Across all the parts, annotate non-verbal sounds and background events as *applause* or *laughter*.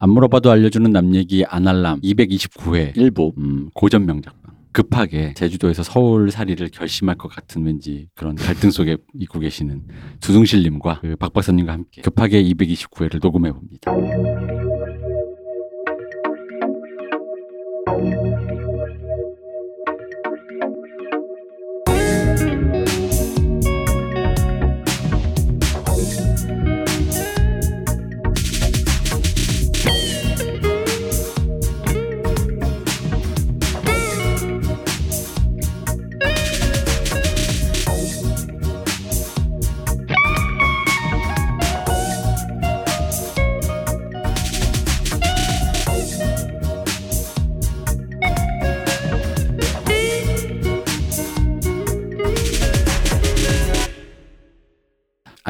안 물어봐도 알려주는 남 얘기 아날람 229회 일부 음, 고전 명작방 급하게 제주도에서 서울 살이를 결심할 것 같은 왠지 그런 갈등 속에 있고 계시는 두둥실님과 그 박 박사님과 함께 급하게 229회를 녹음해 봅니다.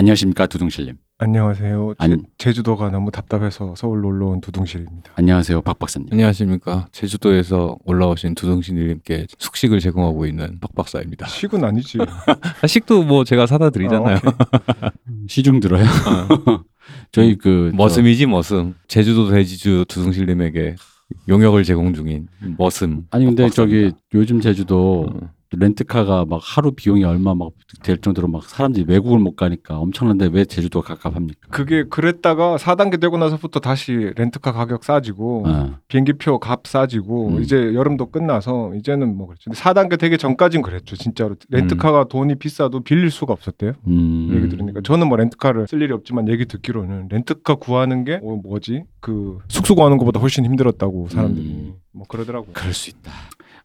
안녕하십니까 두둥실님. 안녕하세요. 제, 아니- 제주도가 너무 답답해서 서울 놀러 온 두둥실입니다. 안녕하세요 박 박사님. 안녕하십니까. 제주도에서 올라오신 두둥신님께 숙식을 제공하고 있는 박 박사입니다. 식은 아니지. *laughs* 아, 식도 뭐 제가 사다 드리잖아요. 아, 시중 들어요. *laughs* 저희 그 저- 머슴이지 머슴. 제주도 대지주 두둥실님에게 용역을 제공 중인 머슴. 아니 근데 박 저기 박사입니다. 요즘 제주도 어. 렌트카가 막 하루 비용이 얼마 막 될 정도로 막 사람들이 외국을 못 가니까 엄청난데 왜 제주도가 갑갑합니까? 그게 그랬다가 4단계 되고 나서부터 다시 렌트카 가격 싸지고 어. 비행기표 값 싸지고 음. 이제 여름도 끝나서 이제는 뭐 그랬죠. 근데 4단계 되기 전까진 그랬죠. 진짜로 렌트카가 돈이 비싸도 빌릴 수가 없었대요. 음. 얘기 들으니까 저는 뭐 렌트카를 쓸 일이 없지만 얘기 듣기로는 렌트카 구하는 게 어, 뭐지 그 숙소 구하는 것보다 훨씬 힘들었다고 사람들이 음. 뭐 그러더라고요. 그럴 수 있다.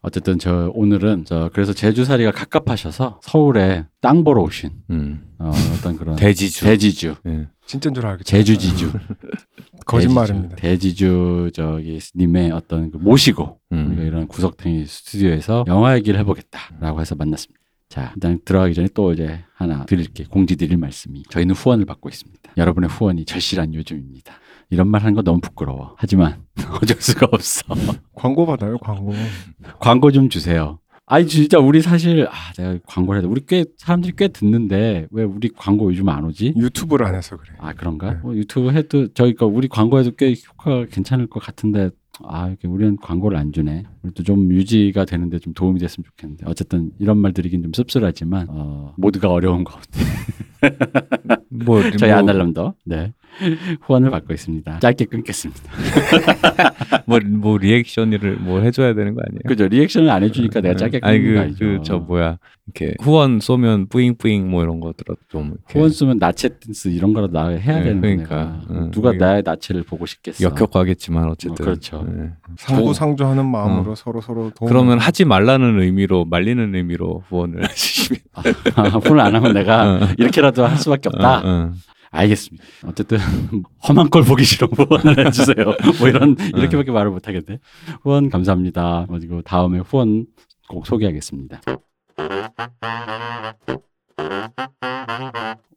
어쨌든 저 오늘은 저 그래서 제주살이가 갑갑하셔서 서울에 땅 보러 오신 음. 어, 어떤 그런 대지주. 대지주, 예. 진짜인 줄 알겠죠. 제주지주, *laughs* 거짓말입니다. 대지주, 대지주 저기 님의 어떤 그 모시고 음. 우리가 이런 구석탱이 스튜디오에서 영화 얘기를 해보겠다라고 해서 만났습니다. 자, 일단 들어가기 전에 또 이제 하나 드릴게 공지 드릴 말씀이 저희는 후원을 받고 있습니다. 여러분의 후원이 절실한 요즘입니다. 이런 말 하는 거 너무 부끄러워. 하지만 *laughs* 어쩔 수가 없어. 광고 받아요, 광고. 광고 좀 주세요. 아니 진짜 우리 사실 아 내가 광고를 돼. 우리 꽤 사람들이 꽤 듣는데 왜 우리 광고 요즘 안 오지? 유튜브를 안 해서 그래. 아 그런가? 네. 뭐 유튜브 해도 저희가 우리 광고해도 꽤 효과가 괜찮을 것 같은데 아 이렇게 우리는 광고를 안 주네. 우리도 좀 유지가 되는데 좀 도움이 됐으면 좋겠는데 어쨌든 이런 말 드리긴 좀 씁쓸하지만 어, 모두가 어려운 것 같아요. 뭐, *laughs* 저희 뭐, 아날람도 네 *laughs* 후원을 받고 있습니다. 짧게 끊겠습니다. *laughs* 뭐, 뭐 리액션을 뭐 해줘야 되는 거 아니에요? 그죠? 리액션을 안 해주니까 내가 짧게 아니 끊는 거그 아니죠? 그 저 뭐야 이렇게 후원 쏘면 뿌잉뿌잉 뭐 이런 거더라도 좀 이렇게 후원 쓰면 나체 댄스 이런 거라도 나 해야 네, 되는 거니까 그러니까. 응, 누가 그게- 나의 나체를 보고 싶겠어. 역효과겠지만 어쨌든 어, 그렇죠. 예. 상부상조하는 마음으로 서로 서로 도움. 그러면 하지 말라는 의미로 말리는 의미로 후원을 *laughs* 해주시면 아, 후원 안 하면 내가 어. 이렇게라도 할 수밖에 없다. 알겠습니다. 어쨌든 *laughs* 험한 걸 보기 싫어 후원을 해주세요. 뭐 이런 이렇게밖에 말을 못 하겠네. 후원 감사합니다. 그리고 다음에 후원 꼭 소개하겠습니다.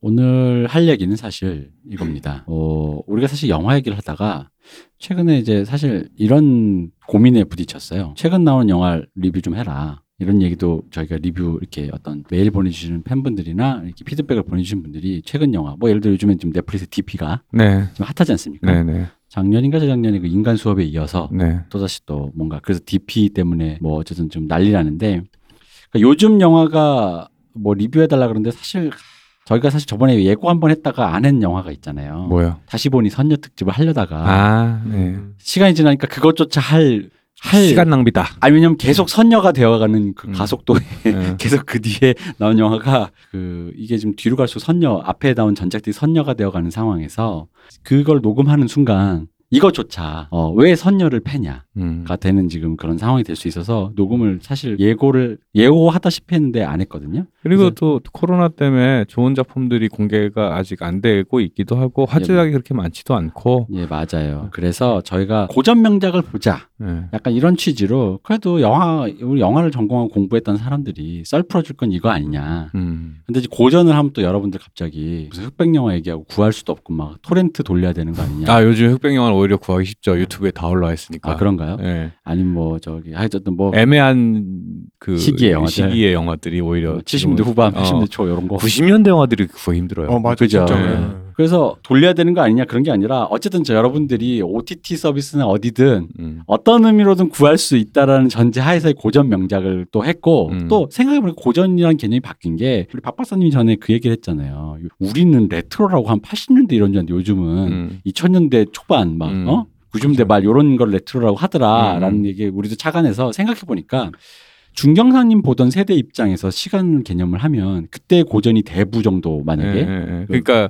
오늘 할 얘기는 사실 이겁니다. 어, 우리가 사실 영화 얘기를 하다가 최근에 이제 사실 이런 고민에 부딪혔어요. 최근 나온 영화 리뷰 좀 해라. 이런 얘기도 저희가 리뷰 이렇게 어떤 메일 보내주시는 팬분들이나 이렇게 피드백을 보내주신 분들이 최근 영화, 뭐 예를 들어 요즘에 좀 넷플릭스 DP가 네, 좀 핫하지 않습니까? 네, 작년인가 재작년에 그 인간 수업에 이어서 네, 또다시 또 뭔가 그래서 DP 때문에 뭐 어쨌든 좀 난리 나는데 그러니까 요즘 영화가 뭐 리뷰해달라 그러는데 사실 저희가 사실 저번에 예고 한 번 했다가 안 한 영화가 있잖아요. 뭐요? 다시 보니 선녀 특집을 하려다가 아, 네. 시간이 지나니까 그것조차 할, 할 시간 낭비다. 아니 왜냐면 계속 선녀가 되어가는 그 음. 가속도에 네. *laughs* 계속 그 뒤에 나온 영화가 그 이게 좀 뒤로 갈수록 선녀 앞에 나온 전작들이 선녀가 되어가는 상황에서 그걸 녹음하는 순간 이것조차 어, 왜 선녀를 패냐가 음. 되는 지금 그런 상황이 될 수 있어서 녹음을 사실 예고를 예고하다시피 했는데 안 했거든요. 그리고 또 코로나 때문에 좋은 작품들이 공개가 아직 안 되고 있기도 하고 화제작이 그렇게 많지도 않고 예 맞아요. 그래서 저희가 고전 명작을 보자. 네. 약간 이런 취지로 그래도 영화 우리 영화를 전공하고 공부했던 사람들이 썰 풀어줄 건 이거 아니냐. 음. 근데 이제 고전을 하면 또 여러분들 갑자기 무슨 흑백 영화 얘기하고 구할 수도 없고 막 토렌트 돌려야 되는 거 아니냐. 아 요즘 흑백 영화는 오히려 구하기 쉽죠. 유튜브에 다 올라와 있으니까. 아, 그런가요? 네. 아니면 뭐 저기 하여튼 뭐 애매한 그 시기의 영화들. 시기의 영화들이 오히려 70대 후반, 어, 80대 초 이런 거. 90년대 영화들이 구하기 힘들어요. 어 맞아 그죠. 네. 네. 그래서 돌려야 되는 거 아니냐 그런 게 아니라 어쨌든 저 여러분들이 OTT 서비스나 어디든 음. 어떤 의미로든 구할 수 있다라는 전제 하에서의 고전 명작을 또 했고 음. 또 생각해보니까 고전이라는 개념이 바뀐 게 우리 박 박사님이 전에 그 얘기를 했잖아요. 우리는 레트로라고 한 80년대 이런 줄 알았는데 요즘은 음. 2000년대 초반 막 음. 어? 90년대 그렇죠. 말 요런 걸 레트로라고 하더라라는 음. 얘기 우리도 착안해서 생각해 보니까 중경사님 보던 세대 입장에서 시간 개념을 하면 그때 고전이 대부 정도 만약에 예, 예, 예. 그러니까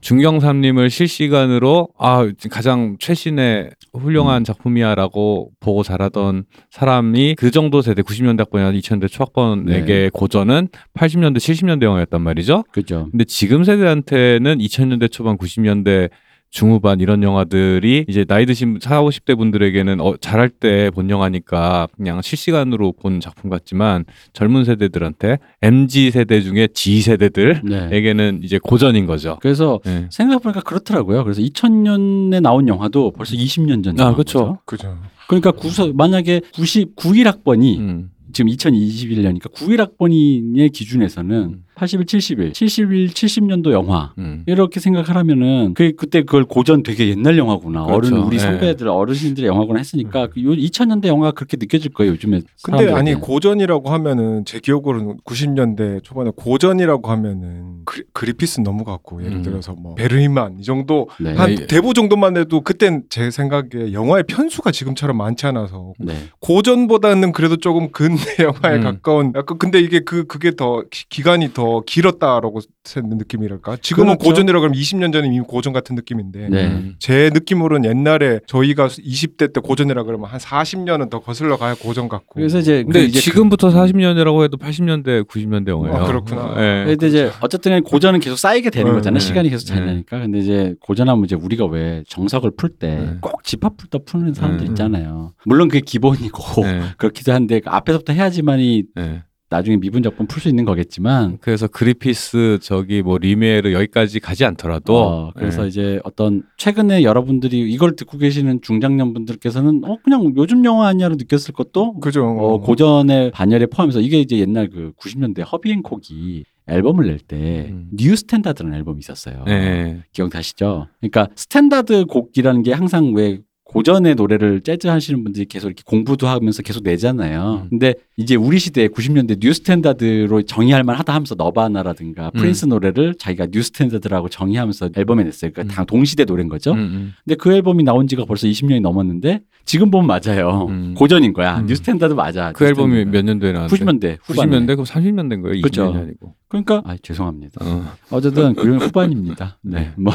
중경삼님을 실시간으로 아 가장 최신의 훌륭한 작품이야라고 보고 자라던 사람이 그 정도 세대 90년대 학번이나 2000년대 초학번에게 네. 고전은 80년대 70년대 영화였단 말이죠. 그죠. 근데 지금 세대한테는 2000년대 초반 90년대 중후반 이런 영화들이 이제 나이 드신 4, 50대 분들에게는 어, 잘할 때 본 영화니까 그냥 실시간으로 본 작품 같지만 젊은 세대들한테 MZ 세대 중에 G 세대들에게는 네. 이제 고전인 거죠. 그래서 네. 생각해보니까 그렇더라고요. 그래서 2000년에 나온 영화도 벌써 20년 전 아. 거죠. 그죠. 그러니까 구서 만약에 99일 학번이 음. 지금 2021년이니까 9일 학번의 기준에서는 음. 81, 71, 71, 70년도 영화 음. 이렇게 생각하라면은 그 그때 그걸 고전 되게 옛날 영화구나 그렇죠. 어른 우리 예. 선배들 어르신들의 영화구나 했으니까 그요 2000년대 영화가 그렇게 느껴질 거예요 요즘에 근데 아니. 고전이라고 하면은 제 기억으로는 90년대 초반에 고전이라고 하면은 그리, 그리피스 넘어갔고 예를 음. 들어서 뭐 베르히만 이 정도 네. 한 네. 대부 정도만 해도 그땐 제 생각에 영화의 편수가 지금처럼 많지 않아서 네. 고전보다는 그래도 조금 근대 *laughs* 영화에 음. 가까운 약간 근데 이게 그 그게 더 기- 기간이 더 길었다라고 생는 느낌이랄까 지금은 그렇죠. 고전이라고 하면 20년 전이면 이미 고전 같은 느낌인데 네. 음. 제 느낌으로는 옛날에 저희가 20대 때 고전이라 그러면 한 40년은 더 거슬러 가야 고전 같고 그래서 이제 근데 이제 지금부터 40년이라고 해도 80년대, 90년대 영화예요. 아, 그렇구나. 예. 근데 이제 어쨌든 고전은 계속 쌓이게 되는 네, 거잖아요. 네. 시간이 계속 네. 지나니까. 근데 이제 고전하면 이제 우리가 왜 정석을 풀 때 네. 꼭 집합 풀다 푸는 사람들 네. 있잖아요. 물론 그게 기본이고 예. *laughs* 그렇기도 한데 그 앞에서부터 해야지만이 예. 나중에 미분 적분 풀 수 있는 거겠지만 그래서 그리피스 저기 뭐 뤼미에르 여기까지 가지 않더라도 어, 그래서 예. 이제 어떤 최근에 여러분들이 이걸 듣고 계시는 중장년 분들께서는 어 그냥 요즘 영화 아니야로 느꼈을 것도 그죠 어, 고전의 반열에 포함해서 이게 이제 옛날 그 90년대 허비 핸콕이 앨범을 낼 때 음. New Standard라는 앨범이 있었어요. 예. 기억나시죠? 그러니까 스탠다드 곡이라는 게 항상 왜 고전의 노래를 재즈 하시는 분들이 계속 이렇게 공부도 하면서 계속 내잖아요. 음. 근데 이제 우리 시대 90년대 New Standard로 정의할 만하다 하면서 너바나라든가 음. 프린스 노래를 자기가 New Standard라고 정의하면서 앨범에 냈어요. 그러니까 음. 다 동시대 노래인 거죠. 음, 음. 근데 그 앨범이 나온 지가 벌써 20년이 넘었는데 지금 보면 맞아요. 음. 고전인 거야. 음. New Standard 맞아. 그 New 앨범이. 몇 년도에 나왔는데? 90년대 후반에. 90년대 그럼 30년 된 거예요. 그죠. 20년이 아니고. 그러니까 아 죄송합니다. 어. 어쨌든 그건 후반입니다. *laughs* 네. 뭐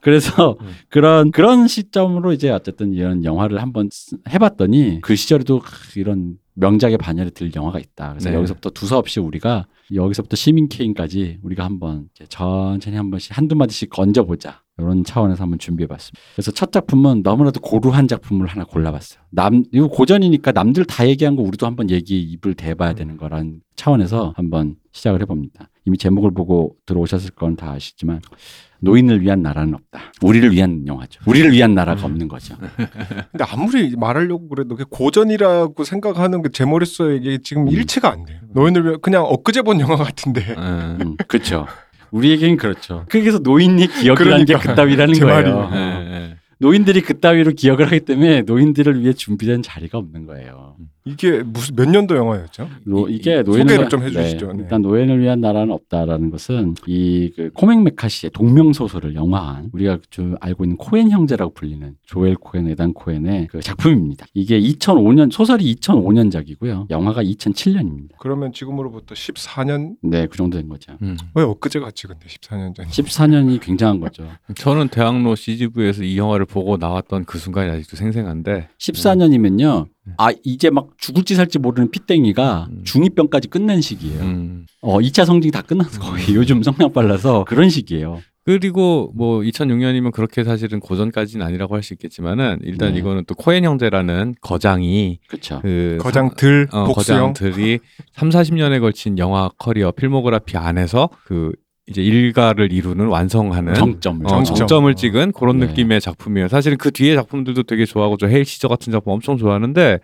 그래서 음. 그런 그런 시점으로 이제 어쨌든 이런 영화를 한번 쓰- 해봤더니 그 시절에도 크, 이런 명작의 반열에 들 영화가 있다. 그래서 네. 여기서부터 두서없이 우리가 여기서부터 시민 케인까지 우리가 한번 이제 천천히 한 번씩 한두 마디씩 건져 보자. 이런 차원에서 한번 준비해 봤습니다. 그래서 첫 작품은 너무나도 고루한 작품을 하나 골라봤어요. 남 이거 고전이니까 남들 다 얘기한 거 우리도 한번 얘기 입을 대봐야 되는 거란 차원에서 한번 시작을 해봅니다. 이미 제목을 보고 들어오셨을 건 다 아시지만 노인을 위한 나라는 없다. 우리를 위한 영화죠. 우리를 위한 나라가 없는 거죠. *laughs* 근데 아무리 말하려고 그래도 그게 고전이라고 생각하는 게 제 머릿속에 이게 지금 음. 일치가 안 돼요. 노인을 위해 그냥 엊그제 본 영화 같은데. 예. 음, *laughs* 그렇죠. 우리에게는 그렇죠. 그래서 노인이 기억이라는 게 그러니까. 그따위라는 제 거예요. 말이. 노인들이 그따위로 기억을 하기 때문에 노인들을 위해 준비된 자리가 없는 거예요. 이게 무슨 몇 년도 영화였죠? 노, 이- 이게 이- 노인을 소개를 좀 해주시죠. 네. 일단 노인을 위한 나라는 없다라는 것은 이 그 코맥 매카시의 동명 소설을 영화한 우리가 좀 알고 있는 코엔 형제라고 불리는 조엘 코엔, 에단 코엔의 그 작품입니다. 이게 2005년 소설이 2005년작이고요. 영화가 2007년입니다. 그러면 지금으로부터 14년 네, 그 정도 된 거죠. 음. 왜 엊그제 같지 근데 14년 전. 14년이 굉장한 거죠. 저는 대학로 CGV에서 이 영화를 보고 나왔던 그 순간이 아직도 생생한데 14년이면요. 아 이제 막 죽을지 살지 모르는 피땡이가 음. 중2병까지 끝낸 시기예요. 음. 어 2차 성징이 다 끝나서 거의 요즘 성장 빨라서 *laughs* 그런 시기예요. 그리고 뭐 2006년이면 그렇게 사실은 고전까지는 아니라고 할 수 있겠지만은 일단 네. 이거는 또 코엔 형제라는 거장이 그렇죠. 그 거장들 어, 복수형. 거장들이 3, 40년에 걸친 영화 커리어 필모그래피 안에서 그 이제 일가를 이루는 완성하는 정점을. 어, 정점. 정점을 찍은 그런 네. 느낌의 작품이에요. 사실은 그 뒤에 작품들도 되게 좋아하고 저 헤일 시저 같은 작품 엄청 좋아하는데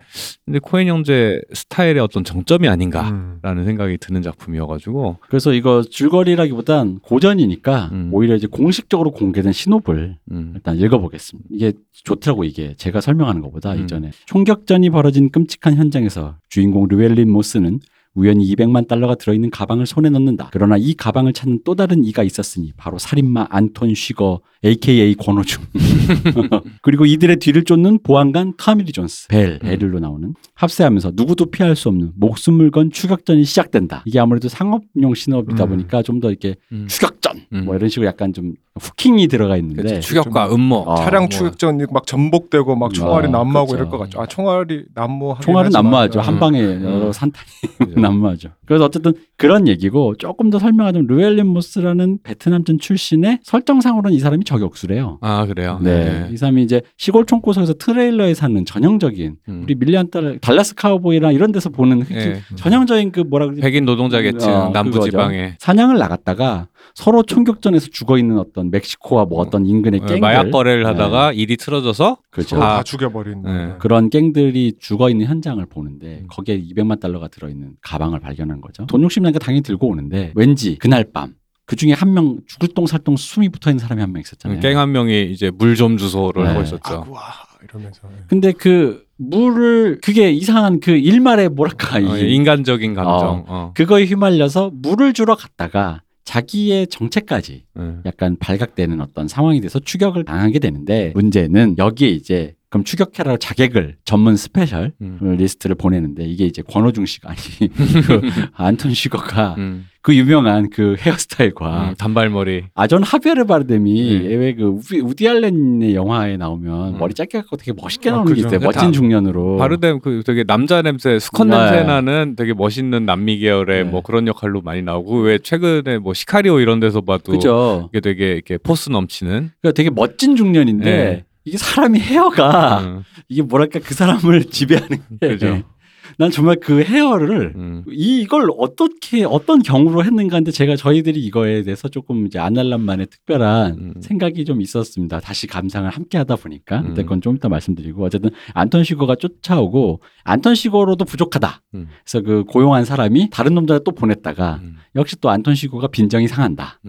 근데 코엔 형제 스타일의 어떤 정점이 아닌가라는 음. 생각이 드는 작품이어가지고 그래서 이거 줄거리라기보단 고전이니까 음. 오히려 이제 공식적으로 공개된 시놉을 음. 일단 읽어보겠습니다. 이게 좋더라고 이게 제가 설명하는 것보다 음. 이전에 총격전이 벌어진 끔찍한 현장에서 주인공 르웰린 모스는 우연히 200만 달러가 들어있는 가방을 손에 넣는다. 그러나 이 가방을 찾는 또 다른 이가 있었으니 바로 살인마 안톤 쉬거 AKA 권오중 *laughs* 그리고 이들의 뒤를 쫓는 보안관 터미리 존스 벨 음. 베릴로 나오는 합세하면서 누구도 피할 수 없는 목숨을 건 추격전이 시작된다. 이게 아무래도 상업용 신업이다 음. 보니까 좀 더 이렇게 음. 추격전 음. 뭐 이런 식으로 약간 좀 후킹이 들어가 있는데 그치, 추격과 음모 어, 차량 뭐. 추격 전이 막 전복되고 막 총알이 아, 난무하고 그렇죠. 이럴 것 같죠. 아 총알이 난무하긴 총알은 난무하죠. 어, 한 방에 음. 여러 산탄이. *laughs* 난무하죠. 그래서 어쨌든 그런 얘기고 조금 더 설명하자면 르웰린 모스라는 베트남전 출신의 설정상으로는 이 사람이 저격수래요. 아 그래요. 네. 이 사람이 이제 시골 총구석에서 트레일러에 사는 전형적인 음. 우리 밀리안 딸 달라스 카우보이나 이런 데서 보는 그 네. 전형적인 그 뭐라 그러지? 백인 노동자 계층 어, 남부 그거죠. 지방에 사냥을 나갔다가 서로 총격전에서 죽어 있는 어떤 멕시코와 뭐 어떤 인근의 갱들 마약 거래를 네. 하다가 일이 틀어져서 그렇죠. 아. 다 죽여버린. 네. 그런 갱들이 죽어 있는 현장을 보는데 음. 거기에 200만 달러가 들어 있는 가방을 발견한 거죠. 돈 욕심 나니까 당연히 들고 오는데 왠지 그날 밤 그 중에 한 명 죽을똥살똥 숨이 붙어 있는 사람이 한 명 있었잖아요. 갱 한 명이 이제 물 좀 주소를 네. 하고 있었죠. agua 이러면서. 근데 그 물을 그게 이상한 그 일말의 뭐랄까 어, 이 인간적인 감정. 어. 그거에 휘말려서 물을 주러 갔다가 자기의 정체까지 네. 약간 발각되는 어떤 상황이 돼서 추격을 당하게 되는데 문제는 여기에 이제 그럼 추격해라 자객을 전문 스페셜 음. 리스트를 보내는데 이게 이제 권호중 씨가 아니 *laughs* 그 *laughs* 안톤 슈거가 음. 그 유명한 그 헤어스타일과 음, 단발머리. 아전 하베르 바르뎀이 네. 왜그 우디, 우디 알렌의 영화에 나오면 음. 머리 짧게 갖고 되게 멋있게 아, 나오는 게 그죠. 있어요. 멋진 다- 중년으로. 바르뎀 그 되게 남자 냄새, 수컷 네. 냄새 나는 되게 멋있는 남미 계열의 네. 뭐 그런 역할로 많이 나오고 왜 최근에 뭐 시카리오 이런 데서 봐도 그죠. 이게 되게 이렇게 포스 넘치는. 그러니까 되게 멋진 중년인데 네. 이게 사람이 헤어가 음, 이게 뭐랄까 그 사람을 *laughs* 지배하는 게. 그죠. 난 정말 그 헤어를 음. 이 이걸 어떻게 어떤 경우로 했는가인데 제가 저희들이 이거에 대해서 조금 이제 아날람만의 특별한 음. 생각이 좀 있었습니다. 다시 감상을 함께 하다 보니까 음. 근데 그건 좀 이따 말씀드리고 어쨌든 안톤 시거가 쫓아오고 안톤 시거로도 부족하다. 음. 그래서 그 고용한 사람이 다른 놈들한테 또 보냈다가 음. 역시 또 안톤 시거가 빈정이 상한다.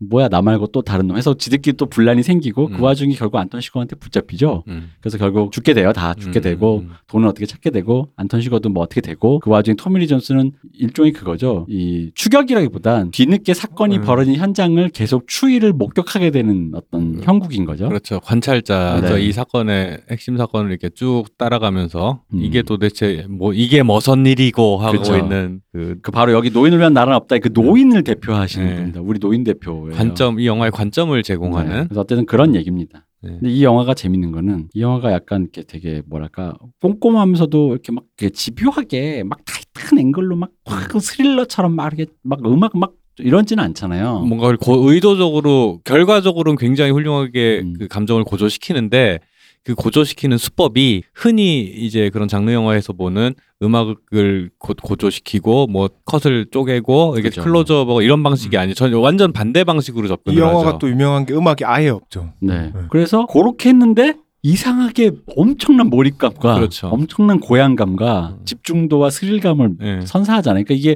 음. 뭐야 나 말고 또 다른 놈 해서 지들끼리 또 분란이 생기고 음. 그 와중에 결국 안톤 시거한테 붙잡히죠. 음. 그래서 결국 죽게 돼요. 다 죽게 음, 되고 음, 돈을 어떻게 찾게 되고 안톤 시거도 뭐 어떻게 되고 그 와중에 토미리 존스는 일종의 그거죠. 이 추격이라기보단 뒤늦게 사건이 음. 벌어진 현장을 계속 추이를 목격하게 되는 어떤 음. 형국인 거죠. 그렇죠. 관찰자. 네. 저이 사건의 핵심 사건을 이렇게 쭉 따라가면서 음. 이게 도대체 뭐 이게 뭐선 일이고 하고 그쵸. 있는 그 그 바로 여기 노인을 위한 나라는 없다. 그 노인을 대표하시는 네. 분입니다. 우리 노인 대표 예요. 관점 이 영화의 관점을 네. 제공하는 그래서 어쨌든 그런 얘기입니다. 네. 근데 이 영화가 재밌는 거는 이 영화가 약간 이렇게 되게 뭐랄까 꼼꼼하면서도 이렇게 막 이렇게 집요하게 막 타이트한 앵글로 막 확 스릴러처럼 막 이렇게 막 음악 막 이런지는 않잖아요. 뭔가 고, 의도적으로 결과적으로는 굉장히 훌륭하게 음. 그 감정을 고조시키는데 그 고조시키는 수법이 흔히 이제 그런 장르 영화에서 보는 음악을 고, 고조시키고 뭐 컷을 쪼개고 이게 그죠. 클로즈업하고 이런 방식이 아니에요. 전 완전 반대 방식으로 접근을 이 영화가 하죠. 또 유명한 게 음악이 아예 없죠. 네. 네. 그래서 그렇게 했는데 이상하게 엄청난 몰입감과 그렇죠. 엄청난 고양감과 음. 집중도와 스릴감을 네. 선사하잖아요. 그러니까 이게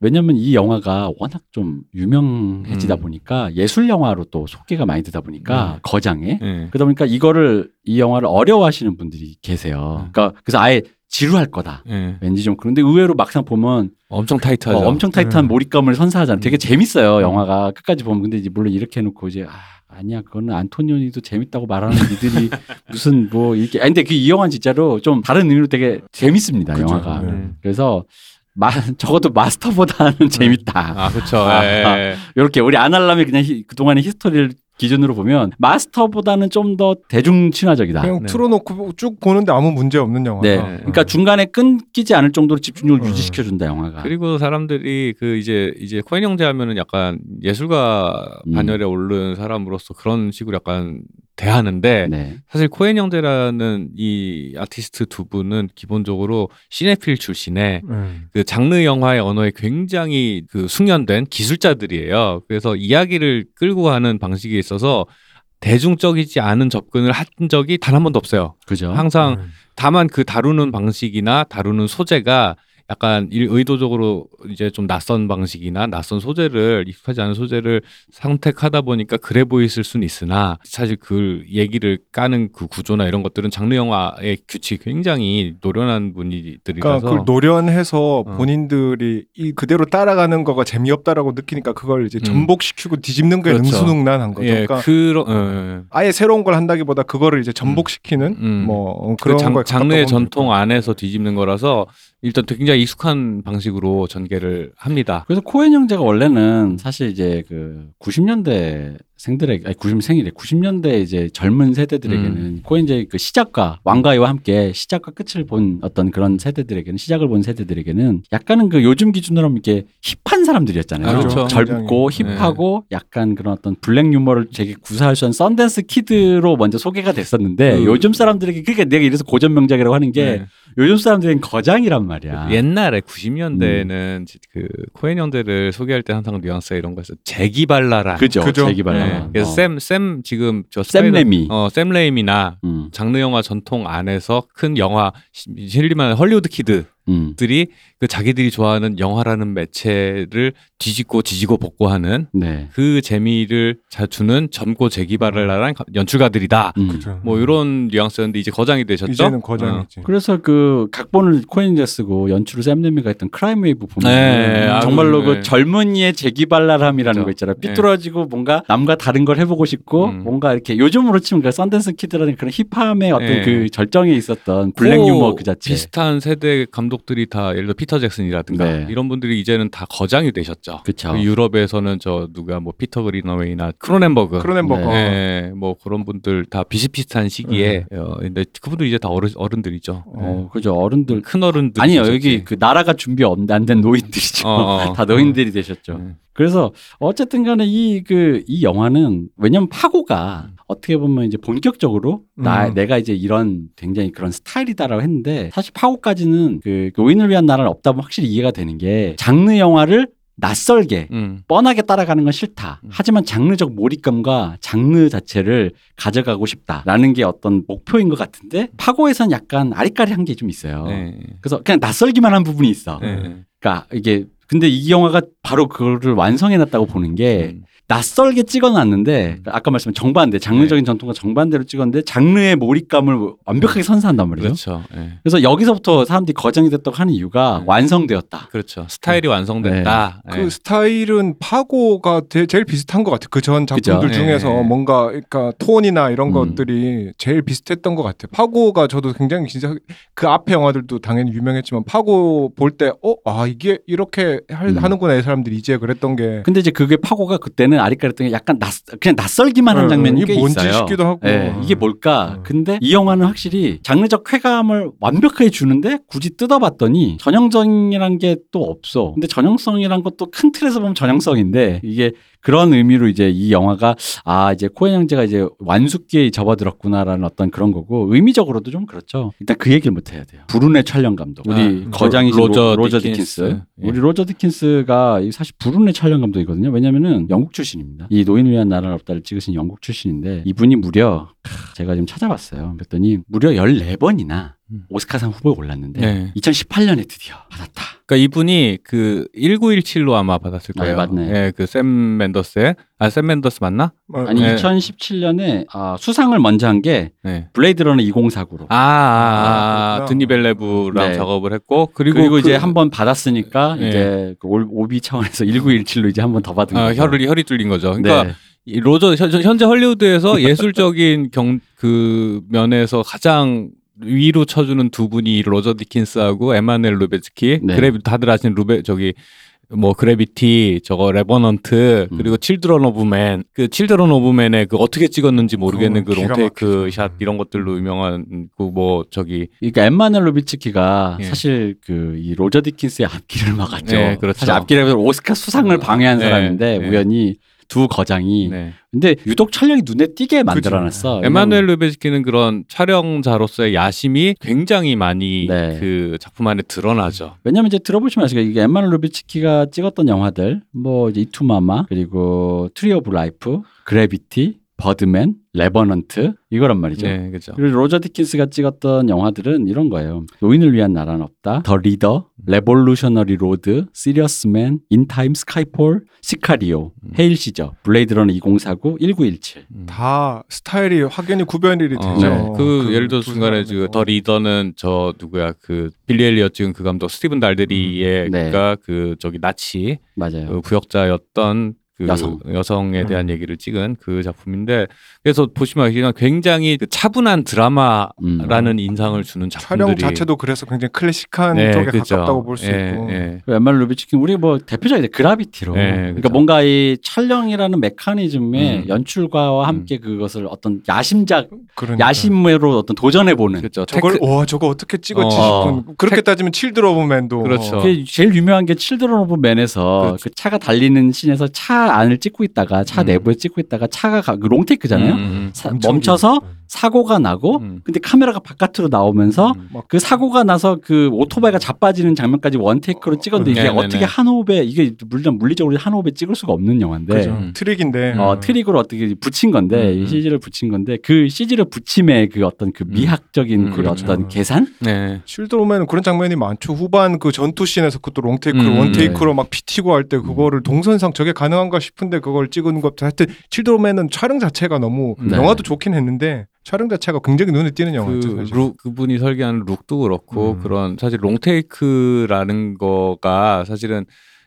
왜냐면 이 영화가 워낙 좀 유명해지다 음. 보니까 예술 영화로 또 소개가 많이 되다 보니까 네. 거장에 네. 그러다 보니까 이거를 이 영화를 어려워하시는 분들이 계세요. 음. 그러니까 그래서 아예 지루할 거다. 네. 왠지 좀 그런데 의외로 막상 보면 엄청 타이트하죠. 어, 엄청 타이트한 음. 몰입감을 선사하잖아요. 되게 음. 재밌어요. 영화가 끝까지 보면 근데 이제 물론 이렇게 해놓고 이제 아, 아니야 그거는 안토니오니도 재밌다고 말하는 *laughs* 이들이 무슨 뭐 이렇게 아니 근데 그 이 영화 는 진짜로 좀 다른 의미로 되게 재밌습니다. 그죠. 영화가 네. 그래서 마, *laughs* 적어도 마스터보다는 재밌다. 아 그렇죠. 아, 예, 아. 예. 이렇게 우리 아날람의 그냥 히- 그동안의 히스토리를 기준으로 보면 마스터보다는 좀 더 대중 친화적이다. 그냥 네. 틀어놓고 쭉 보는데 아무 문제 없는 영화. 네. 어. 그러니까 중간에 끊기지 않을 정도로 집중력을 어. 유지시켜 준다 영화가. 그리고 사람들이 그 이제 이제 코엔 형제 하면은 약간 예술가 음. 반열에 오른 사람으로서 그런 식으로 약간 대하는데 네. 사실 코엔 형제라는 이 아티스트 두 분은 기본적으로 시네필 출신의 음. 그 장르 영화의 언어에 굉장히 그 숙련된 기술자들이에요. 그래서 이야기를 끌고 가는 방식에 있어서 대중적이지 않은 접근을 한 적이 단 한 번도 없어요. 그죠. 항상 음. 다만 그 다루는 방식이나 다루는 소재가 약간 일- 의도적으로 이제 좀 낯선 방식이나 낯선 소재를 익숙하지 않은 소재를 선택하다 보니까 그래 보였을 수는 있으나 사실 그 얘기를 까는 그 구조나 이런 것들은 장르 영화의 규칙 굉장히 노련한 분들이라서 그러니까 그걸 노련해서 어. 본인들이 이 그대로 따라가는 거가 재미없다라고 느끼니까 그걸 이제 음. 전복시키고 뒤집는 게 그렇죠. 능수능란한 거죠. 예, 그러니까 그런 어, 아예 새로운 걸 한다기보다 그거를 이제 전복시키는 음. 뭐 어, 그 그런 장, 거에 장르의 전통 안에서 뒤집는 거라서 일단 굉장히 익숙한 방식으로 전개를 합니다. 그래서 코엔 형제가 원래는 사실 이제 그 90년대 생들에게 아니 90생이래 90년대 이제 젊은 세대들에게는 음. 코엔 이제 그 시작과 왕가위와 함께 시작과 끝을 본 어떤 그런 세대들에게는 시작을 본 세대들에게는 약간은 그 요즘 기준으로 하면 이게 힙한 사람들이었잖아요. 아, 그렇죠. 젊고 굉장히. 힙하고 약간 그런 어떤 블랙 유머를 되게 구사할 수 있는 썬댄스 키드로 먼저 소개가 됐었는데 그- 요즘 사람들에게 그러니까 내가 이래서 고전 명작이라고 하는 게 네. 요즘 사람들은 거장이란 말이야. 옛날에 90년대에는 그 코엔 형제를 소개할 때 항상 뉘앙스가 이런 거였어. 재기발랄한. 그죠. 그죠. 재기발랄. 네. 그래서 어. 샘, 샘 지금 저 샘 스파이더- 레미. 어, 샘 레이미나 음, 장르 영화 전통 안에서 큰 영화 실리만 헐리우드 키드들이 음. 그 자기들이 좋아하는 영화라는 매체를 뒤집고 지지고 볶고 하는 네. 그 재미를 자 주는 젊고 재기발랄한 연출가들이다. 음. 그죠. 뭐 이런 뉘앙스였는데 이제 거장이 되셨죠? 이제는 어. 거장이지. 그래서 그 각본을 코엔 형제 쓰고 연출을 샘 레미가 했던 크라임 웨이브 보면 네, 아, 정말로 네. 그 젊은이의 재기발랄함이라는 그죠. 거 있잖아요. 네. 삐뚤어지고 뭔가 남과 다른 걸 해보고 싶고 음. 뭔가 이렇게 요즘으로 치면 그 썬댄스 키드라는 그런 힙함의 어떤 네. 그 절정에 있었던 블랙 그 유머 그 자체. 비슷한 세대 감독들이 다 예를 들어 피터 잭슨이라든가 네. 이런 분들이 이제는 다 거장이 되셨죠. 그쵸. 그 유럽에서는 저 누가 뭐 피터 그리너웨이나 크로넨버그 크로넨버그. 네, 뭐 그런 분들 다 비슷비슷한 시기에 어, 근데 그분들 이제 다 어른, 어른들이죠. 어, 그죠. 어른들. 큰 어른들 아니요, 여기 그 나라가 준비 안된 노인들이죠. 어, 어. *laughs* 다 노인들이 되셨죠. 네. 그래서 어쨌든 간에 이그 이 영화는 왜냐면 파고가 어떻게 보면 이제 본격적으로 나 음. 내가 이제 이런 굉장히 그런 스타일이다라고 했는데 사실 파고까지는 그 노인을 위한 나라는 없다면 확실히 이해가 되는 게 장르 영화를 낯설게 음. 뻔하게 따라가는 건 싫다. 음. 하지만 장르적 몰입감과 장르 자체를 가져가고 싶다라는 게 어떤 목표인 것 같은데 파고에선 약간 아리까리한 게 좀 있어요. 네. 그래서 그냥 낯설기만 한 부분이 있어. 네. 그러니까 이게 근데 이 영화가 바로 그거를 완성해놨다고 보는 게 음. 낯설게 찍어놨는데 음. 아까 말씀한 정반대 장르적인 전통과 정반대로 찍었는데 장르의 몰입감을 완벽하게 선사한단 말이죠. 그렇죠. 네. 그래서 여기서부터 사람들이 거정이 됐다고 하는 이유가 네. 완성되었다. 그렇죠. 스타일이 완성됐다. 그 네. 스타일은 파고가 제, 제일 비슷한 것 같아요. 그 전 작품들 그죠. 중에서 네. 뭔가 그러니까 톤이나 이런 음. 것들이 제일 비슷했던 것 같아요. 파고가 저도 굉장히 진짜 그 앞에 영화들도 당연히 유명했지만 파고 볼 때 어 아 이게 이렇게 할- 음. 하는구나 이 사람들이 이제 그랬던 게 근데 이제 그게 파고가 그때는 아리까리했던 게 약간 낯 그냥 낯설기만 한 어, 장면이 이게 꽤 뭔지 있어요. 싶기도 하고. 예, 이게 뭘까? 어. 근데 이 영화는 확실히 장르적 쾌감을 완벽하게 주는데 굳이 뜯어봤더니 전형성이란 게 또 없어. 근데 전형성이란 것도 큰 틀에서 보면 전형성인데 이게 그런 의미로 이제 이 영화가 아 이제 코엔 형제가 이제 완숙기에 접어들었구나라는 어떤 그런 거고 의미적으로도 좀 그렇죠. 일단 그 얘기를 못 해야 돼요. 불운의 촬영 감독 우리 아, 거장이신 로저 로저, 디킨스. 디킨스. 예. 우리 로저 디킨스가 이 사실 불운의 촬영 감독이거든요. 왜냐면은 영국 출신입니다. 이 노인을 위한 나라는 없다를 찍으신 영국 출신인데 이분이 무려 제가 지금 찾아봤어요. 그랬더니 무려 14번이나 음. 오스카상 후보에 올랐는데 네. 2018년에 드디어 받았다. 그러니까 이분이 그 1917로 아마 받았을 아, 거예요. 맞네. 예, 그 샘 멘데스의 아 샘 멘데스 맞나? 어, 아니 네. 2017년에 아, 수상을 먼저 한게 네. 블레이드 러너 2049로. 아, 아, 아, 그렇구나. 드니 빌뇌브랑 네. 작업을 했고 그리고, 그리고, 그- 이제 한 번 받았으니까 네. 이제 그 올- 예우 차원에서 1917로 이제 한 번 더 받은 아, 거죠. 혈이 혈이 뚫린 거죠. 그러니까 네. 이 로저 현- 현재 헐리우드에서 예술적인 경 그 면에서 가장 위로 쳐주는 두 분이 로저 디킨스하고 에마누엘 루베츠키 네. 그래비 다들 아시는 루베 저기 뭐 그래비티 저거 레버넌트 음. 그리고 칠드런 오브 맨 그 칠드런 오브 맨의 그 어떻게 찍었는지 모르겠는 그 롱테이크. 샷 이런 것들로 유명한 그 뭐 저기 그러니까 엠마누엘 루베츠키가 예. 사실 그 이 로저 디킨스의 앞길을 막았죠. 네, 그렇죠. 사실 앞길에 오스카 수상을 방해한 네, 사람인데 네. 우연히 두 거장이 네. 근데 유독 촬영이 눈에 띄게 만들어놨어. 에마누엘 루베츠키는 그런 촬영자로서의 야심이 굉장히 많이 네. 그 작품 안에 드러나죠. 왜냐면 이제 들어보시면 아시겠 이게 엠마누엘 루베츠키가 찍었던 영화들 뭐 이제 이투마마 그리고 트리 오브 라이프 그래비티 버드맨 레버넌트 이거란 말이죠. 네, 그죠. 그리고 로저 디킨스가 찍었던 영화들은 이런 거예요. 노인을 위한 나라는 없다. 더 리더, 레볼루셔너리 로드, 시리어스맨, 인타임 스카이폴, 시카리오, 음. 헤일 시저, 블레이드 러너 2049, 1917. 다 스타일이 확연히 구별이 되죠. 어, 네. 그, 예를 들어 두 중간에 사람의 그더 리더는 저 누구야 그 빌리 엘리엇 찍은 그 감독 스티븐 달데리의 음, 네. 그 저기 나치 맞아요. 그 부역자였던 그 여성. 여성에 대한 음. 얘기를 찍은 그 작품인데 그래서 보시면 그냥 굉장히 그 차분한 드라마라는 음. 인상을 주는 작품들이 촬영 자체도 그래서 굉장히 클래식한 네, 쪽에 그죠. 가깝다고 볼수 예, 있고. 예. 그 엠마누엘 루비츠키 우리 뭐 대표적인 그라비티로. 네, 그러니까 그죠. 뭔가 이 촬영이라는 메커니즘의 음. 연출과와 함께 그것을 어떤 야심작 그러니까. 야심으로 어떤 도전해 보는. 그렇죠. 저걸 테크- 와 저거 어떻게 찍었지 어. 싶은 그렇게 따지면 칠드런 오브 맨도 그렇죠. 그게 제일 유명한 게 칠드런 오브 맨에서 그렇죠. 그 차가 달리는 씬에서 차 안을 찍고 있다가 차 음. 내부에 찍고 있다가 차가 가, 그 롱테이크잖아요. 음, 음, 사- 엄청 멈춰서 긴- 사고가 나고 음. 근데 카메라가 바깥으로 나오면서 음. 막 그 사고가 나서 그 오토바이가 자빠지는 장면까지 원테이크로 찍었는데 이게 네네네. 어떻게 한 호흡에 이게 물론 물리적으로 한 호흡에 찍을 수가 없는 영화인데 그죠. 음. 트릭인데 어, 트릭으로 어떻게 붙인 건데 음. 이 CG를 붙인 건데 그 CG를 붙임의 그 어떤 그 음. 미학적인 음, 그 그렇죠. 어떤 계산 네. 칠드런 오브 맨은 그런 장면이 많죠. 후반 그 전투 씬에서 그것도 롱테이크로 음, 원테이크로 막 피 튀고 할 때 그거를 동선상 저게 가능한가 싶은데 그걸 찍은 것 하여튼 칠드런 오브 맨은 촬영 자체가 너무 네. 영화도 좋긴 했는데 촬영 자체가 굉장히 눈에 띄는 영화죠. 그. look, 그분이 설계하는 look도 그렇고 음. 그런 사실 롱테이크라는 거가 사실은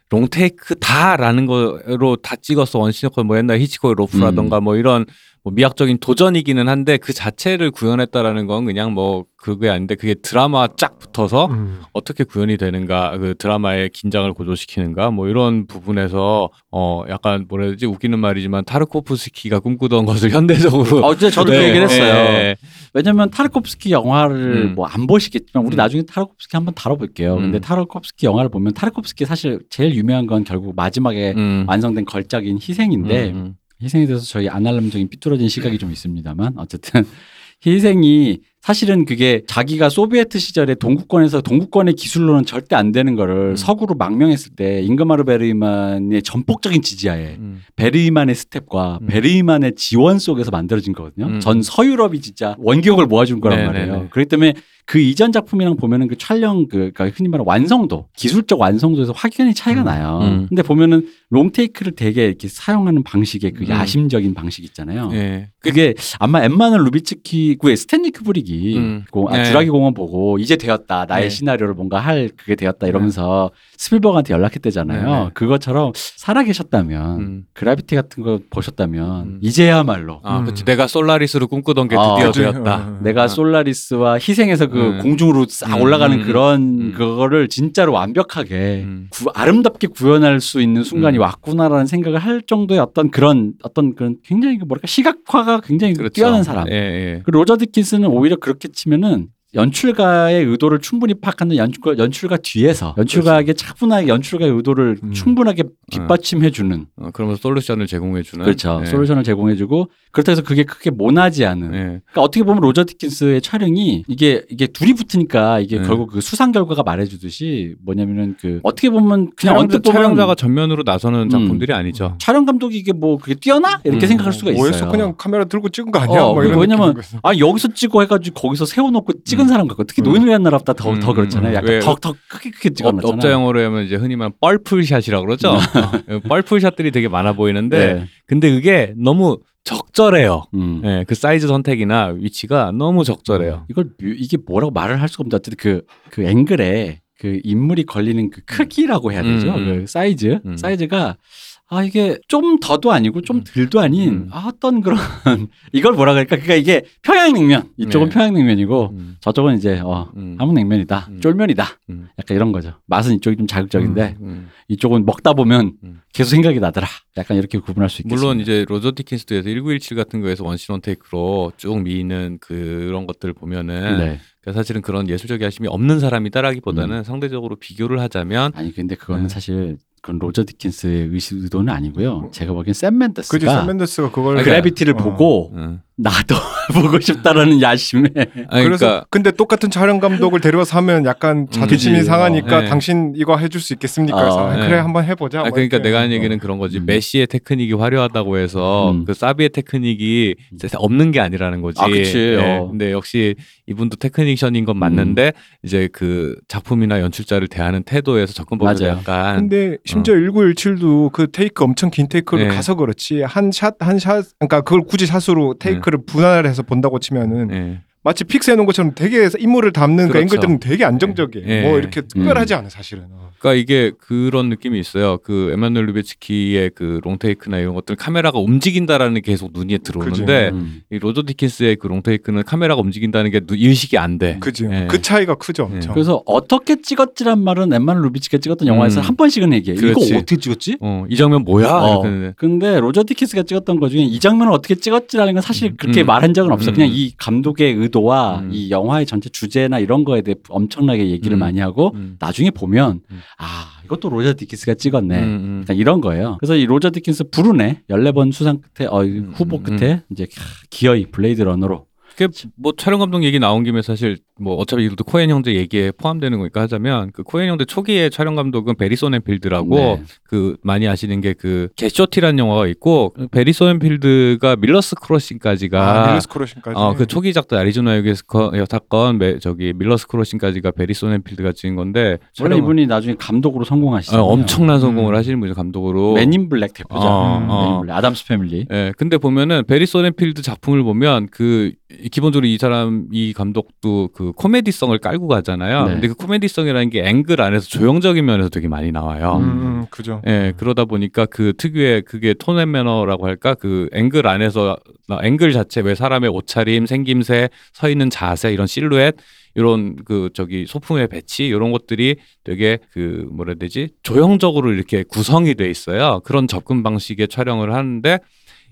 롱테이크다라는 거로 다 찍었어 one scene one cut 뭐 옛날 히치콕의 로프라던가 뭐 이런 뭐 미학적인 도전이기는 한데 그 자체를 구현했다라는 건 그냥 뭐 그게 아닌데 그게 드라마 쫙 붙어서 음. 어떻게 구현이 되는가 그 드라마의 긴장을 고조시키는가 뭐 이런 부분에서 어 약간 뭐라 해야 되지 웃기는 말이지만 타르코프스키가 꿈꾸던 *laughs* 것을 현대적으로 어제 저도 그 네, 얘기를 했어요. 네. 왜냐면 타르코프스키 영화를 음. 뭐 안 보시겠지만 우리 음. 나중에 타르코프스키 한번 다뤄볼게요. 음. 근데 타르코프스키 영화를 보면 타르코프스키 사실 제일 유명한 건 결국 마지막에 음. 완성된 걸작인 희생인데 음, 음. 희생에 대해서 저희 아날람적인 삐뚤어진 시각이 좀 있습니다만 어쨌든 *laughs* 희생이 사실은 그게 자기가 소비에트 시절에 동구권에서 동구권의 기술로는 절대 안 되는 거를 음. 서구로 망명했을 때 잉그마르 베르이만의 전폭적인 지지하에 음. 베르이만의 스텝과 음. 베르이만의 지원 속에서 만들어진 거거든요. 음. 전 서유럽이 진짜 원기옥을 모아준 거란 네네네. 말이에요. 그렇기 때문에 그 이전 작품이랑 보면은 그 촬영 그 그러니까 흔히 말하는 완성도, 기술적 완성도에서 확연히 차이가 음. 나요. 음. 근데 보면은 롱테이크를 되게 이렇게 사용하는 방식의 그 음. 야심적인 방식 있잖아요. 예. 그게 아마 엠마는 루비츠키 그 스탠리 쿠브릭이 음. 고- 아, 네. 주라기 공원 보고 이제 되었다 나의 네. 시나리오를 뭔가 할 그게 되었다 이러면서 스필버그한테 연락했대잖아요. 네, 네. 그것처럼 살아계셨다면 음. 그라비티 같은 거 보셨다면 음. 이제야말로 아, 음. 그렇지. 내가 솔라리스로 꿈꾸던 게 아, 드디어 그치. 되었다. 어. 내가 아. 솔라리스와 희생해서 그 음. 공중으로 싹 음, 올라가는 음, 그런 음. 그거를 진짜로 완벽하게 음. 구- 아름답게 구현할 수 있는 순간이 음. 왔구나라는 생각을 할 정도의 어떤 그런 어떤 그런 굉장히 그 뭐랄까 시각화가 굉장히 그렇죠. 뛰어난 사람. 예, 예. 그 로저 디킨스는 오히려 그렇게 치면은 연출가의 의도를 충분히 파악하는 연출가, 연출가 뒤에서 연출가에게 차분하게 연출가의 의도를 음. 충분하게 뒷받침해주는 어, 그러면서 솔루션을 제공해주는. 그렇죠 예. 솔루션을 제공해주고 그렇다고 해서 그게 크게 모나지 않은 예. 그러니까 어떻게 보면 로저 디킨스의 촬영이 이게 이게 둘이 붙으니까 이게 네. 결국 그 수상 결과가 말해주듯이 뭐냐면은 그 어떻게 보면 그냥 촬영자, 언뜻 보면 촬영자가 전면으로 나서는 음. 작품들이 아니죠. 촬영 감독이 이게 뭐 그게 뛰어나 이렇게 음. 생각할 수가 있어요. 뭐해서 그냥 카메라 들고 찍은 거 아니야? 어, 뭐 이런 왜냐면. 아 여기서 찍고 해가지고 거기서 세워놓고 찍은 음. 사람 같고 특히 음. 노인을 위한 나라보다 더, 음, 더 그렇잖아요. 음. 약간 왜- 더, 더 크게 크게 업, 찍어놨잖아요. 업자 용어로 하면 이제 흔히 말하는 뻘풀샷이라고 그러죠. 어, 뻘풀샷들이 되게 많아 보이는데 네. 근데 그게 너무 적절해요. 음. 예, 그 사이즈 선택이나 위치가 너무 적절해요. 이걸 묘- 이게 뭐라고 말을 할 수가 없는데 어쨌든 그, 그 앵글에 그 인물이 걸리는 그 크기라고 해야 되죠. 음, 음. 그 사이즈 음. 사이즈가 아 이게 좀 더도 아니고 좀 덜도 아닌 음. 아, 어떤 그런 *laughs* 이걸 뭐라 그럴까 그러니까 이게 평양냉면 이쪽은 네. 평양냉면이고 음, 저쪽은 이제 어 음. 함흥냉면이다 음. 쫄면이다 음. 약간 이런 거죠 맛은 이쪽이 좀 자극적인데 음. 이쪽은 먹다 보면 음. 계속 생각이 나더라 약간 이렇게 구분할 수 있겠습니다 물론 이제 로저 디킨스도에서 1917 같은 거에서 one scene one take로 쭉 미는 그런 것들 보면은 네. 그러니까 사실은 그런 예술적 야심이 없는 사람이다라기보다는 상대적으로 비교를 하자면 아니 근데 그거는 네. 사실 그건 로저 디킨스의 의도는 아니고요. 제가 보기엔 샘 멘데스가 그지 샘 멘데스가 그걸 그래비티를 어. 보고 응. 나도 *laughs* 보고 싶다라는 야심에 아니, 그래서 그러니까 근데 똑같은 촬영 감독을 데려와서 하면 약간 자존심이 그지. 상하니까 어, 네. 당신 이거 해줄 수 있겠습니까? 어, 그래서 아, 네. 그래 한번 해보자. 아, 뭐 그러니까. 내가 하는 얘기는 그런 거지. 음. 메시의 테크닉이 화려하다고 해서 음. 그 사비의 테크닉이 없는 게 아니라는 거지. 아, 그치. 예. 어. 근데 역시 이분도 테크니션인 건 맞는데 이제 그 작품이나 연출자를 대하는 태도에서 맞아요. 약간 근데 심지어 1917도 그 테이크 엄청 긴 테이크를 네. 가서 그렇지 한 샷 한 샷 그러니까 그걸 굳이 샷으로 테이크를 분할을 해서 본다고 치면은 예. 마치 fix 해놓은 것처럼 되게 인물을 담는 그 그렇죠. 앵글들은 되게 안정적이에요. 예. 뭐 이렇게 특별하지 않아 사실은. 어. 그러니까 이게 그런 느낌이 있어요. 그 에마누엘 루베즈키의 그 롱테이크나 이런 것들 카메라가 움직인다라는 게 계속 눈에 들어오는데 음. 이 로저 디킨스의 그 롱테이크는 카메라가 움직인다는 게 누- 인식이 안 돼. 그지. 예. 그 차이가 크죠. 예. 그래서 어떻게 찍었지란 말은 엠마누엘 루베즈키가 찍었던 영화에서 음. 한 번씩은 얘기해. 그렇지. 이거 어떻게 찍었지? 어, 이 장면 뭐야? 어. 근데 로저 디킨스가 찍었던 것 중에 이 장면을 어떻게 찍었지라는 건 사실 그렇게 음. 말한 적은 없어. 음. 그냥 이 감독의 의도와 음. 이 영화의 전체 주제나 이런 거에 대해 엄청나게 얘기를 음. 많이 하고 음. 나중에 보면 음. 아 이것도 로저 디킨스가 찍었네. 음, 음. 이런 거예요. 그래서 이 로저 디킨스 부르네 14번 수상 끝에 어, 후보 음, 끝에 이제 기어이 블레이드 러너로 그게 뭐 촬영 감독 얘기 나온 김에 사실 뭐 어차피 이것도 코엔 형제 얘기에 포함되는 거니까 하자면 그 코엔 형제 초기의 촬영 감독은 베리 소넨필드라고 네. 그 많이 아시는 게 그 겟 쇼티라는 영화가 있고 베리 소넨필드가 밀러스 크로싱까지가 아, 밀러스 크로싱까지. 어, 그 초기작도 아리조나 유괴 사건 매- 저기 밀러스 크로싱까지가 베리 소넨필드가 찍은 건데 원래 이분이 나중에 감독으로 성공하시잖아요. 어, 엄청난 성공을 음. 하시는 분이 감독으로 맨인 블랙 대표죠. 어, 어. 아담스 패밀리. 예, 근데 보면은 베리 소넨필드 작품을 보면 그 기본적으로 이 사람 이 감독도 그 코미디성을 깔고 가잖아요. 네. 근데 그 코미디성이라는 게 앵글 안에서 조형적인 면에서 되게 많이 나와요. 음, 음, 그죠. 예, 그러다 보니까 그 특유의 그게 tone and manner라고 할까? 그 앵글 안에서 나- 앵글 자체 왜 사람의 옷차림, 생김새, 서 있는 자세 이런 실루엣 이런 그 저기 소품의 배치 이런 것들이 되게 그 뭐라 해야 되지? 조형적으로 이렇게 구성이 돼 있어요. 그런 접근 방식의 촬영을 하는데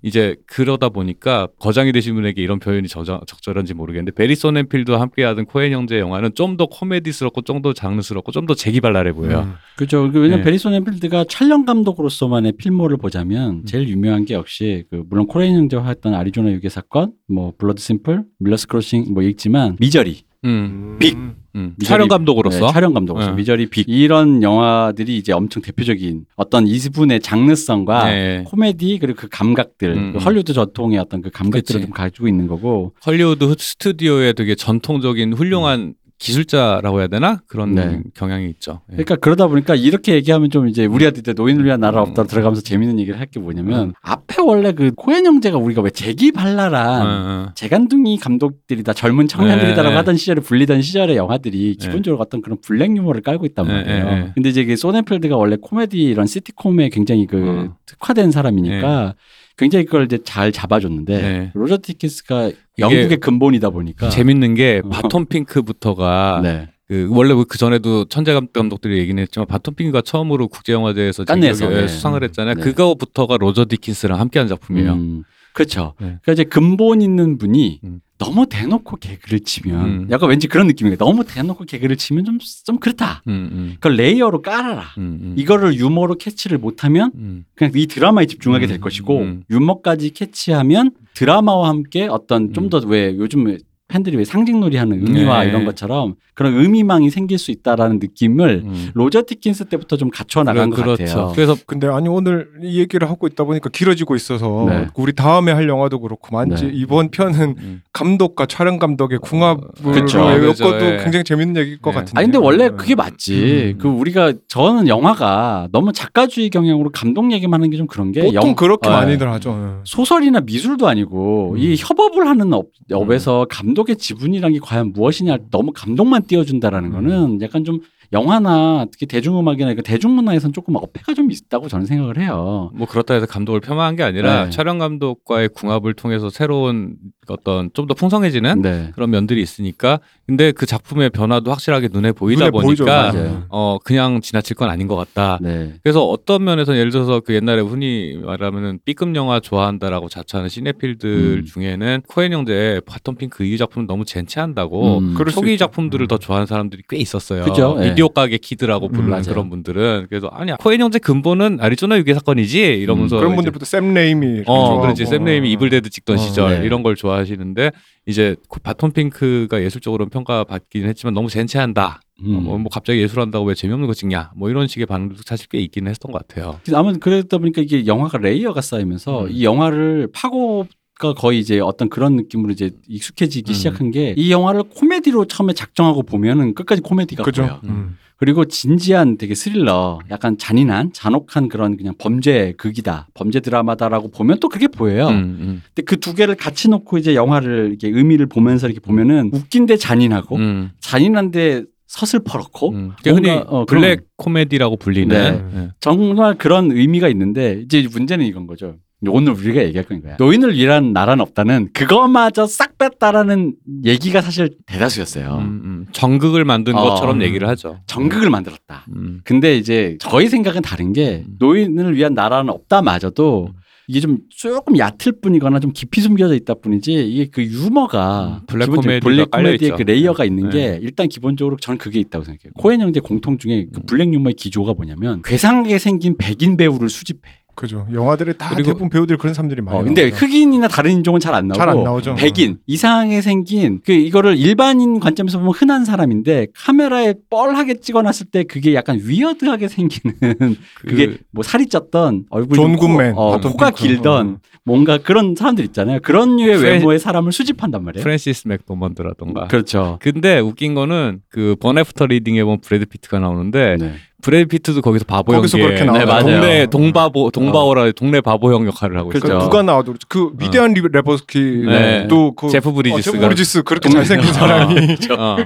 이제 그러다 보니까 거장이 되신 분에게 이런 표현이 저자, 적절한지 모르겠는데 베리 소넨필드와 함께하던 코엔 형제 영화는 좀 더 코미디스럽고 좀 더 장르스럽고 좀 더 재기발랄해 보여요. 음. 그렇죠. 왜냐면 네. 베리 소넨필드가 촬영 감독으로서만의 필모를 음. 보자면 제일 유명한 게 역시 그 물론 코엔 형제와 했던 아리조나 유괴 사건, 뭐 블러드 심플, 밀러스 크로싱 뭐 있지만 미저리 음, 빅. 음. 미저리- 촬영 감독으로서 네, 촬영 감독으로서 네. 미저리 빅 이런 영화들이 이제 엄청 대표적인 어떤 이분의 장르성과 네. 코미디 그리고 그 감각들 음, 그 음. 헐리우드 전통의 어떤 그 감각들을 그치. 좀 가지고 있는 거고 헐리우드 스튜디오의 되게 전통적인 훌륭한 기술자라고 해야 되나 그런 네. 경향이 있죠. 예. 그러니까 그러다 보니까 이렇게 얘기하면 좀 이제 우리한테 노인을 위한 나라 없다 음. 들어가면서 재밌는 얘기를 할 게 뭐냐면 음. 앞에 원래 그 코엔 형제가 우리가 왜 어, 재기발랄한 어. 재간둥이 감독들이다 젊은 청년들이다라고 네. 하던 시절에 불리던 시절의 영화들이 네. 기본적으로 어떤 그런 블랙 유머를 깔고 있단 네, 말이에요. 네, 네. 근데 이제 그 소넨필드가 원래 코미디 이런 시트콤에 굉장히 그 어. 특화된 사람이니까 굉장히 그걸 이제 잘 잡아줬는데 네. 로저 디킨스가 영국의 근본이다 보니까 재밌는 게 어. 바톤 핑크부터가 *laughs* 네. 그 원래 그 전에도 천재 감- 감독들이 얘기는 했지만 바톤 핑크가 처음으로 국제 영화제에서 깐느에서, 네. 수상을 했잖아요. 네. 그거부터가 로저 디킨스랑 함께한 작품이에요. 음, 그렇죠. 네. 그러니까 이제 근본 있는 분이 음. 너무 대놓고 개그를 치면 음. 약간 왠지 그런 느낌이에요. 너무 대놓고 개그를 치면 좀 좀 그렇다. 음, 음, 그걸 layer로 깔아라. 음, 음. 이거를 유머로 캐치를 못하면 음. 그냥 이 드라마에 집중하게 음, 될 것이고 음. 유머까지 캐치하면 드라마와 함께 어떤 좀 음. 더왜 요즘 팬들이 왜 상징놀이 하는 의미와 네. 이런 것처럼 그런 의미망이 생길 수 있다라는 느낌을 음. 로저 디킨스 때부터 좀 갖춰 나간 것 그렇죠. 같아요. 그래서 근데 아니 오늘 이 얘기를 하고 있다 보니까 길어지고 있어서 네. 우리 다음에 할 영화도 그렇고 만지 네. 이번 편은 음. 감독과 촬영 감독의 궁합으로 그쵸. 엮어도 그죠, 예. 굉장히 재밌는 얘기일 것 네. 같은데. 아 근데 원래 그게 맞지. 음. 그 우리가 저는 영화가 너무 작가주의 경향으로 감독 얘기만 하는 게 좀 그런 게 보통 영- 그렇게 어, 많이들 하죠. 소설이나 미술도 아니고 음. 이 협업을 하는 업, 업에서 감독 의 지분이란 게 과연 무엇이냐 너무 감독만 띄워준다라는 음. 거는 약간 좀 영화나 특히 대중음악이나 그 대중문화에선 조금 어폐가 좀 있다고 저는 생각을 해요. 뭐 그렇다 해서 감독을 폄하한 게 아니라 네. 촬영 감독과의 궁합을 통해서 새로운 어떤 좀 더 풍성해지는 네. 그런 면들이 있으니까 근데 그 작품의 변화도 확실하게 눈에 보이다 눈에. 보니까. 어 그냥 지나칠 건 아닌 것 같다. 네. 그래서 어떤 면에서 예를 들어서 그 옛날에 흔히 말하면은 B급 영화 좋아한다라고 자처하는 cinephile들 음. 중에는 코엔 형제 바톤 핑크 이 작품 너무 젠체한다고 음. 초기. 작품들을 음. 더 좋아하는 사람들이 꽤 있었어요. 그죠, 예. 비디오 가게 kid라고 음, 부르는. 그런 분들은 그래서 아니야 코엔 형제 근본은 아리조나 유괴 사건이지 이러면서 음, 그런 분들부터 샘 레이미 어. 그렇지. 샘 레이미 이블데드 찍던 어, 시절 네. 이런 걸 좋아하시는데 이제 그 바톤 핑크가 예술적으로는 평가받기는 했지만 너무 젠체한다. 음. 어, 뭐, 뭐 갑자기 예술한다고 왜 재미없는 거 찍냐? 뭐 이런 식의 반응도 사실 꽤 있기는 했던 것 같아요. 아무튼 그러다 보니까 이게 영화가 layer가 쌓이면서 음. 이 영화를 파고 가 거의 이제 어떤 그런 느낌으로 이제 익숙해지기 음. 시작한 게 이 영화를 코미디로 처음에 작정하고 보면은 끝까지 코미디가 그죠. 보여. 음. 그리고 진지한 되게 스릴러, 약간 잔인한, 잔혹한 그런 그냥 범죄 극이다, 범죄 드라마다라고 보면 또 그게 보여요. 음, 음, 근데 그 두 개를 같이 놓고 이제 영화를 이렇게 의미를 보면서 이렇게 보면은 웃긴데 잔인하고 음, 잔인한데 서슬퍼렇고 음. 흔히 뭔가, 어, 블랙 코미디라고 불리는 네. 네. 정말 그런 의미가 있는데 이제 문제는 이건 거죠. 오늘 우리가 얘기할 건 거야. 노인을 위한 나라는 없다는 그거마저 싹 뺐다라는 얘기가 사실 대다수였어요. 음, 음. 정극을 만든 어. 것처럼 얘기를 하죠. 정극을 만들었다. 음. 근데 이제 저희 생각은 다른 게 음. 노인을 위한 나라는 없다마저도 음. 이게 좀 조금 얕을 뿐이거나 좀 깊이 숨겨져 있다 뿐이지 이게 그 유머가 음, 블랙 코미디의. 그 layer가 있는 네. 게 일단 기본적으로 저는 그게 있다고 생각해요. 코엔 형제 공통 중에 그 음. 블랙 유머의 기조가 뭐냐면 괴상하게 생긴 백인 배우를 수집해. 그죠. 영화들에 다 그리고- 대부분 배우들 그런 사람들이 많이 어, 근데 나오죠. 흑인이나 다른 인종은 잘 안 나오고 잘 안 나오죠. 백인 이상하게 생긴 그 이거를 일반인 관점에서 보면 흔한 사람인데 카메라에 뻘하게 찍어놨을 때 그게 약간 weird하게 생기는 *laughs* 그게 그- 뭐 살이 쪘던 얼굴이 존좀 코- 굿맨, 어, 코가 핑크. 길던 어. 뭔가 그런 사람들 있잖아요. 그런 류의 프레- 외모의 사람을 수집한단 말이에요. 프랜시스 맥도먼드라던가. 그렇죠. 근데 웃긴 거는 그 번 애프터 리딩에 보면 브래드 피트가 나오는데 네. 브래드 피트도 거기서 바보 거기서 연기에 그렇게 나와요. 네, 맞아요. 동네 동바보 동바오라 동네 바보 형 역할을 하고 그 그렇죠. 있어요. 누가 나와도 그렇죠. 그 위대한 리 레보스키도 네. 그 제프 어, 브리지스가 제프 브리지스 그렇게 음. 잘생긴 사람이 *laughs* 어.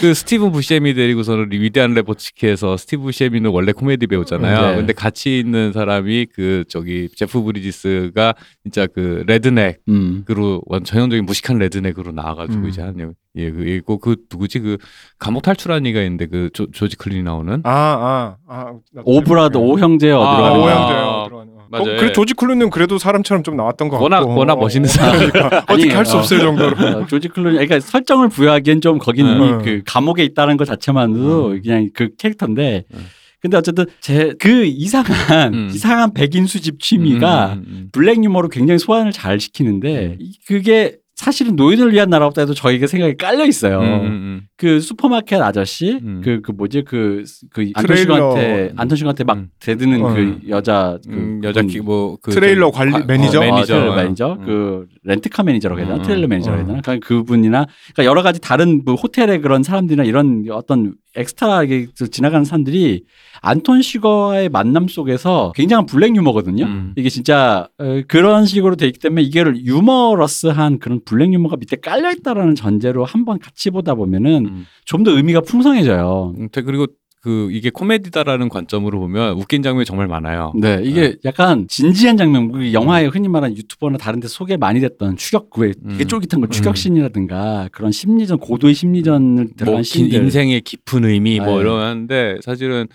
그 스티븐 부세미 데리고서는 위대한 레보스키에서 스티브 부세미는 원래 코미디 배우잖아요. 네. 근데 같이 있는 사람이 그 저기 제프 브리지스가 진짜 그 레드넥으로 음. 완 전형적인 무식한 레드넥으로 나와가지고 음. 이제 한 예, 그, 있고 그 누구지 그 감옥 탈출한 이가 있는데 그 조, 조지 클린이 나오는 아아 아, 나도 오브라드. 오 형제 아, 어디로 아, 가는 오형- 거야? 오형제요. 맞아요. 어, 그래 조지 클루는 그래도 사람처럼 좀 나왔던 것 워낙- 같고 워낙 멋있는 사람. 그러니까 *laughs* 어떻게 할수 어, 없을 정도로 어, 조지 클루니 그러니까 설정을 부여하기엔 좀 거기는 네. 이미 그 감옥에 있다는 것 자체만으로도 음. 그냥 그 캐릭터인데 음. 근데 어쨌든 제 그 이상한 음. 이상한 백인 수집 취미가 음, 음, 음. 블랙 유머로 굉장히 소환을 잘 시키는데 이- 그게 사실은 노인을 위한 나라보다 해도 저에게 생각이 깔려 있어요. 음, 음, 음. 그 슈퍼마켓 아저씨 음. 그그 뭐지 그 그 안톤 트레일러. 씨한테 안톤 씨한테 막 음. 대드는 어. 그 여자 그 음, 여자. 기, 뭐, 그 트레일러 관리- 과- 매니저? 어, 어, 매니저. 트레일러 매니저 음. 그 렌트카 매니저라고 해야 되나 음, 트레일러 매니저라고 해야 어. 되나 그러니까 그분이나 그러니까 여러 가지 다른 뭐 호텔의 그런 사람들이나 이런 어떤 엑스트라하게 지나가는 사람들이 안톤 시거의 만남 속에서 굉장한 블랙 유머거든요. 음. 이게 진짜 어, 그런 식으로 돼 있기 때문에 이게를 유머러스한 그런 블랙 유머가 밑에 깔려 있다라는 전제로 한번 같이 보다 보면은 음. 좀더 의미가 풍성해져요. 음, 되- 그리고 그 이게 코미디다라는 관점으로 보면 웃긴 장면이 정말 많아요. 네, 이게 약간 진지한 장면, 그 영화에 흔히 말하는 유튜버나 다른 데 소개 많이 됐던 추격, 되게 음. 쫄깃한 거 추격신이라든가 그런 심리전, 고도의 심리전을 들어간 뭐 긴- 씬들. 인생의 깊은 의미 뭐 네. 이러는데 사실은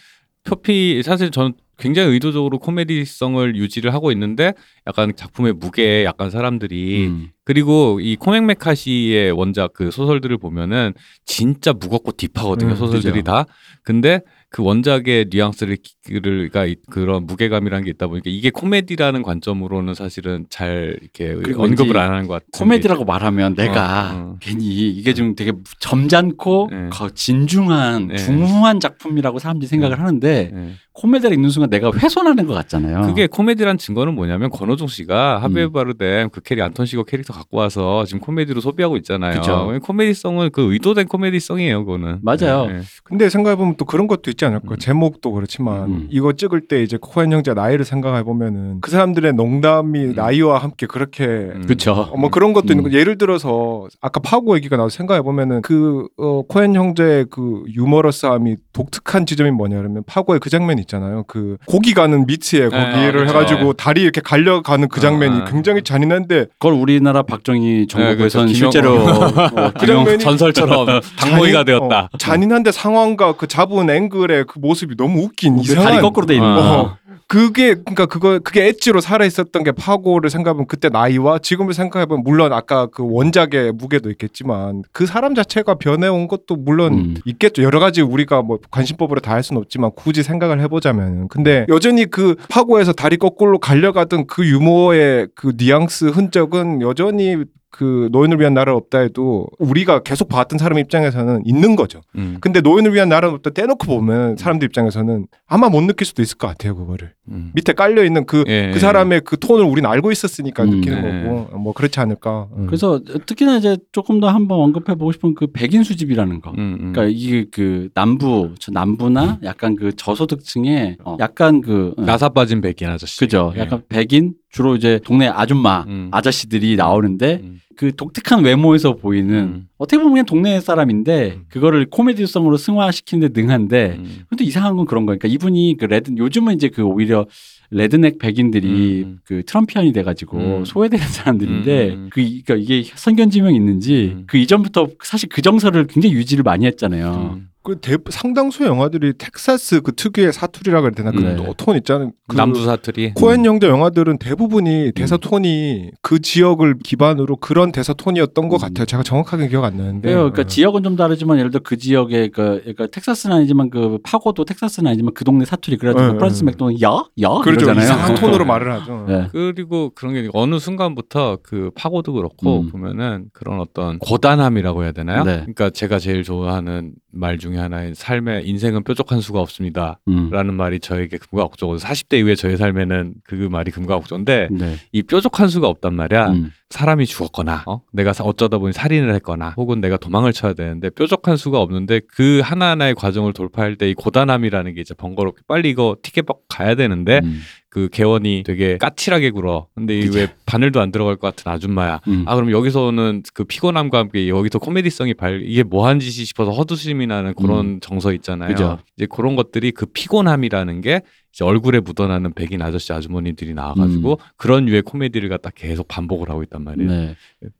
표피 사실 저는 굉장히 의도적으로 코미디성을 유지를 하고 있는데 약간 작품의 무게에 약간 사람들이 음. 그리고 이 코맹 메카시의 원작 그 소설들을 보면은 진짜 무겁고 deep하거든요 음, 소설들이 그죠. 다 근데 그 원작의 뉘앙스를가 그런 무게감이라는 게 있다 보니까 이게 코미디라는 관점으로는 사실은 잘 이렇게 언급을 안 하는 것 같은 코미디라고 말하면 내가 어, 어. 괜히 이게 좀 되게 점잖고 네. 거- 진중한 네. 중후한 작품이라고 사람들이 생각을 네. 하는데 예. 코미디를 읽는 순간 내가 훼손하는 것 같잖아요. 그게 코미디란 증거는 뭐냐면 권호중 씨가 음. 하비에르 바르뎀 그 캐리 안톤 시거 캐릭터 갖고 와서 지금 코미디로 소비하고 있잖아요. 그쵸. 코미디성은 그 의도된 코미디성이에요, 그거는. 맞아요. 예, 예. 근데 생각해 보면 또 그런 것도 있지 않을까 음. 제목도 그렇지만 음. 이거 찍을 때 이제 코엔 형제 나이를 생각해 보면은 그 사람들의 농담이 음. 나이와 함께 그렇게 음. 그렇죠. 어, 뭐 그런 것도 있는 음. 거 예를 들어서 아까 파고 얘기가 나와서 생각해 보면은 그 어, 코엔 형제의 그 유머러스함이 독특한 지점이 뭐냐 그러면 파고의 그 장면 있잖아요. 그 고기 가는 미트에 고기를 아, 그렇죠. 해가지고 다리 이렇게 갈려가는 그 장면이 아. 굉장히 잔인한데 그걸 우리나라 박정희 정부에서는 네. 실제로 어, 그 장면이 전설처럼 당모이가 잔인- 되었다. 어, 잔인한데 상황과 그 잡은 앵글의 그 모습이 너무 웃긴 그 이상한. 다리 거꾸로 돼 있는 어. 그게 그러니까 그거 그게 엣지로 살아 있었던 게 파고를 생각하면 그때 나이와 지금을 생각해보면 물론 아까 그 원작의 무게도 있겠지만 그 사람 자체가 변해온 것도 물론 음. 있겠죠 여러 가지 우리가 뭐 관심법으로 다 할 수는 없지만 굳이 생각을 해보자면 근데 여전히 그 파고에서 다리 거꾸로 갈려가던 그 유머의 그 뉘앙스 흔적은 여전히 그 노인을 위한 나라 없다 해도 우리가 계속 봤던 사람 입장에서는 있는 거죠. 음. 근데 노인을 위한 나라 없다 떼놓고 보면 사람들 입장에서는 아마 못 느낄 수도 있을 것 같아요 그거를 음. 밑에 깔려 있는 그그 예, 사람의 그 톤을 우리는 알고 있었으니까 음, 느끼는 네. 거고 뭐 그렇지 않을까. 음. 그래서 특히나 이제 조금 더 한번 언급해 보고 싶은 그 백인 수집이라는 거. 음, 음. 그러니까 이게 그 남부, 저 남부나 약간 그 저소득층의 어, 약간 그 어, 나사 빠진 백인 아저씨. 그죠. 예. 약간 백인 주로 이제 동네 아줌마, 음. 아저씨들이 나오는데 음. 그 독특한 외모에서 보이는 음. 어떻게 보면 그냥 동네 사람인데 음. 그거를 코미디성으로 승화시키는데 능한데 음. 근데 이상한 건 그런 거니까 이분이 그 red 요즘은 이제 그 오히려 redneck 백인들이 음. 그 Trumpian이 돼가지고 음. 소외되는 사람들인데. 그 이- 그러니까 이게 선견지명 있는지 음. 그 이전부터 사실 그 정서를 굉장히 유지를 많이 했잖아요. 음. 그 대, 상당수 영화들이 텍사스 그 특유의 사투리라 그래야 되나 네. 그톤 있잖아요. 그 남부 사투리. 코엔 형제 영화들은 대부분이 대사 톤이 그 지역을 기반으로 그런 대사 톤이었던 것 음. 같아요. 제가 정확하게 기억 안 나는데. 그래요. 그러니까 어. 지역은 좀 다르지만 예를 들어 그 지역의 그 그러니까 텍사스는 아니지만 그 파고도 텍사스는 아니지만 그 동네 사투리 그래가지고 네, 프란시스 네. 맥도먼드야? 야? 그렇죠. 이러잖아요. 이상한 톤으로 말을 하죠. 네. 그리고 그런 게 어느 순간부터 그 파고도 그렇고 음. 보면은 그런 어떤 고단함이라고 해야 되나요? 네. 그러니까 제가 제일 좋아하는 말 중에 하나인 삶의 인생은 뾰족한 수가 없습니다. 음. 라는 말이 저에게 금과 억조고 40대 이후에 저의 삶에는 그 말이 금과 억조인데 네. 이 뾰족한 수가 없단 말이야. 음. 사람이 죽었거나 어? 내가 사- 어쩌다 보니 살인을 했거나 혹은 내가 도망을 쳐야 되는데 뾰족한 수가 없는데 그 하나하나의 과정을 돌파할 때 이 고단함이라는 게 이제 번거롭게 빨리 이거 티켓 받고 가야 되는데 음. 그 개원이 되게 까칠하게 굴어. 근데 이 왜 바늘도 안 들어갈 것 같은 아줌마야. 음. 아 그럼 여기서는 그 피곤함과 함께 여기서 코미디성이 발 이게 뭐한 짓이 싶어서 헛웃음이 나는 그런 정서 있잖아요. 그죠. 이제 그런 것들이 그 피곤함이라는 게 얼굴에 묻어나는 백인 아저씨 아주머니들이 나와가지고 그런 유의 코미디를 갖다 계속 반복을 하고 있단 말이에요. 네.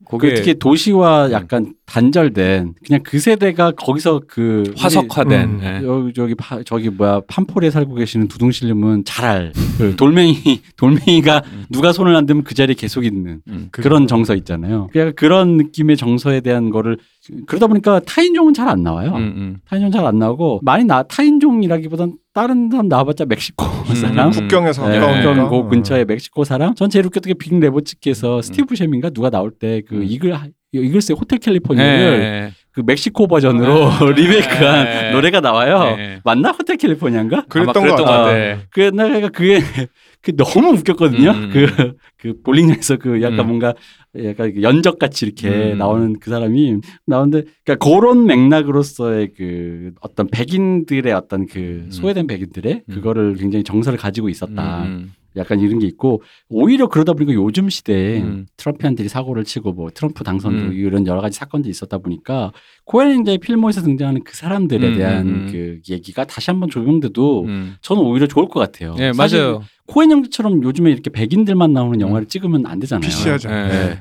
그게 그 특히 도시와 음. 약간 단절된 그냥 그 세대가 거기서 그 화석화된 음. 예. 여기 저기 파, 저기 뭐야 판폴에 살고 계시는 두둥실님은 잘 알. 그 돌멩이 *laughs* 돌멩이가 음. 누가 손을 안 대면 그 자리에 계속 있는 음. 그, 런 정서 있잖아요. 그러니까 그런 느낌의 정서에 대한 거를 그러다 보니까 타인종은 잘 안 나와요. 음, 음. 타인종 잘 안 나오고 많이 나 타인종이라기보단 다른 사람 나와봤자 멕시코 사람. 음. 국경에서 네. 국경 그 근처에 멕시코 사람. 전 제일 웃겼던 게빅 레보츠키에서 스티브 셰민가 누가 나올 때그 음. 이글 이글스의 호텔 캘리포니아를 예. 그 멕시코 버전으로 네. *laughs* 리메이크한 네. 노래가 나와요. 네. 맞나 호텔 캘리포니아인가? 그랬던 것 같아요. 같아. 같아. 그 내가 그게 *laughs* 그 너무 웃겼거든요. 음, 음, 그, 그 볼링장에서 그 약간 음. 뭔가 약간 그 연적 같이 이렇게 음. 나오는 그 사람이 나오는데 그러니까 그런 맥락으로서의 그 어떤 백인들의 어떤 그 음. 소외된 백인들의 음. 그거를 굉장히 정서를 가지고 있었다. 음, 약간 이런 게 있고 오히려 그러다 보니까 요즘 시대에 음. 트럼피안들이 사고를 치고 뭐 트럼프 당선도 음. 이런 여러 가지 사건들이 있었다 보니까 코엔의 필모에서 등장하는 그 사람들에 음, 대한 음, 음. 그 얘기가 다시 한번 적용돼도 음. 저는 오히려 좋을 것 같아요. 예, 사실 맞아요. 코엔 형제처럼 요즘에 이렇게 백인들만 나오는 음. 영화를 찍으면 안 되잖아요. PC하죠. 예. 네.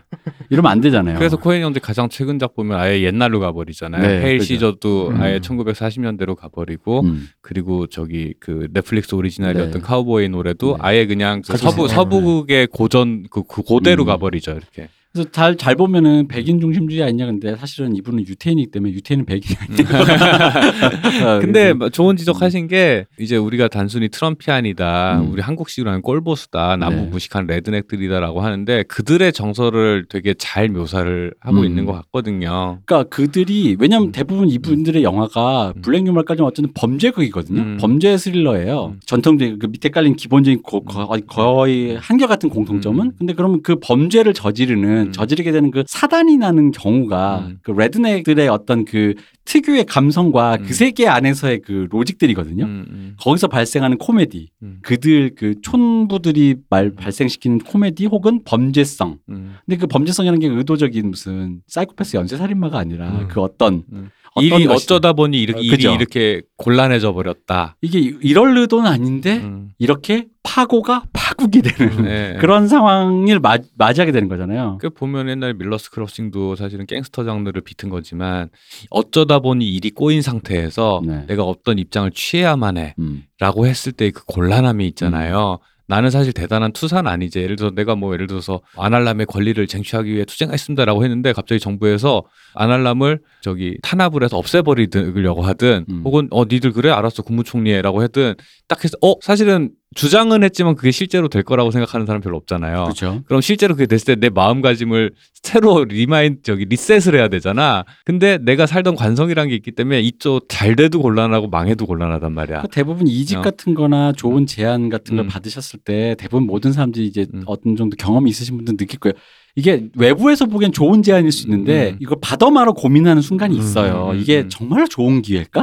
이러면 안 되잖아요. 그래서 코엔 형제 가장 최근 작 보면 아예 옛날로 가버리잖아요. 네, 헤일 그죠. 시저도 음. 아예 1940년대로 가버리고 음. 그리고 저기 그 넷플릭스 오리지널이었던 네. 카우보이 노래도 네. 아예 그냥 그 서부 네. 서부국의 고전 그, 그 고대로 음. 가버리죠 이렇게. 그래서 잘, 잘 보면은 백인 중심주의 아니냐 근데 사실은 이분은 유태인이기 때문에 유태인은 백인이 아니에요. *laughs* *laughs* 근데 뭐 좋은 지적하신 게 이제 우리가 단순히 트럼피안이다, 음. 우리 한국식으로 하는 꼴보수다, 남부 네. 무식한 레드넥들이다라고 하는데 그들의 정서를 되게 잘 묘사를 하고 음. 있는 것 같거든요. 그러니까 그들이 왜냐면 음. 대부분 이분들의 영화가 음. 블랙 유머까지 어쨌든 범죄극이거든요. 음. 범죄 스릴러예요. 음. 전통적인 그 밑에 깔린 기본적인 고- 거의, 거의 한결 같은 공통점은 음. 근데 그러면 그 범죄를 저지르는 음. 저지르게 되는 그 사단이 나는 경우가 음. 그 redneck들의 어떤 그 특유의 감성과 음. 그 세계 안에서의 그 logic들이거든요. 음, 음, 거기서 발생하는 코미디, 음. 그들 그 촌부들이 말 발생시키는 코미디 혹은 범죄성. 음, 근데 그 범죄성이라는 게 의도적인 무슨 사이코패스 연쇄살인마가 아니라 음. 그 어떤 음. 일이 것이든. 어쩌다 보니 이렇게 어, 일이 그죠. 이렇게 곤란해져 버렸다. 이게 이럴 의도는 아닌데 음. 이렇게 파고가 파국이 되는 네. 그런 상황을 맞, 맞이하게 되는 거잖아요. 그 보면 옛날 밀러스 크로싱도 사실은 갱스터 장르를 비튼 거지만 어쩌다 보니 일이 꼬인 상태에서 네. 내가 어떤 입장을 취해야만 해. 음. 라고 했을 때 그 곤란함이 있잖아요. 나는 사실 대단한 투사는 아니지. 예를 들어서 내가 뭐 예를 들어서 아날람의 권리를 쟁취하기 위해 투쟁했습니다라고 했는데 갑자기 정부에서 아날람을 저기 탄압을 해서 없애버리려고 하든 음. 혹은 어 니들 그래 알았어 국무총리해라고 하든 딱 해서 어 사실은 주장은 했지만 그게 실제로 될 거라고 생각하는 사람 별로 없잖아요. 그렇죠. 그럼 실제로 그게 됐을 때 내 마음가짐을 새로 remind 저기 reset을 해야 되잖아. 근데 내가 살던 관성이란 게 있기 때문에 이쪽 잘 돼도 곤란하고 망해도 곤란하단 말이야. 그러니까 대부분 이직 어. 같은 거나 좋은 제안 같은 걸 음. 받으셨을 때 대부분 모든 사람들이 이제 음. 어떤 정도 경험이 있으신 분들은 느낄 거예요. 이게 외부에서 보기엔 좋은 제안일 수 있는데 음. 이걸 받아 말아 고민하는 순간이 음, 있어요. 음, 이게 음. 정말 좋은 기회일까?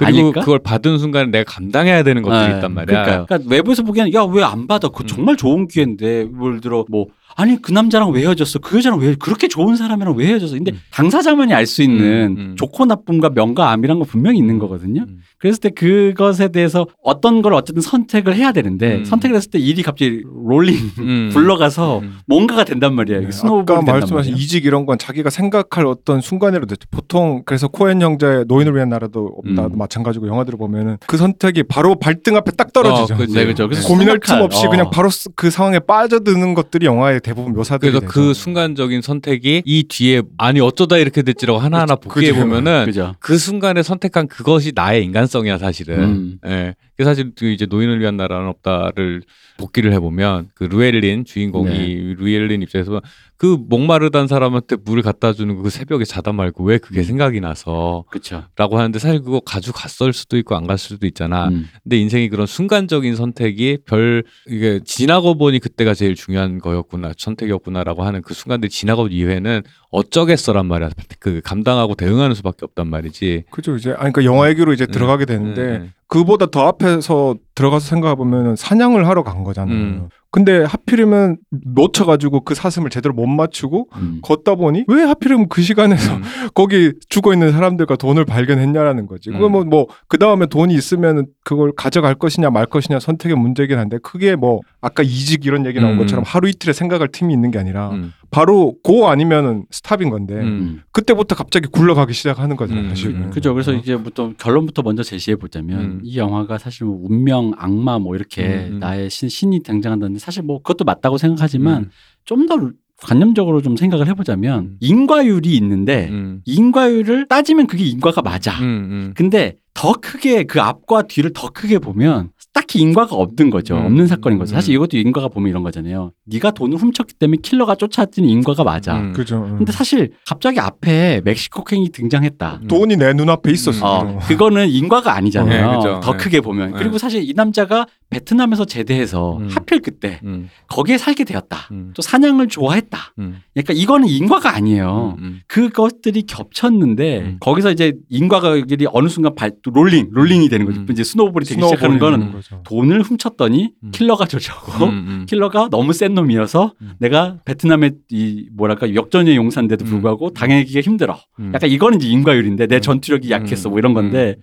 음. 그리고 아닐까? 그걸 받은 순간에 내가 감당해야 되는 것들이 네, 있단 말이야. 그러니까요. 그러니까 외부에서 보기에는 야 왜 안 받아? 그거 음. 정말 좋은 기회인데 예를 들어 뭐 아니 그 남자랑 왜 헤어졌어? 그 여자랑 왜 그렇게 좋은 사람이랑 왜 헤어졌어? 근데 음. 당사자만이 알 수 있는 음, 음. 좋고 나쁨과 명과 암이란 거 분명히 있는 거거든요. 음. 그랬을 때 그것에 대해서 어떤 걸 어쨌든 선택을 해야 되는데 음. 선택을 했을 때 일이 갑자기 rolling 음. 굴러가서 음. 뭔가가 된단 말이에요. 네, 이게 snowball이 아까 된단 말씀하신 말이에요. 이직 이런 건 자기가 생각할 어떤 순간이라도. 보통 그래서 코엔 형제의 노인을 위한 나라도 없다 음. 마찬가지고 영화들을 보면은 그 선택이 바로 발등 앞에 딱 떨어지죠. 어, 그치. 네, 그죠. 그래서 고민할 생각할- 틈 없이 어. 그냥 바로 스- 그 상황에 빠져드는 것들이 영화의 대부분 묘사들이 그래서 그 순간적인 선택이 이 뒤에 아니 어쩌다 이렇게 됐지라고 하나하나 복귀해 그죠. 보면은 그죠. 그 순간에 선택한 그것이 나의 인간성이야 사실은. 음. 예. 그 사실 그 이제 노인을 위한 나라는 없다를 복귀를 해보면 그 루엘린 주인공이 네. 루엘린 입장에서 그 목마르단 사람한테 물을 갖다 주는 그 새벽에 자다 말고 왜 음. 그게 생각이 나서 그렇죠. 라고 하는데 사실 그거 가져갔을 수도 있고 안 갔을 수도 있잖아. 음. 근데 인생이 그런 순간적인 선택이 별 이게 지나고 보니 그때가 제일 중요한 거였구나 선택이었구나라고 하는 그 순간들 지나고 이후에는 어쩌겠어란 말이야. 그 감당하고 대응하는 수밖에 없단 말이지. 그죠 이제 아니 그러니까 영화 얘기로 이제 음. 들어가게 되는데 음, 그보다 더 앞에서 들어가서 생각해 보면은 사냥을 하러 간 거잖아요. 음. 근데 하필이면 놓쳐가지고 그 사슴을 제대로 못 맞추고 음. 걷다 보니 왜 하필이면 그 시간에서 음. *laughs* 거기 죽어 있는 사람들과 돈을 발견했냐라는 거지. 그거 음. 뭐뭐 그 다음에 돈이 있으면 그걸 가져갈 것이냐 말 것이냐 선택의 문제긴 한데 그게 뭐 아까 이직 이런 얘기 나온 음. 것처럼 하루 이틀에 생각할 틈이 있는 게 아니라 음. 바로 고 아니면은 스탑인 건데 음. 음. 그때부터 갑자기 굴러가기 시작하는 거잖아요. 음. 사실은. 음. 그죠. 그래서 어. 이제 부터 결론부터 먼저 제시해 보자면 음. 이 영화가 사실 뭐 운명, 악마 뭐 이렇게 음. 나의 신, 신이 등장한다는 데 사실 뭐 그것도 맞다고 생각하지만 음. 좀더 관념적으로 좀 생각을 해보자면 음. 인과율이 있는데 음. 인과율을 따지면 그게 인과가 맞아. 음. 음. 근데 더 크게 그 앞과 뒤를 더 크게 보면 딱히 인과가 없는 거죠. 음. 없는 사건인 거죠. 사실 음. 이것도 인과가 보면 이런 거잖아요. 네가 돈을 훔쳤기 때문에 킬러가 쫓아왔더니 인과가 맞아. 음. 그죠. 음. 근데 사실 갑자기 앞에 멕시코행이 등장했다. 음. 돈이 내 눈앞에 있었어. 어, 그거는 인과가 아니잖아요. 네, 그죠. 더 네. 크게 보면. 네. 그리고 사실 이 남자가 베트남에서 제대해서 음. 하필 그때 음. 거기에 살게 되었다. 음. 또 사냥을 좋아했다. 음. 그러니까 이거는 인과가 아니에요. 음. 그것들이 겹쳤는데 음. 거기서 이제 인과가 어느 순간 발, 또 rolling, rolling이 되는 거죠. 음. 이제 snowball이 되기 snowball이 시작하는 거는 되는 거죠. 돈을 훔쳤더니 음. 킬러가 쫓아오고 음. 음. *laughs* 킬러가 너무 센 놈이어서 음. 내가 베트남의 이 뭐랄까 역전의 용사인데도 음. 불구하고 당하기가 힘들어. 음. 약간 이거는 이제 인과율인데 내 음. 전투력이 약했어 음. 뭐 이런 건데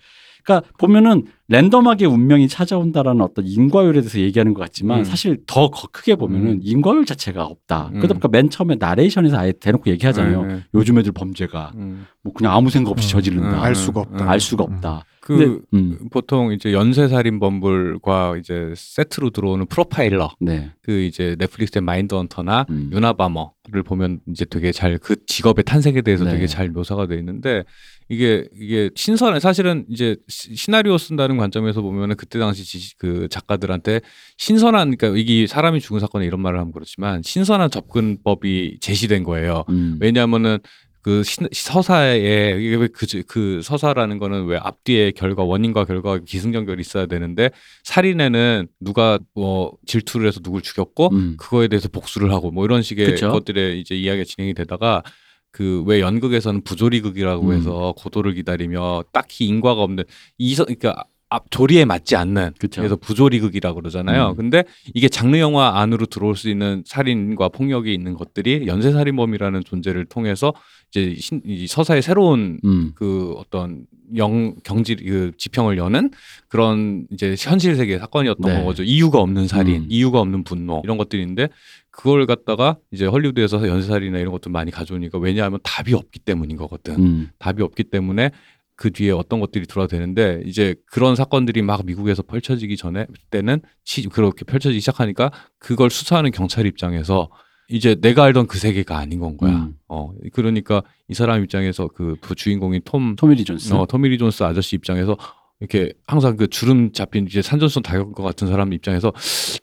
그러니까 보면은 random하게 운명이 찾아온다라는 어떤 인과율에 대해서 얘기하는 것 같지만 음. 사실 더 거- 크게 보면은 음. 인과율 자체가 없다. 음. 그러다 보니까 맨 처음에 나레이션에서 아예 대놓고 얘기하잖아요. 네, 네. 요즘 애들 범죄가 음. 뭐 그냥 아무 생각 없이 음. 저지른다. 음. 알 수가 없다. 알 수가 없다. 그 근데, 음, 보통 이제 연쇄 살인범들과 이제 세트로 들어오는 프로파일러 네. 그 이제 넷플릭스의 마인드 헌터나 음. 유나바머를 보면 이제 되게 잘 그 직업의 탄생에 대해서 네. 되게 잘 묘사가 돼 있는데 이게 이게 신선해 사실은 이제 시- 시나리오 쓴다는 관점에서 보면은 그때 당시 지, 그 작가들한테 신선한 그러니까 이게 사람이 죽은 사건에 이런 말을 하면 그렇지만 신선한 접근법이 제시된 거예요. 음. 왜냐하면은 그 시, 서사에 왜그 그 서사라는 거는 왜 앞뒤에 결과 원인과 결과 기승전결이 있어야 되는데 살인에는 누가 뭐 질투를 해서 누굴 죽였고 음. 그거에 대해서 복수를 하고 뭐 이런 식의 그쵸. 것들의 이제 이야기가 진행이 되다가 그 왜 연극에서는 부조리극이라고 음. 해서 고도를 기다리며 딱히 인과가 없는 이서 그러니까 앞 조리에 맞지 않는 그쵸. 그래서 부조리극이라고 그러잖아요. 음. 근데 이게 장르 영화 안으로 들어올 수 있는 살인과 폭력이 있는 것들이 연쇄 살인범이라는 존재를 통해서 이제 신, 이 서사의 새로운 음. 그 어떤 영 경지 그 지평을 여는 그런 이제 현실 세계 사건이었던 네. 거죠. 이유가 없는 살인, 음. 이유가 없는 분노 이런 것들인데 그걸 갖다가 이제 헐리우드에서 연쇄살인이나 이런 것들 많이 가져오니까 왜냐하면 답이 없기 때문인 거거든. 음. 답이 없기 때문에 그 뒤에 어떤 것들이 들어야 되는데 이제 그런 사건들이 막 미국에서 펼쳐지기 전에 때는 치, 그렇게 펼쳐지기 시작하니까 그걸 수사하는 경찰 입장에서 이제 내가 알던 그 세계가 아닌 건 거야. 음. 어 그러니까 이 사람 입장에서 그, 부 주인공인 톰 토미 리 존스. 어, 토미 리 존스 아저씨 입장에서 이렇게 항상 그 주름 잡힌 이제 산전수전 다 겪은 것 같은 사람 입장에서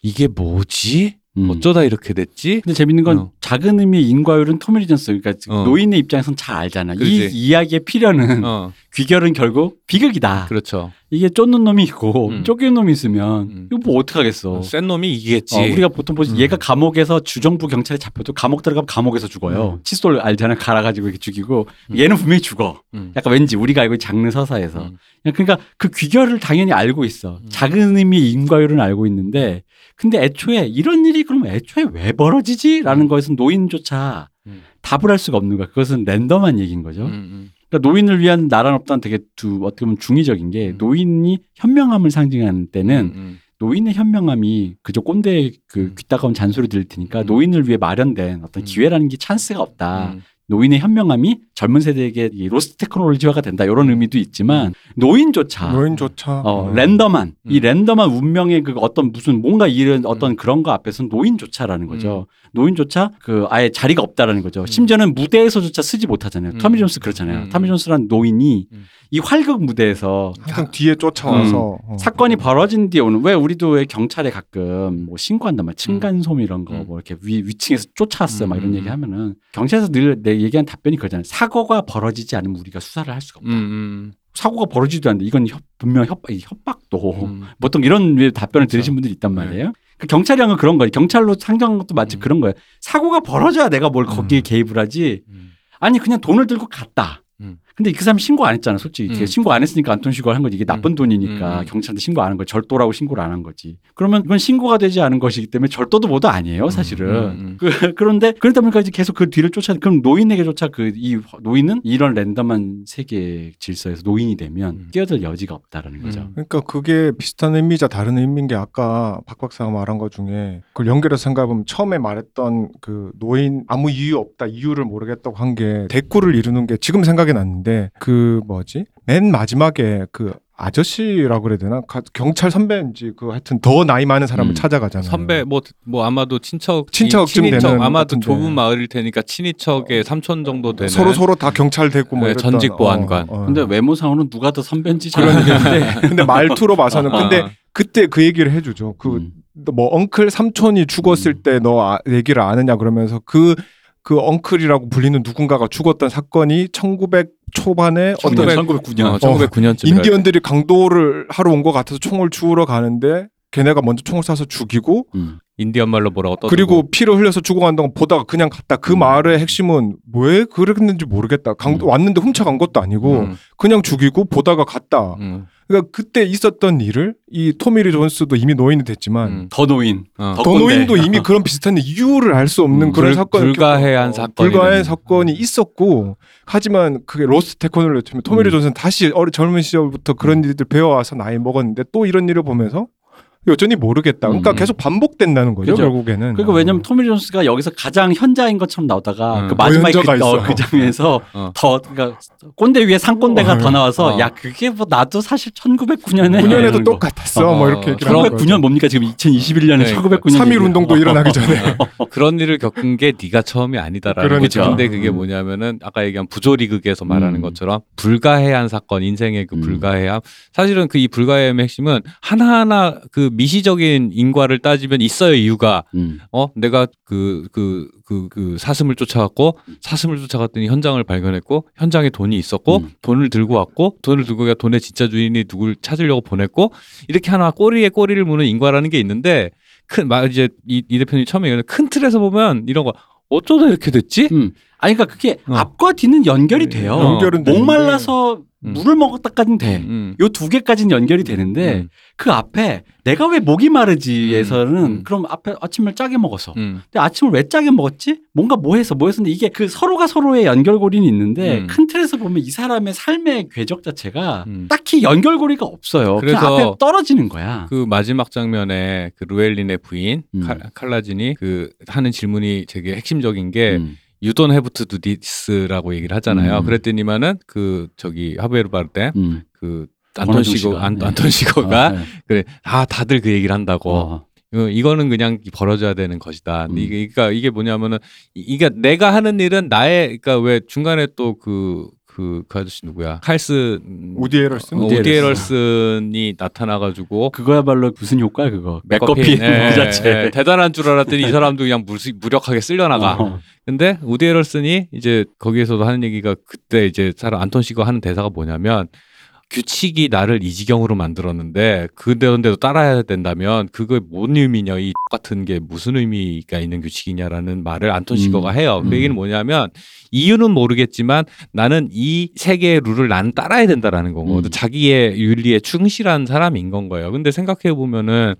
이게 뭐지? 음. 어쩌다 이렇게 됐지? 근데 재밌는 건 어. 작은 의미의 인과율은 토미 리 존스. 그러니까 어. 노인의 입장에선 잘 알잖아. 이 그렇지. 이야기의 필연은 어, 귀결은 결국 비극이다. 그렇죠. 이게 쫓는 놈이 있고 음. 쫓기는 놈이 있으면 음. 이거 뭐 어떡하겠어. 센 놈이 이기겠지. 어, 우리가 보통 보지 음. 얘가 감옥에서 주정부 경찰에 잡혀도 감옥 들어가면 감옥에서 죽어요. 칫솔 알잖아 갈아가지고 이렇게 죽이고 음. 얘는 분명히 죽어. 음. 약간 왠지 우리가 알고 있는 장르 서사에서 음. 그러니까 그 귀결을 당연히 알고 있어. 음. 작은 의미의 인과율은 알고 있는데 근데 애초에 이런 일이 그럼 애초에 왜 벌어지지?라는 음. 거에서 노인조차 음. 답을 할 수가 없는 거야. 그것은 랜덤한 얘기인 거죠. 음, 음. 그러니까 노인을 위한 나라는 없다는 되게 두 어떻게 보면 중의적인 게 음. 노인이 현명함을 상징하는 때는 음, 노인의 현명함이 그저 꼰대의 그 음. 귀따가운 잔소리 들을 테니까 음. 노인을 위해 마련된 어떤 음. 기회라는 게 찬스가 없다. 음. 노인의 현명함이 젊은 세대에게 이 lost technology화가 된다 이런 의미도 있지만 노인조차 노인조차 어, 음. random한 이 음. random한 운명의 그 어떤 무슨 뭔가 이런 어떤 그런 거 앞에서는 노인조차라는 거죠. 노인조차 그 아예 자리가 없다라는 거죠. 심지어는 무대에서조차 쓰지 못하잖아요. 음. 토미 존스 그렇잖아요. 음. 토미 존스란 노인이 음. 이 활극 무대에서 항상 뒤에 쫓아와서 어. 사건이 벌어진 뒤에 오는 왜 우리도 왜 경찰에 가끔 뭐 신고한단 말이야 층간소음 이런 거 음. 뭐 이렇게 위, 위층에서 쫓아왔어 막 이런 음. 얘기 하면은 경찰에서 늘 내 얘기한 답변이 그러잖아요 사고가 벌어지지 않으면 우리가 수사를 할 수가 없다 음, 음, 사고가 벌어지지도 않는데 이건 협, 분명 협박 이 협박도 음. 보통 이런 류의 답변을 그렇죠. 들으신 분들이 있단 네. 말이에요 그 경찰형은 그런 거예요 경찰로 상정한 것도 마치 음. 그런 거예요 사고가 벌어져야 내가 뭘 거기에 음. 개입을 하지 음. 아니 그냥 돈을 들고 갔다 음. 근데 그 사람 신고 안 했잖아, 솔직히. 음. 신고 안 했으니까 안톤 시고를 한 거지. 이게 나쁜 돈이니까 음. 경찰한테 신고 안 한 거지. 절도라고 신고를 안 한 거지. 그러면 이건 신고가 되지 않은 것이기 때문에 절도도 뭐도 아니에요, 사실은. 음, 음. 그, 그런데 그러다 보니까 이제 계속 그 뒤를 쫓아. 그럼 노인에게조차 그 이 노인은 이런 랜덤한 세계 질서에서 노인이 되면 음. 끼어들 여지가 없다라는 거죠. 음. 그러니까 그게 비슷한 의미자 다른 의미인 게 아까 박 박사가 말한 것 중에 그걸 연결해서 생각해보면 처음에 말했던 그 노인 아무 이유 없다 이유를 모르겠다고 한 게 대꾸를 이루는 게 지금 생각이 났는데 그 뭐지 맨 마지막에 그 아저씨라고 그래야 되나 가- 경찰 선배인지 그 하여튼 더 나이 많은 사람을 음. 찾아가잖아요. 선배 뭐뭐 아마도 친척 친척쯤 친인척 되는 아마도 같은데. 좁은 마을일 테니까 친인척의 삼촌 정도 되는 서로 서로 다 경찰 되고 뭐 네, 이랬던, 전직 보안관. 어, 어. 근데 외모상으로는 누가 더 선배인지 잘 모르겠는데. *laughs* 근데 말투로 봐서는 근데 아, 그때 그 얘기를 해주죠. 그 음. 뭐 엉클 삼촌이 죽었을 음. 때너 아, 얘기를 아느냐 그러면서 그 그 엉클이라고 불리는 누군가가 죽었던 사건이 1900 초반에 어떤 1909년. 어, 1909년쯤 인디언들이 강도를 하러 온 것 같아서 총을 주우러 가는데 걔네가 먼저 총을 쏴서 죽이고 음. 인디언 말로 뭐라고 떠들고 그리고 피를 흘려서 죽어간 동안 보다가 그냥 갔다 그 음. 마을의 핵심은 왜 그랬는지 모르겠다 강도 음. 왔는데 훔쳐간 것도 아니고 음, 그냥 죽이고 보다가 갔다 음, 그러니까 그때 있었던 일을 이 토미리 존스도 이미 노인이 됐지만 음. 더 노인. 어. 더. 노인도 이미 *laughs* 그런 비슷한 이유를 알 수 없는 음, 그런 불- 사건을 불가해한 사건이 불가해한 되는. 사건이 있었고 하지만 그게 lost technology 치면 토미 리 음. 존스는 다시 어리 젊은 시절부터 그런 일들 배워와서 나이 먹었는데 또 이런 일을 보면서 여전히 모르겠다. 그러니까 음. 계속 반복된다는 거죠 그죠. 결국에는. 그러니까 왜냐면 토미 존스가 여기서 가장 현자인 것처럼 나오다가 음. 그 마지막에 그, 현자가 어. 그 장면에서 어. 더 그러니까 꼰대 위에 상꼰대가 어. 더 나와서 어. 야 그게 뭐 나도 사실 1909년에 9년에도 똑같았어. 뭐 이렇게 얘기를 하는 1909년 뭡니까 지금 2021년에 네, 1909년 3.1 운동도 일어나기 *laughs* 전에. 그런 일을 겪은 게 네가 처음이 아니다라는 그러니까. 거죠. 근데 그게 음. 뭐냐면은 아까 얘기한 부조리극에서 말하는 음. 것처럼 불가해한 사건, 인생의 그 음. 불가해함. 사실은 그 이 불가해함의 핵심은 하나하나 그 미시적인 인과를 따지면 있어요 이유가. 음. 어 내가 그그 그 그 사슴을 쫓아갔고 사슴을 쫓아갔더니 현장을 발견했고 현장에 돈이 있었고 음. 돈을 들고 왔고 돈을 들고 가 돈의 진짜 주인이 누굴 찾으려고 보냈고 이렇게 하나 꼬리에 꼬리를 무는 인과라는 게 있는데 큰 막 이제 이, 이 대표님 처음에 얘기한 큰 틀에서 보면 이런 거 어쩌다 이렇게 됐지? 음. 아니 그러니까 그게 어. 앞과 뒤는 연결이 돼요. 어. 연결은. 목말라서 음. 물을 먹었다까지는 돼. 음. 요두 개까지는 연결이 되는데 음. 그 앞에 내가 왜 목이 마르지에서는 음, 음. 그럼 앞에 아침을 짜게 먹어서 음. 근데 아침을 왜 짜게 먹었지? 뭔가 뭐 해서 뭐 했었는데 이게 그 서로가 서로의 연결고리는 있는데 음. 큰 틀에서 보면 이 사람의 삶의 궤적 자체가 음. 딱히 연결고리가 없어요. 그래서 앞에 떨어지는 거야. 그 마지막 장면에 그 루엘린의 부인 음. 칼, 칼라진이 그 하는 질문이 되게 핵심적인 게 음. You don't have to do this라고 얘기를 하잖아요. 음. 그랬더니만 은 그 저기 하베르 바르테 음. 그 안톤 씨가. 안, 네. 안톤 시고가 어, 네. 그래 아 다들 그 얘기를 한다고 어. 이거- 이거는 그냥 벌어져야 되는 것이다. 음. 이게 그러니까 이게 뭐냐면은 이- 이게 내가 하는 일은 나의 그러니까 왜 중간에 또 그 그 그 아저씨 누구야 칼스 우디 에럴슨? 어, 우디 우디 에럴슨. 에럴슨이 나타나가지고 그거야말로 무슨 효과야 그거. 맥커핀, 맥커핀 예, 그 자체. 예, 대단한 줄 알았더니 이 사람도 그냥 무, 무력하게 쓸려나가. 어. 근데 우디 에럴슨이 이제 거기에서도 하는 얘기가 그때 이제 사람 안톤 시가 하는 대사가 뭐냐면 규칙이 나를 이 지경으로 만들었는데 그대로인데도 따라야 된다면 그거 뭔 의미냐 이 같은 게 무슨 의미가 있는 규칙이냐라는 말을 안톤 시거가 음. 해요. 그 음. 얘기는 뭐냐면 이유는 모르겠지만 나는 이 세계의 룰을 나는 따라야 된다라는 거거든. 음. 자기의 윤리에 충실한 사람인 건 거예요. 근데 생각해 보면은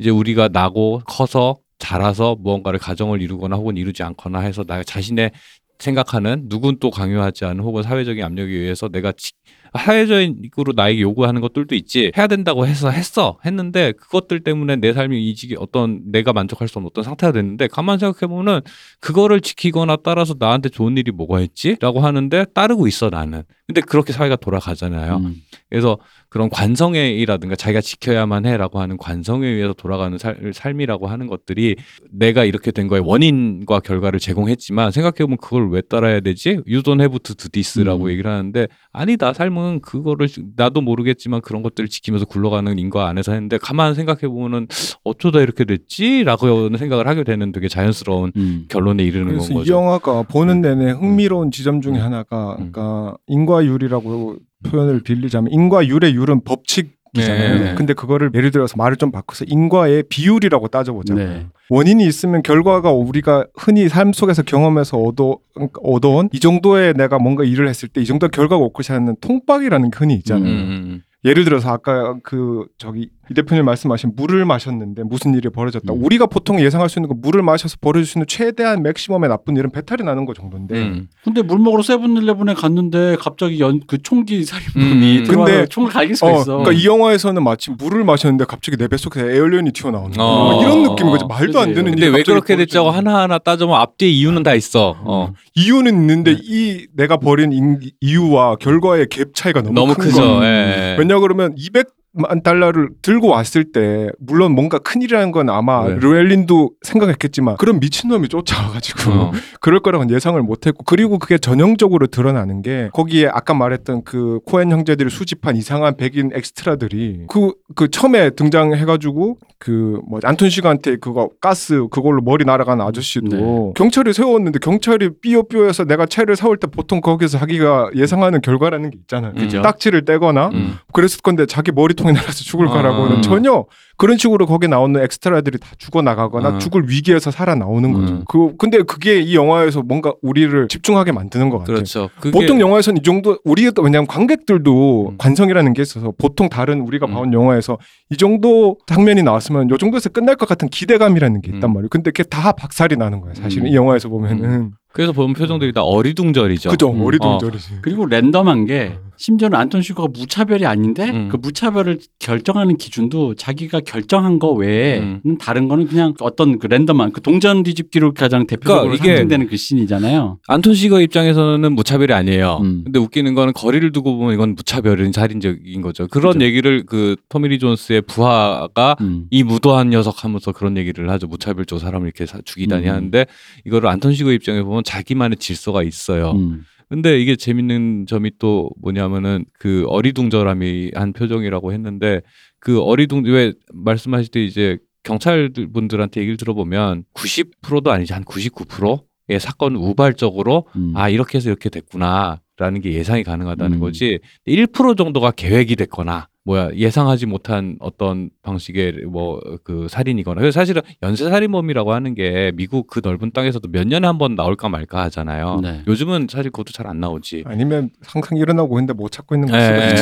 이제 우리가 나고 커서 자라서 무언가를 가정을 이루거나 혹은 이루지 않거나 해서 나 자신의 생각하는 누군 또 강요하지 않은 혹은 사회적인 압력에 의해서 내가 지- 사회적으로 나에게 요구하는 것들도 있지. 해야 된다고 해서 했어. 했는데 그것들 때문에 내 삶이 이직이 어떤 내가 만족할 수 없는 어떤 상태가 됐는데 가만 생각해 보면 그거를 지키거나 따라서 나한테 좋은 일이 뭐가 있지라고 하는데 따르고 있어 나는. 근데 그렇게 사회가 돌아가잖아요. 음. 그래서 그런 관성애라든가 자기가 지켜야만 해라고 하는 관성에 의해서 돌아가는 살, 삶이라고 하는 것들이 내가 이렇게 된 거에 원인과 결과를 제공했지만 생각해보면 그걸 왜 따라야 되지? You don't have to do this라고 음. 얘기를 하는데 아니다 삶은 그거를 나도 모르겠지만 그런 것들을 지키면서 굴러가는 인과 안에서 했는데 가만 생각해보면은 어쩌다 이렇게 됐지라고 생각을 하게 되는 되게 자연스러운 음. 결론에 이르는 그래서 건이 거죠. 영화가 보는 내내 흥미로운 지점 중에 음. 하나가 음. 그러니까 인과율이라고 표현을 빌리자면 인과 율의 율은 법칙 이잖아요. 네. 근데 그거를 예를 들어서 말을 좀 바꿔서 인과의 비율이라고 따져보자면 네. 원인이 있으면 결과가 우리가 흔히 삶 속에서 경험해서 얻어 얻어온 이 정도의 내가 뭔가 일을 했을 때 이 정도 결과가 올 것이 하는 통박이라는 게 흔히 있잖아요. 음, 음, 예를 들어서 아까 그 저기 이 대표님 말씀하신 물을 마셨는데 무슨 일이 벌어졌다. 음. 우리가 보통 예상할 수 있는 건 물을 마셔서 벌어질 수 있는 최대한 맥시멈의 나쁜 일은 배탈이 나는 거 정도인데 음. 근데 물 먹으러 세븐일레븐에 갔는데 갑자기 연 그 총기 살인범이 음. 들어와서 근데- 총을 갈길 수가 어, 있어. 그러니까 이 영화에서는 마치 물을 마셨는데 갑자기 내 뱃속에서 alien이 튀어나오는 거 어. 뭐 이런 느낌인 거지. 말도 안 그치. 되는 근데 일이 왜 그렇게 됐냐고 하나하나 따져보면 앞뒤에 이유는 다 있어. 어. 이유는 있는데 네. 이 내가 벌인 인- 이유와 결과의 갭 차이가 너무, 너무 큰 크죠. 예. 왜냐 그러면 200 만 달러를 들고 왔을 때 물론 뭔가 큰일이라는 건 아마 네. 루엘린도 생각했겠지만 그런 미친놈이 쫓아와가지고 어. *laughs* 그럴 거라고는 예상을 못했고 그리고 그게 전형적으로 드러나는 게 거기에 아까 말했던 그 코엔 형제들이 수집한 이상한 백인 엑스트라들이 그, 그 처음에 등장해가지고 그 뭐 안톤 씨가한테 그거 가스 그걸로 머리 날아간 아저씨도 네. 경찰이 세웠는데 경찰이 삐요삐요해서 내가 차를 세울 때 보통 거기서 자기가 예상하는 결과라는 게 있잖아요. 그죠. 딱지를 떼거나 음. 그랬을 건데 자기 머리통 에 날아서 죽을 아. 거라고는 전혀 그런 식으로 거기 나오는 엑스트라들이 다 죽어 나가거나 음. 죽을 위기에서 살아 나오는 거죠. 음. 그 근데 그게 이 영화에서 뭔가 우리를 집중하게 만드는 것 같아요. 그렇죠. 그게 보통 영화에서는 이 정도 우리가 왜냐하면 관객들도 음. 관성이라는 게 있어서 보통 다른 우리가 음. 봐온 영화에서 이 정도 장면이 나왔으면 요 정도에서 끝날 것 같은 기대감이라는 게 있단 음. 말이에요. 근데 그게 다 박살이 나는 거예요. 사실은 음. 이 영화에서 보면은 그래서 보면 표정들이 다 어리둥절이죠. 그죠 음. 어리둥절이지. 그리고 랜덤한 게 심지어는 안톤 슈거가 무차별이 아닌데 음. 그 무차별을 결정하는 기준도 자기가 결정한 거 외에는 음. 다른 거는 그냥 어떤 그 랜덤한 그 동전 뒤집기로 가장 대표적으로 그러니까 상징되는 그 씬이잖아요. 안톤 시거 입장에서는 무차별이 아니에요. 음. 근데 웃기는 거는 거리를 두고 보면 이건 무차별인 살인적인 거죠. 그런 그죠. 얘기를 그 토미리 존스의 부하가 음. 이 무도한 녀석 하면서 그런 얘기를 하죠. 무차별적 사람을 이렇게 사- 죽이다니 음. 하는데 이거를 안톤 시거 입장에 보면 자기만의 질서가 있어요. 음. 근데 이게 재밌는 점이 또 뭐냐면은 그 어리둥절함이 한 표정이라고 했는데 그 어리둥 왜 말씀하실 때 이제 경찰 분들한테 얘기를 들어보면 90%도 아니지 한 99%의 사건 우발적으로 음. 아 이렇게 해서 이렇게 됐구나라는 게 예상이 가능하다는 음. 거지 1% 정도가 계획이 됐거나 뭐야 예상하지 못한 어떤 방식의 뭐 그 살인이거나 그래서 사실은 연쇄 살인범이라고 하는 게 미국 그 넓은 땅에서도 몇 년에 한 번 나올까 말까 하잖아요. 네. 요즘은 사실 그것도 잘 안 나오지. 아니면 항상 일어나고 있는데 못 찾고 있는 있죠.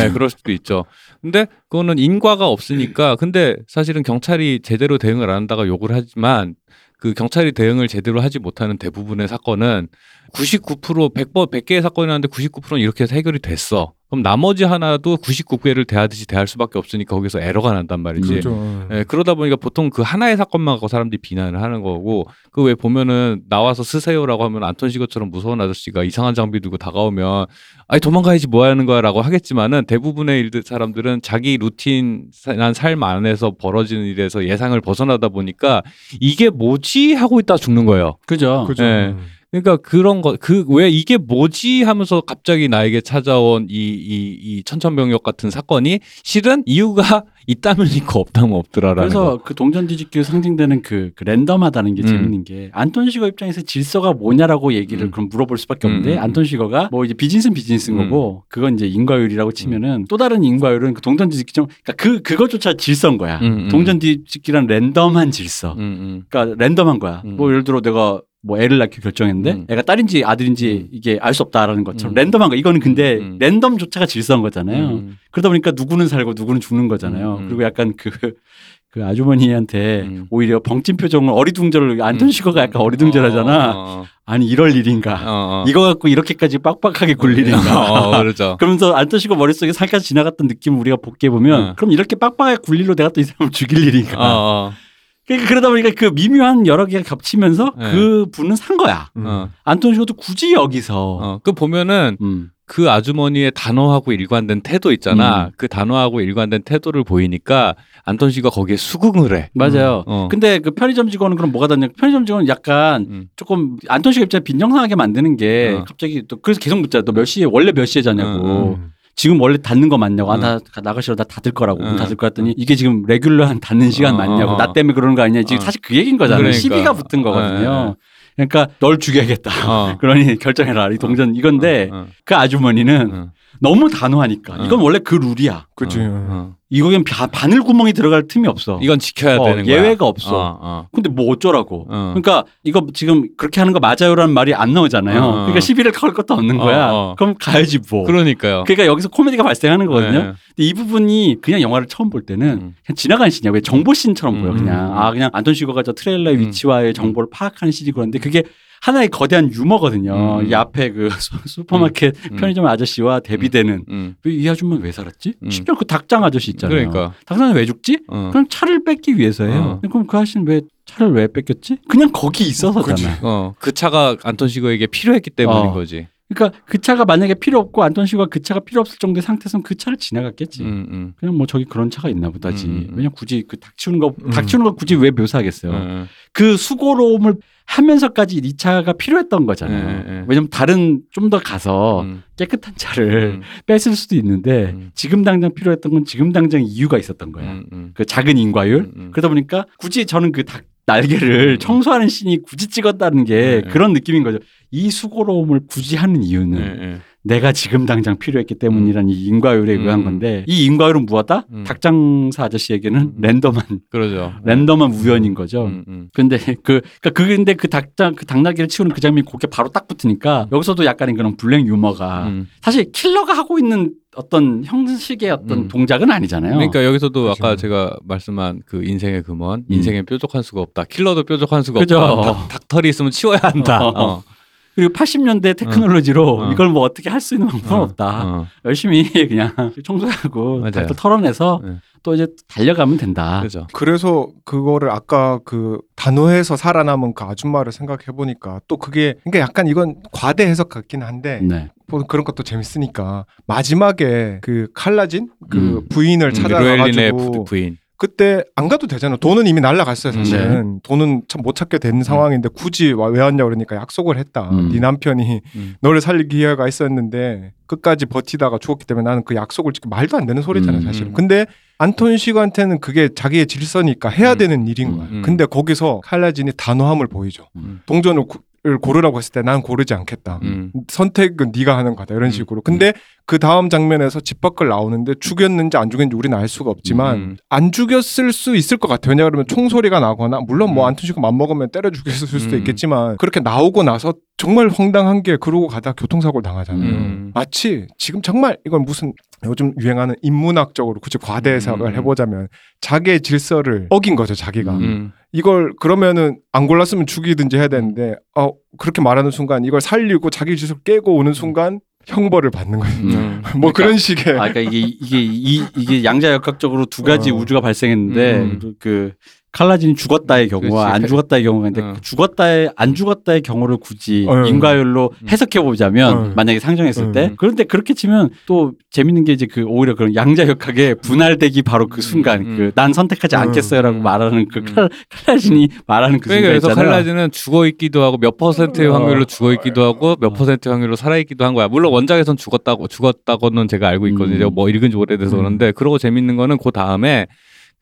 예, 그럴 수도 있죠. 근데 그거는 인과가 없으니까 근데 사실은 경찰이 제대로 대응을 안 한다가 욕을 하지만 그 경찰이 대응을 제대로 하지 못하는 대부분의 사건은 99% 100번 100개의 사건이 나는데 99%는 이렇게 해서 해결이 됐어. 그럼 나머지 하나도 99개를 대하듯이 대할 수밖에 없으니까 거기서 에러가 난단 말이지. 그렇죠. 예, 그러다 보니까 보통 그 하나의 사건만 갖고 사람들이 비난을 하는 거고 그 왜 보면은 나와서 쓰세요라고 하면 안톤 시거처럼 무서운 아저씨가 이상한 장비 들고 다가오면 아니 도망가야지 뭐 하는 거야라고 하겠지만은 대부분의 일들 사람들은 자기 루틴한 삶 안에서 벌어지는 일에서 예상을 벗어나다 보니까 이게 뭐지 하고 있다 죽는 거예요. 그죠. 그죠. 예. 그러니까 그런 거 그 왜 이게 뭐지 하면서 갑자기 나에게 찾아온 이 이 이 천천병력 같은 사건이 실은 이유가 *laughs* 있다면 있고 없다면 없더라라는 그래서 거. 그 동전 뒤집기로 상징되는 그, 그 랜덤하다는 게 음. 재밌는 게 안톤 시거 입장에서 질서가 뭐냐라고 얘기를 음. 그럼 물어볼 수밖에 없는데 음, 음, 안톤 시거가 뭐 이제 비즈니스는 비즈니스인 음. 거고 그건 이제 인과율이라고 치면은 또 다른 인과율은 그 동전 뒤집기 좀 그러니까 그 그것조차 질서인 거야. 음, 음. 동전 뒤집기란 랜덤한 질서. 음, 음. 그러니까 랜덤한 거야. 음. 뭐 예를 들어 내가 뭐 애를 낳기 결정했는데 음. 애가 딸인지 아들인지 음. 이게 알 수 없다라는 것처럼 음. 랜덤한 거. 이거는 근데 음. 랜덤조차가 질서인 거잖아요. 음. 그러다 보니까 누구는 살고 누구는 죽는 거잖아요. 음, 음. 그리고 약간 그, 그 아주머니한테 음. 오히려 벙찐 표정을 어리둥절, 안톤 시거가 약간 어리둥절하잖아. 어, 어, 아니, 이럴 일인가. 어, 어. 이거 갖고 이렇게까지 빡빡하게 굴 일인가. *laughs* 어, 그렇죠. *laughs* 그러면서 안톤 시거 머릿속에 살까지 지나갔던 느낌을 우리가 복귀해 보면 어. 그럼 이렇게 빡빡하게 굴 일로 내가 또 이 사람을 죽일 일인가. 그러니까 그러다 보니까 그 미묘한 여러 개가 겹치면서 네. 그 분은 산 거야. 음. 어, 안톤 시거도 굳이 여기서. 어. 그 보면은 음. 그 아주머니의 단호하고 일관된 태도 있잖아. 음. 그 단호하고 일관된 태도를 보이니까 안톤 씨가 거기에 수긍을 해. 맞아요. 어. 근데 그 편의점 직원은 그럼 뭐가 다냐? 편의점 직원은 약간 음. 조금 안톤 씨가 입장에 빈정상하게 만드는 게 어. 갑자기 또 그래서 계속 묻잖아. 너 몇 시에 원래 몇 시에 자냐고. 음. 지금 원래 닫는 거 맞냐고. 아, 응. 나 나가 싫어. 나 닫을 거라고. 문 응. 닫을 거 했더니 이게 지금 레귤러한 닫는 시간 어, 맞냐고. 어, 어. 나 때문에 그러는 거 아니냐. 지금 어. 사실 그 얘기인 거잖아. 그러니까. 시비가 붙은 거거든요. 그러니까 널 죽여야겠다. 어. *laughs* 그러니 결정해라. 이 동전 이건데 어, 그 아주머니는 어, 너무 단호하니까 어. 이건 원래 그 룰이야. 그치. 어, 어. 이거엔 바- 바늘 구멍이 들어갈 틈이 없어. 이건 지켜야 어, 되는 거야. 예외가 없어. 어, 어. 근데 뭐 어쩌라고. 어. 그러니까 이거 지금 그렇게 하는 거 맞아요라는 말이 안 나오잖아요. 그러니까 시비를 걸 것도 없는 거야. 어, 어. 그럼 가야지 뭐. 그러니까요. 그러니까 여기서 코미디가 발생하는 거거든요. 네. 근데 이 부분이 그냥 영화를 처음 볼 때는 음. 그냥 지나가는 씬이야. 왜 정보 씬처럼 보여 음. 그냥. 아 그냥 안톤 시거가 저 트레일러의 음. 위치와의 정보를 파악하는 씬이 그런데 그게 하나의 거대한 유머거든요. 음. 이 앞에 그 *laughs* 수- 슈퍼마켓 음. 편의점 아저씨와 대비되는 음. 왜이 아줌마 왜 살았지? 음. 심지어 그 닭장 아저씨 있잖아요. 그러니까. 닭장은 왜 죽지? 어. 그럼 차를 뺏기 위해서예요. 그럼 그 아저씨는 왜 차를 왜 뺏겼지? 그냥 거기 있어서잖아. 어, 그 차가 안톤 시거에게 필요했기 때문인 어. 거지. 그러니까 그 차가 만약에 필요 없고 안톤 씨가 그 차가 필요 없을 정도의 상태에서는 그 차를 지나갔겠지. 음, 음. 그냥 뭐 저기 그런 차가 있나 보다지. 음, 음, 음. 왜냐 굳이 그닭 치우는 거, 음. 닭 치우는 거 굳이 왜 묘사하겠어요. 어, 그 수고로움을 하면서까지 이 차가 필요했던 거잖아요. 예, 예, 예. 왜냐면 다른 좀 더 가서 음, 깨끗한 차를 음, 뺐을 수도 있는데 음. 지금 당장 필요했던 건 지금 당장 이유가 있었던 거야. 그 작은 인과율. 그러다 보니까 굳이 저는 그닭 날개를 음. 청소하는 신이 굳이 찍었다는 게 네, 그런 느낌인 거죠. 이 수고로움을 굳이 하는 이유는 예, 예. 내가 지금 당장 필요했기 때문이라는 이 인과율에 의한 음. 건데 이 인과율은 무엇다? 음. 닭장사 아저씨에게는 음. 랜덤한 그러죠. 랜덤한 우연인 거죠. 음, 음. 근데 그 그러니까 그 근데 그 닭장 그 닭날개를 치우는 그 장면이 그게 바로 딱 붙으니까 여기서도 약간의 그런 블랙 유머가 음. 사실 킬러가 하고 있는 어떤 형식의 어떤 음. 동작은 아니잖아요. 그러니까 여기서도 그렇죠. 아까 제가 말씀한 그 인생의 금원, 음. 인생엔 뾰족한 수가 없다. 킬러도 뾰족한 수가 그죠. 없다. 닭, 닭털이 있으면 치워야 한다. 어. 어. 그리고 80년대 테크놀로지로 어. 이걸 뭐 어떻게 할 수 있는 방법은 어. 없다. 어. 열심히 *laughs* 그냥 청소하고. 닭도 털어내서 네. 또 이제 달려가면 된다. 그죠. 그래서 그거를 아까 그 단호해서 살아남은 그 아줌마를 생각해 보니까 또 그게 그러니까 약간 이건 과대 해석 같긴 한데 네. 뭐 그런 것도 재밌으니까 마지막에 그 칼라진 그 음. 부인을 음, 찾아가가지고 부인. 그때 안 가도 되잖아. 돈은 이미 날라갔어요, 사실은. 돈은 참 못 찾게 된 상황인데 굳이 와- 왜 왔냐 그러니까 약속을 했다. 음. 네 남편이 음. 너를 살릴 기회가 있었는데 끝까지 버티다가 죽었기 때문에 나는 그 약속을 지금 말도 안 되는 소리잖아요, 음. 사실은. 근데 안톤 시그한테는 그게 자기의 질서니까 해야 음. 되는 일인 음. 거야. 음. 근데 거기서 칼라진이 단호함을 보이죠. 음. 동전을 구- 고르라고 했을 때 난 고르지 않겠다. 음. 선택은 네가 하는 거다 이런 음. 식으로. 근데 그 다음 장면에서 집 밖을 나오는데 죽였는지 안 죽였는지 우리는 알 수가 없지만 음. 안 죽였을 수 있을 것 같아요. 왜냐하면 총소리가 나거나 물론 뭐 음. 안투시고 맘먹으면 때려 죽였을 수도 음. 있겠지만 그렇게 나오고 나서 정말 황당한 게 그러고 가다 교통사고를 당하잖아요. 음. 마치 지금 정말 이건 무슨 요즘 유행하는 인문학적으로 굳이 과대 해석을 음. 해보자면 자기의 질서를 어긴 거죠 자기가 음. 이걸 그러면은 안 골랐으면 죽이든지 해야 되는데 어 그렇게 말하는 순간 이걸 살리고 자기 질서 깨고 오는 순간 형벌을 받는 거예요. 음. *laughs* 뭐 그런 식의 아, 그러니까 이게 이게 이, 이게 양자역학적으로 두 가지 어. 우주가 발생했는데 음. 그 칼라진이 죽었다의 경우와 그렇지. 안 죽었다의 경우가 있는데 어. 죽었다의 안 죽었다의 경우를 굳이 어. 인과율로 해석해 보자면 어. 만약에 상정했을 어. 때 그런데 그렇게 치면 또 재밌는 게 이제 그 오히려 그런 양자역학의 분할되기 바로 그 순간 음. 그난 선택하지 음. 않겠어요라고 음. 말하는 그 음. 칼, 칼라진이 말하는 그 그러니까 순간 그래서 있잖아요. 칼라즈는 죽어 있기도 하고 몇 퍼센트의 어. 확률로 죽어 있기도 하고 몇 어. 퍼센트의 확률로 살아 있기도 한 거야. 물론 원작에선 죽었다고 죽었다고는 제가 알고 있거든요. 음. 제가 뭐 읽은 지 오래돼서 음. 그런데 그러고 재밌는 거는 그 다음에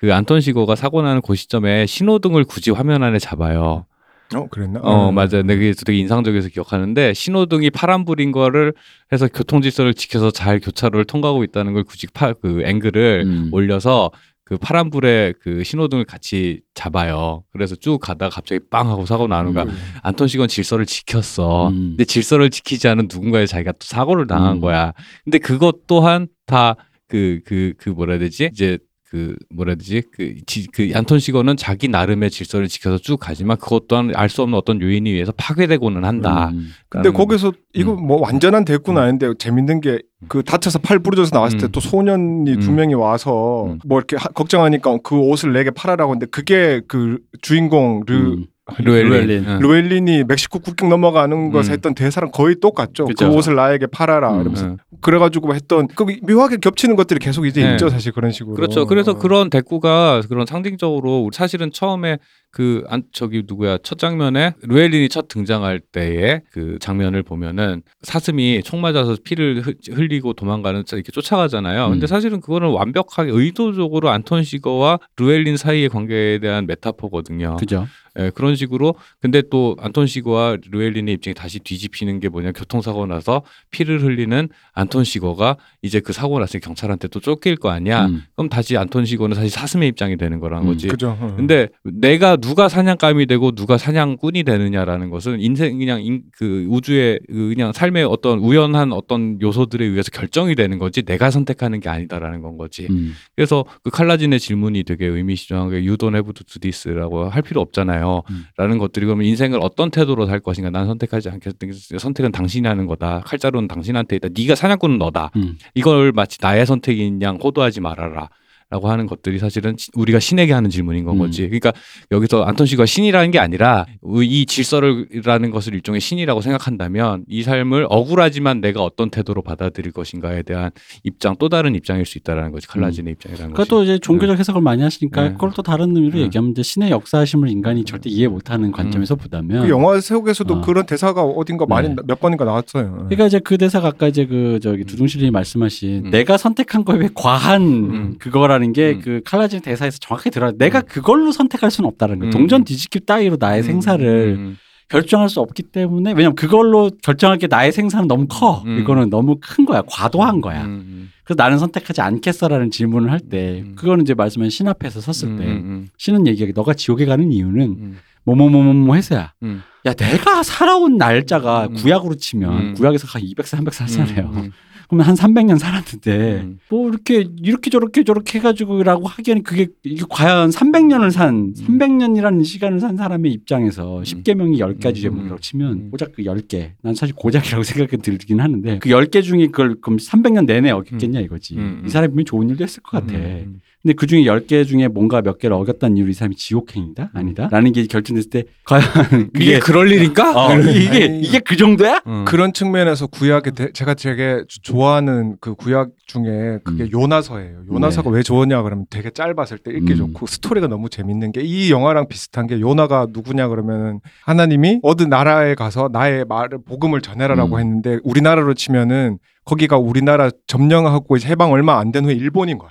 그 안톤 시고가 사고 나는 그 시점에 신호등을 굳이 화면 안에 잡아요. 어 그랬나? 어, 맞아요. 근데 그게 되게 인상적이어서 기억하는데 신호등이 파란불인 거를 해서 교통 질서를 지켜서 잘 교차로를 통과하고 있다는 걸 굳이 파, 그 앵글을 음. 올려서 그 파란불에 그 신호등을 같이 잡아요. 그래서 쭉 가다가 갑자기 빵 하고 사고 나는 거야. 음. 안톤 시건 질서를 지켰어. 음. 근데 질서를 지키지 않은 누군가에 자기가 또 사고를 당한 음. 거야. 근데 그것 또한 다 그 그 그 뭐라 해야 되지? 이제 그 뭐라 해야 되지? 그, 지, 그 안톤 시건은 자기 나름의 질서를 지켜서 쭉 가지만 그것 또한 알 수 없는 어떤 요인에 의해서 파괴되고는 한다. 음. 근데 거기서 이거 뭐 완전한 대꾸는 음. 아닌데 재밌는 게 그 다쳐서 팔 부러져서 나왔을 때 음. 또 소년이 두 음. 명이 와서 음. 뭐 이렇게 하- 걱정하니까 그 옷을 내게 팔아라고 했는데 그게 그 주인공 르 음. 루엘린. 루엘린. 응. 루엘린이 멕시코 국경 넘어가는 것에 음. 했던 대사랑 거의 똑같죠. 그죠. 그 옷을 나에게 팔아라 음. 이러면서 응. 그래가지고 했던 그 묘하게 겹치는 것들이 계속 이제 네. 있죠 사실 그런 식으로. 그렇죠. 그래서 어. 그런 대꾸가 그런 상징적으로 사실은 처음에 그 안 저기 누구야 첫 장면에 루엘린이 첫 등장할 때의 그 장면을 보면은 사슴이 총 맞아서 피를 흘- 흘리고 도망가는 차- 이렇게 쫓아가잖아요. 근데 음. 사실은 그거는 완벽하게 의도적으로 안톤 시거와 루엘린 사이의 관계에 대한 메타포거든요. 그죠. 예, 그런 식으로 근데 또 안톤 시거와 루엘린의 입장이 다시 뒤집히는 게 뭐냐 교통사고 나서 피를 흘리는 안톤 시거가 이제 그 사고 났을 때 경찰한테 또 쫓길 거 아니야. 음. 그럼 다시 안톤 시거는 사실 사슴의 입장이 되는 거라는 음, 거지. 그죠. 어. 근데 내가 누가 사냥감이 되고 누가 사냥꾼이 되느냐라는 것은 인생 그냥 인- 그 우주의 그 그냥 삶의 어떤 우연한 어떤 요소들에 의해서 결정이 되는 거지 내가 선택하는 게 아니다라는 건 거지. 음. 그래서 그 칼라진의 질문이 되게 don't have to do this라고 할 필요 없잖아요. 음. 라는 것들이 그러면 인생을 어떤 태도로 살 것인가 난 선택하지 않겠다. 선택은 당신이 하는 거다. 칼자루는 당신한테 있다. 네가 사냥꾼은 너다. 음. 이걸 마치 나의 선택인 양 호도하지 말아라. 라고 하는 것들이 사실은 시- 우리가 신에게 하는 질문인 건 음. 거지. 그러니까 여기서 안톤 씨가 신이라는 게 아니라 이 질서를라는 것을 일종의 신이라고 생각한다면 이 삶을 억울하지만 내가 어떤 태도로 받아들일 것인가에 대한 입장 또 다른 입장일 수 있다라는 거지. 칼라진의 입장이라는 그러니까 거지. 또 이제 종교적 해석을 많이 하시니까 네. 그걸 또 다른 의미로 네. 얘기하면 이제 신의 역사심을 인간이 절대 이해 못하는 관점에서 그 보다면 영화 속에서도 어. 그런 대사가 어딘가 많이 네. 몇 번인가 나왔어요. 그러니까 이제 그 대사가 아까 이제 그 저기 두둥실님이 말씀하신 음. 내가 선택한 거에 비해 과한 음. 그거라는 게 음. 그 칼라진 대사에서 정확하게 들어요. 내가 그걸로 선택할 수는 없다는 거예요. 음. 동전 뒤집기 따위로 나의 음, 생사를 음, 결정할 수 없기 때문에 왜냐면 그걸로 결정할 게 나의 생사는 너무 커. 음. 이거는 너무 큰 거야. 과도한 거야. 음, 그래서 나는 선택하지 않겠어라는 질문을 할때 음. 그거는 이제 말씀한 신 앞에서 섰을 음, 때 음, 신은 얘기하기 너가 지옥에 가는 이유는 음, 뭐뭐뭐뭐 해서야. 음. 야 내가 살아온 날짜가 음. 구약으로 치면 음. 구약에서 한 200살 300살 살잖아요. 음, 그러면 한 300년 살았는데 음. 뭐 이렇게 이렇게 저렇게 저렇게 해가지고라고 하기에는 그게 이게 과연 300년을 산 300년이라는 시간을 산 사람의 입장에서 10개명이 10가지 음. 제목이라고 치면 음. 고작 그 10개 난 사실 고작이라고 *laughs* 생각이 들긴 하는데 그 10개 중에 그걸 그럼 300년 내내 어겼겠냐 이거지 음. 이 사람이 분명히 좋은 일도 했을 것 같아 음. 근데 그 중에 10개 중에 뭔가 몇 개를 어겼다는 이유로 이 사람이 지옥행이다? 아니다? 라는 게 결정됐을 때 과연 *laughs* 이게 그럴 일인가? 어, 이게 아니. 이게 그 정도야? 음. 그런 측면에서 구약의 대- 제가 되게 주- 좋아하는 그 구약 중에 그게 음. 요나서예요. 요나서가 왜 좋으냐 그러면 되게 짧았을 때 읽기 음. 좋고 스토리가 너무 재밌는 게 이 영화랑 비슷한 게 요나가 누구냐 그러면은 하나님이 어느 나라에 가서 나의 말을 복음을 전해라라고 음. 했는데 우리나라로 치면은 거기가 우리나라 점령하고 이제 해방 얼마 안 된 후에 일본인 거야.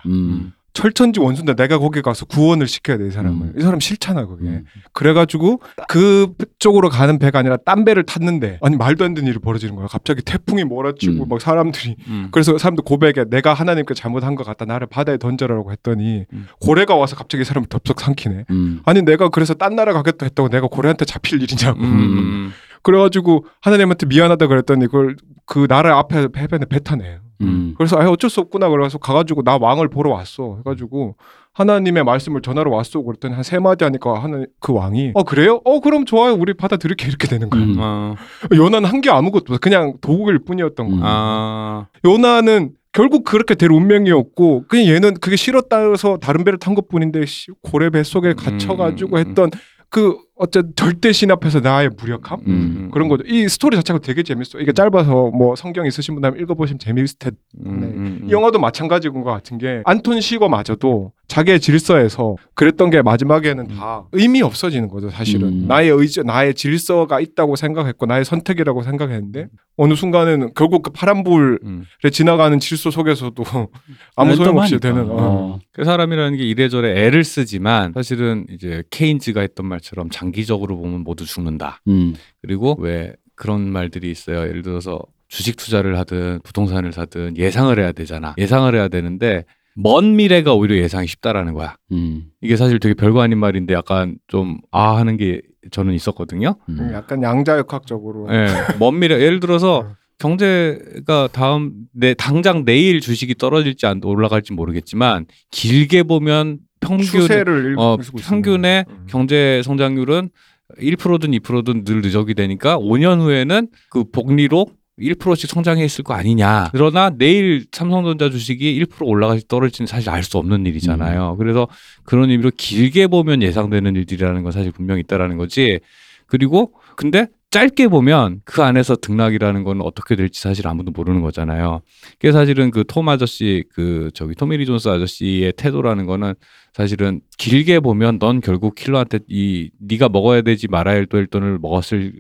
음. 철천지 원수인데 내가 거기 가서 구원을 시켜야 돼 이 사람을 음. 이 사람 싫잖아 그게 음. 그래가지고 그쪽으로 가는 배가 아니라 딴 배를 탔는데 아니 말도 안 되는 일이 벌어지는 거야 갑자기 태풍이 몰아치고 음. 막 사람들이 음. 그래서 사람들 고백에 내가 하나님께 잘못한 것 같다 나를 바다에 던져라라고 했더니 음. 고래가 와서 갑자기 이 사람을 덥석 삼키네 음. 아니 내가 그래서 딴 나라 가겠다 했다고 내가 고래한테 잡힐 일이냐고 음. 그래가지고 하나님한테 미안하다 그랬더니 그걸 그 나라 앞에 해변에 배 타네 음. 그래서 아 어쩔 수 없구나 그래서 가가지고 나 왕을 보러 왔어 해가지고 하나님의 말씀을 전하러 왔어 그랬더니 한 세 마디 하니까 하는 그 왕이 어 그래요? 어 그럼 좋아요 우리 받아들일게 이렇게 되는 거야 음. 어. 요나는 한 게 아무것도 없어 그냥 도구일 뿐이었던 거야 음. 아. 요나는 결국 그렇게 될 운명이었고 그냥 얘는 그게 싫었다해서 다른 배를 탄 것뿐인데 씨, 고래 뱃속에 갇혀가지고 음, 음, 했던 그 어쨌든 절대 신 앞에서 나의 무력함 음. 그런 거죠. 이 스토리 자체가 되게 재밌어. 이게 짧아서 뭐 성경 있으신 분들 읽어보시면 재미있을 텐데 음, 음, 음. 이 영화도 마찬가지인 것 같은 게 안톤 시거마저도 자기의 질서에서 그랬던 게 마지막에는 다 의미 없어지는 거죠. 사실은 음. 나의 의지, 나의 질서가 있다고 생각했고 나의 선택이라고 생각했는데 어느 순간에는 결국 그 파란불에 음. 지나가는 질서 속에서도 *laughs* 아무 소용없이 되는. 어. 어. 그 사람이라는 게 이래저래 애를 쓰지만 사실은 이제 케인즈가 했던 말처럼 장 기적으로 보면 모두 죽는다. 음. 그리고 왜 그런 말들이 있어요. 예를 들어서 주식 투자를 하든 부동산을 사든 예상을 해야 되잖아. 예상을 해야 되는데 먼 미래가 오히려 예상이 쉽다라는 거야. 음. 이게 사실 되게 별거 아닌 말인데 약간 좀 아 하는 게 저는 있었거든요. 음. 약간 양자역학적으로. 예. 먼 미래 예를 들어서 어. 경제가 다음 내 당장 내일 주식이 떨어질지 안 올라갈지 모르겠지만 길게 보면 평균 추세를 어. 평균의 음. 경제 성장률은 1%든 2%든 늘 누적이 되니까 5년 후에는 그 복리로 1%씩 성장했을 거 아니냐. 그러나 내일 삼성전자 주식이 1% 올라갈지 떨어질지는 사실 알 수 없는 일이잖아요. 그래서 그런 의미로 길게 보면 예상되는 일들이라는 건 사실 분명히 있다라는 거지. 그리고 근데 짧게 보면 그 안에서 등락이라는 건 어떻게 될지 사실 아무도 모르는 거잖아요. 그게 사실은 그 톰 아저씨 그 저기 토미리 존스 아저씨의 태도라는 거는 사실은 길게 보면 넌 결국 킬러한테 이 네가 먹어야 되지 말아야 될 돈을 먹었을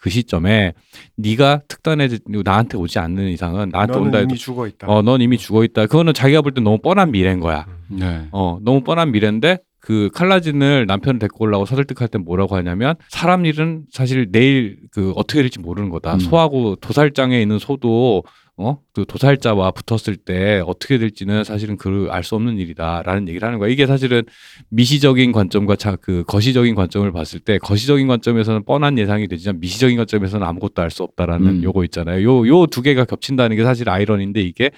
그 시점에 네가 특단에 나한테 오지 않는 이상은 나한테 온다 이미 해도 죽어 있다. 어 넌 이미 죽어 있다. 그거는 자기가 볼 때 너무 뻔한 미래인 거야. 네. 어 너무 뻔한 미래인데 그 칼라진을 남편을 데리고 오려고 서들뜩할 때 뭐라고 하냐면 사람 일은 사실 내일 그 어떻게 될지 모르는 거다. 음. 소하고 도살장에 있는 소도 어? 그 도살자와 붙었을 때 어떻게 될지는 사실은 그 알 수 없는 일이다라는 얘기를 하는 거야. 이게 사실은 미시적인 관점과 자, 그 거시적인 관점을 봤을 때 거시적인 관점에서는 뻔한 예상이 되지만 미시적인 관점에서는 아무것도 알 수 없다라는 음. 요거 있잖아요. 요 요 두 개가 겹친다는 게 사실 아이러니인데 이게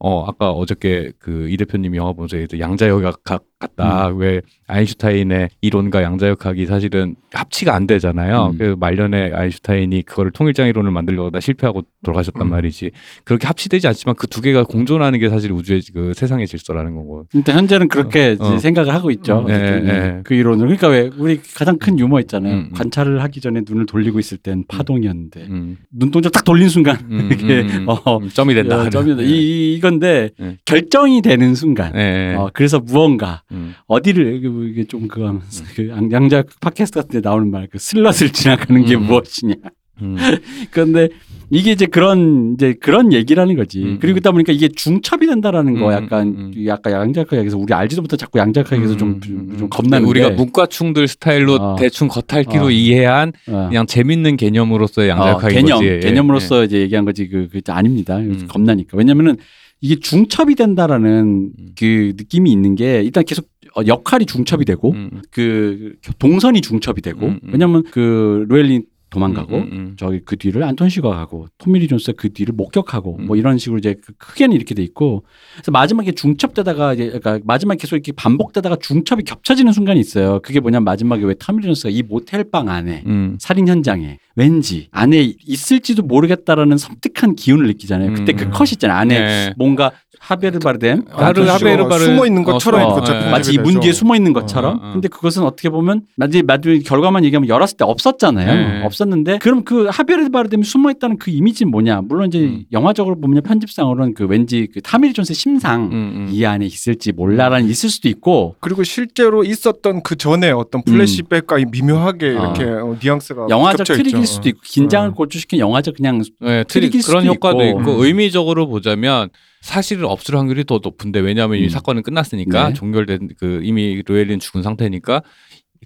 어 아까 어저께 그 이 대표님이 영화 보면서 얘기했던 양자역학 같다. 왜 아인슈타인의 이론과 양자역학이 사실은 합치가 안 되잖아요. 음. 그래서 말년에 아인슈타인이 그거를 통일장 이론을 만들려고 하다 실패하고 돌아가셨단 음. 말이지. 그렇게 합치되지 않지만 그 두 개가 공존하는 게 사실 우주의 그 세상의 질서라는 거고. 일단 현재는 그렇게 어. 이제 생각을 하고 있죠. 음. 네, 네. 그 이론을. 그러니까 왜 우리 가장 큰 유머 있잖아요. 음, 음. 관찰을 하기 전에 눈을 돌리고 있을 땐 파동이었는데 음. 눈동자 딱 돌린 순간 음, 이게 음, 음. 어, 음, 점이 된다. 야, 점이 된다. 네. 이, 이건데 네. 결정이 되는 순간. 네. 어, 그래서 무언가 음. 어디를 그, 이게 좀 그거 하면서 그 양- 양자 팟캐스트 같은 데 나오는 말 그 슬럿을 *laughs* 지나가는 게 음. 무엇이냐. 음. *laughs* 그런데 이게 이제 그런 이제 그런 얘기라는 거지. 음, 그리고 그러다 보니까 이게 중첩이 된다라는 거 음, 약간 음, 음. 약간 양자역학에서 우리 알지도 못해 자꾸 양자역학에서 좀, 음, 좀 겁나는 우리가 게 문과충들 스타일로 어. 대충 겉핥기로 어. 이해한 어. 그냥 재밌는 개념으로서의 어, 양자역학인 개념 거지. 예, 개념으로서 이제 얘기한 거지 그, 그 아닙니다. 음. 겁나니까 왜냐면은 이게 중첩이 된다라는 음. 그 느낌이 있는 게 일단 계속 어, 역할이 중첩이 되고 음, 음. 그 동선이 중첩이 되고 음, 음. 왜냐면 그 로엘린 도망가고 음, 음, 저기 그 뒤를 안톤 시가 가고 토미리 존스가 그 뒤를 목격하고 음. 뭐 이런 식으로 이제 그 크게는 이렇게 돼 있고 그래서 마지막에 중첩되다가 이제 그러니까 마지막에 계속 이렇게 반복되다가 중첩이 겹쳐지는 순간이 있어요. 그게 뭐냐면 마지막에 왜 토미리 존스가 이 모텔 방 안에 음. 살인 현장에 왠지 안에 있을지도 모르겠다라는 섬뜩한 기운을 느끼잖아요. 그때 음. 그컷 있잖아요. 안에 네. 뭔가 하베르 바르뎀 하르 하베르 바르 숨어 있는 것처럼 어, 그 어, 작품이 예. 마치 이 문 되죠. 뒤에 숨어 있는 것처럼. 어, 어. 근데 그것은 어떻게 보면 나중에 나중에 결과만 얘기하면 열었을 때 없었잖아요. 네. 없었는데 그럼 그 하베르 바르뎀이 숨어 있다는 그 이미지는 뭐냐? 물론 이제 음. 영화적으로 보면 편집상으로는 그 왠지 그 토미 리 존스의 심상 음, 음. 이 안에 있을지 몰라라는 있을 수도 있고 그리고 실제로 있었던 그 전에 어떤 플래시백과 이 미묘하게 아. 이렇게 어, 뉘앙스가 영화적 트릭일 있죠. 수도 있고 긴장을 어. 고조시킨 영화적 그냥 네, 트릭일 트릭 그런 수도 효과도 있고. 있고, 음. 의미적으로 보자면 사실은 없을 확률이 더 높은데 왜냐하면 이 음. 사건은 끝났으니까 네. 종결된 그 이미 로엘린 죽은 상태니까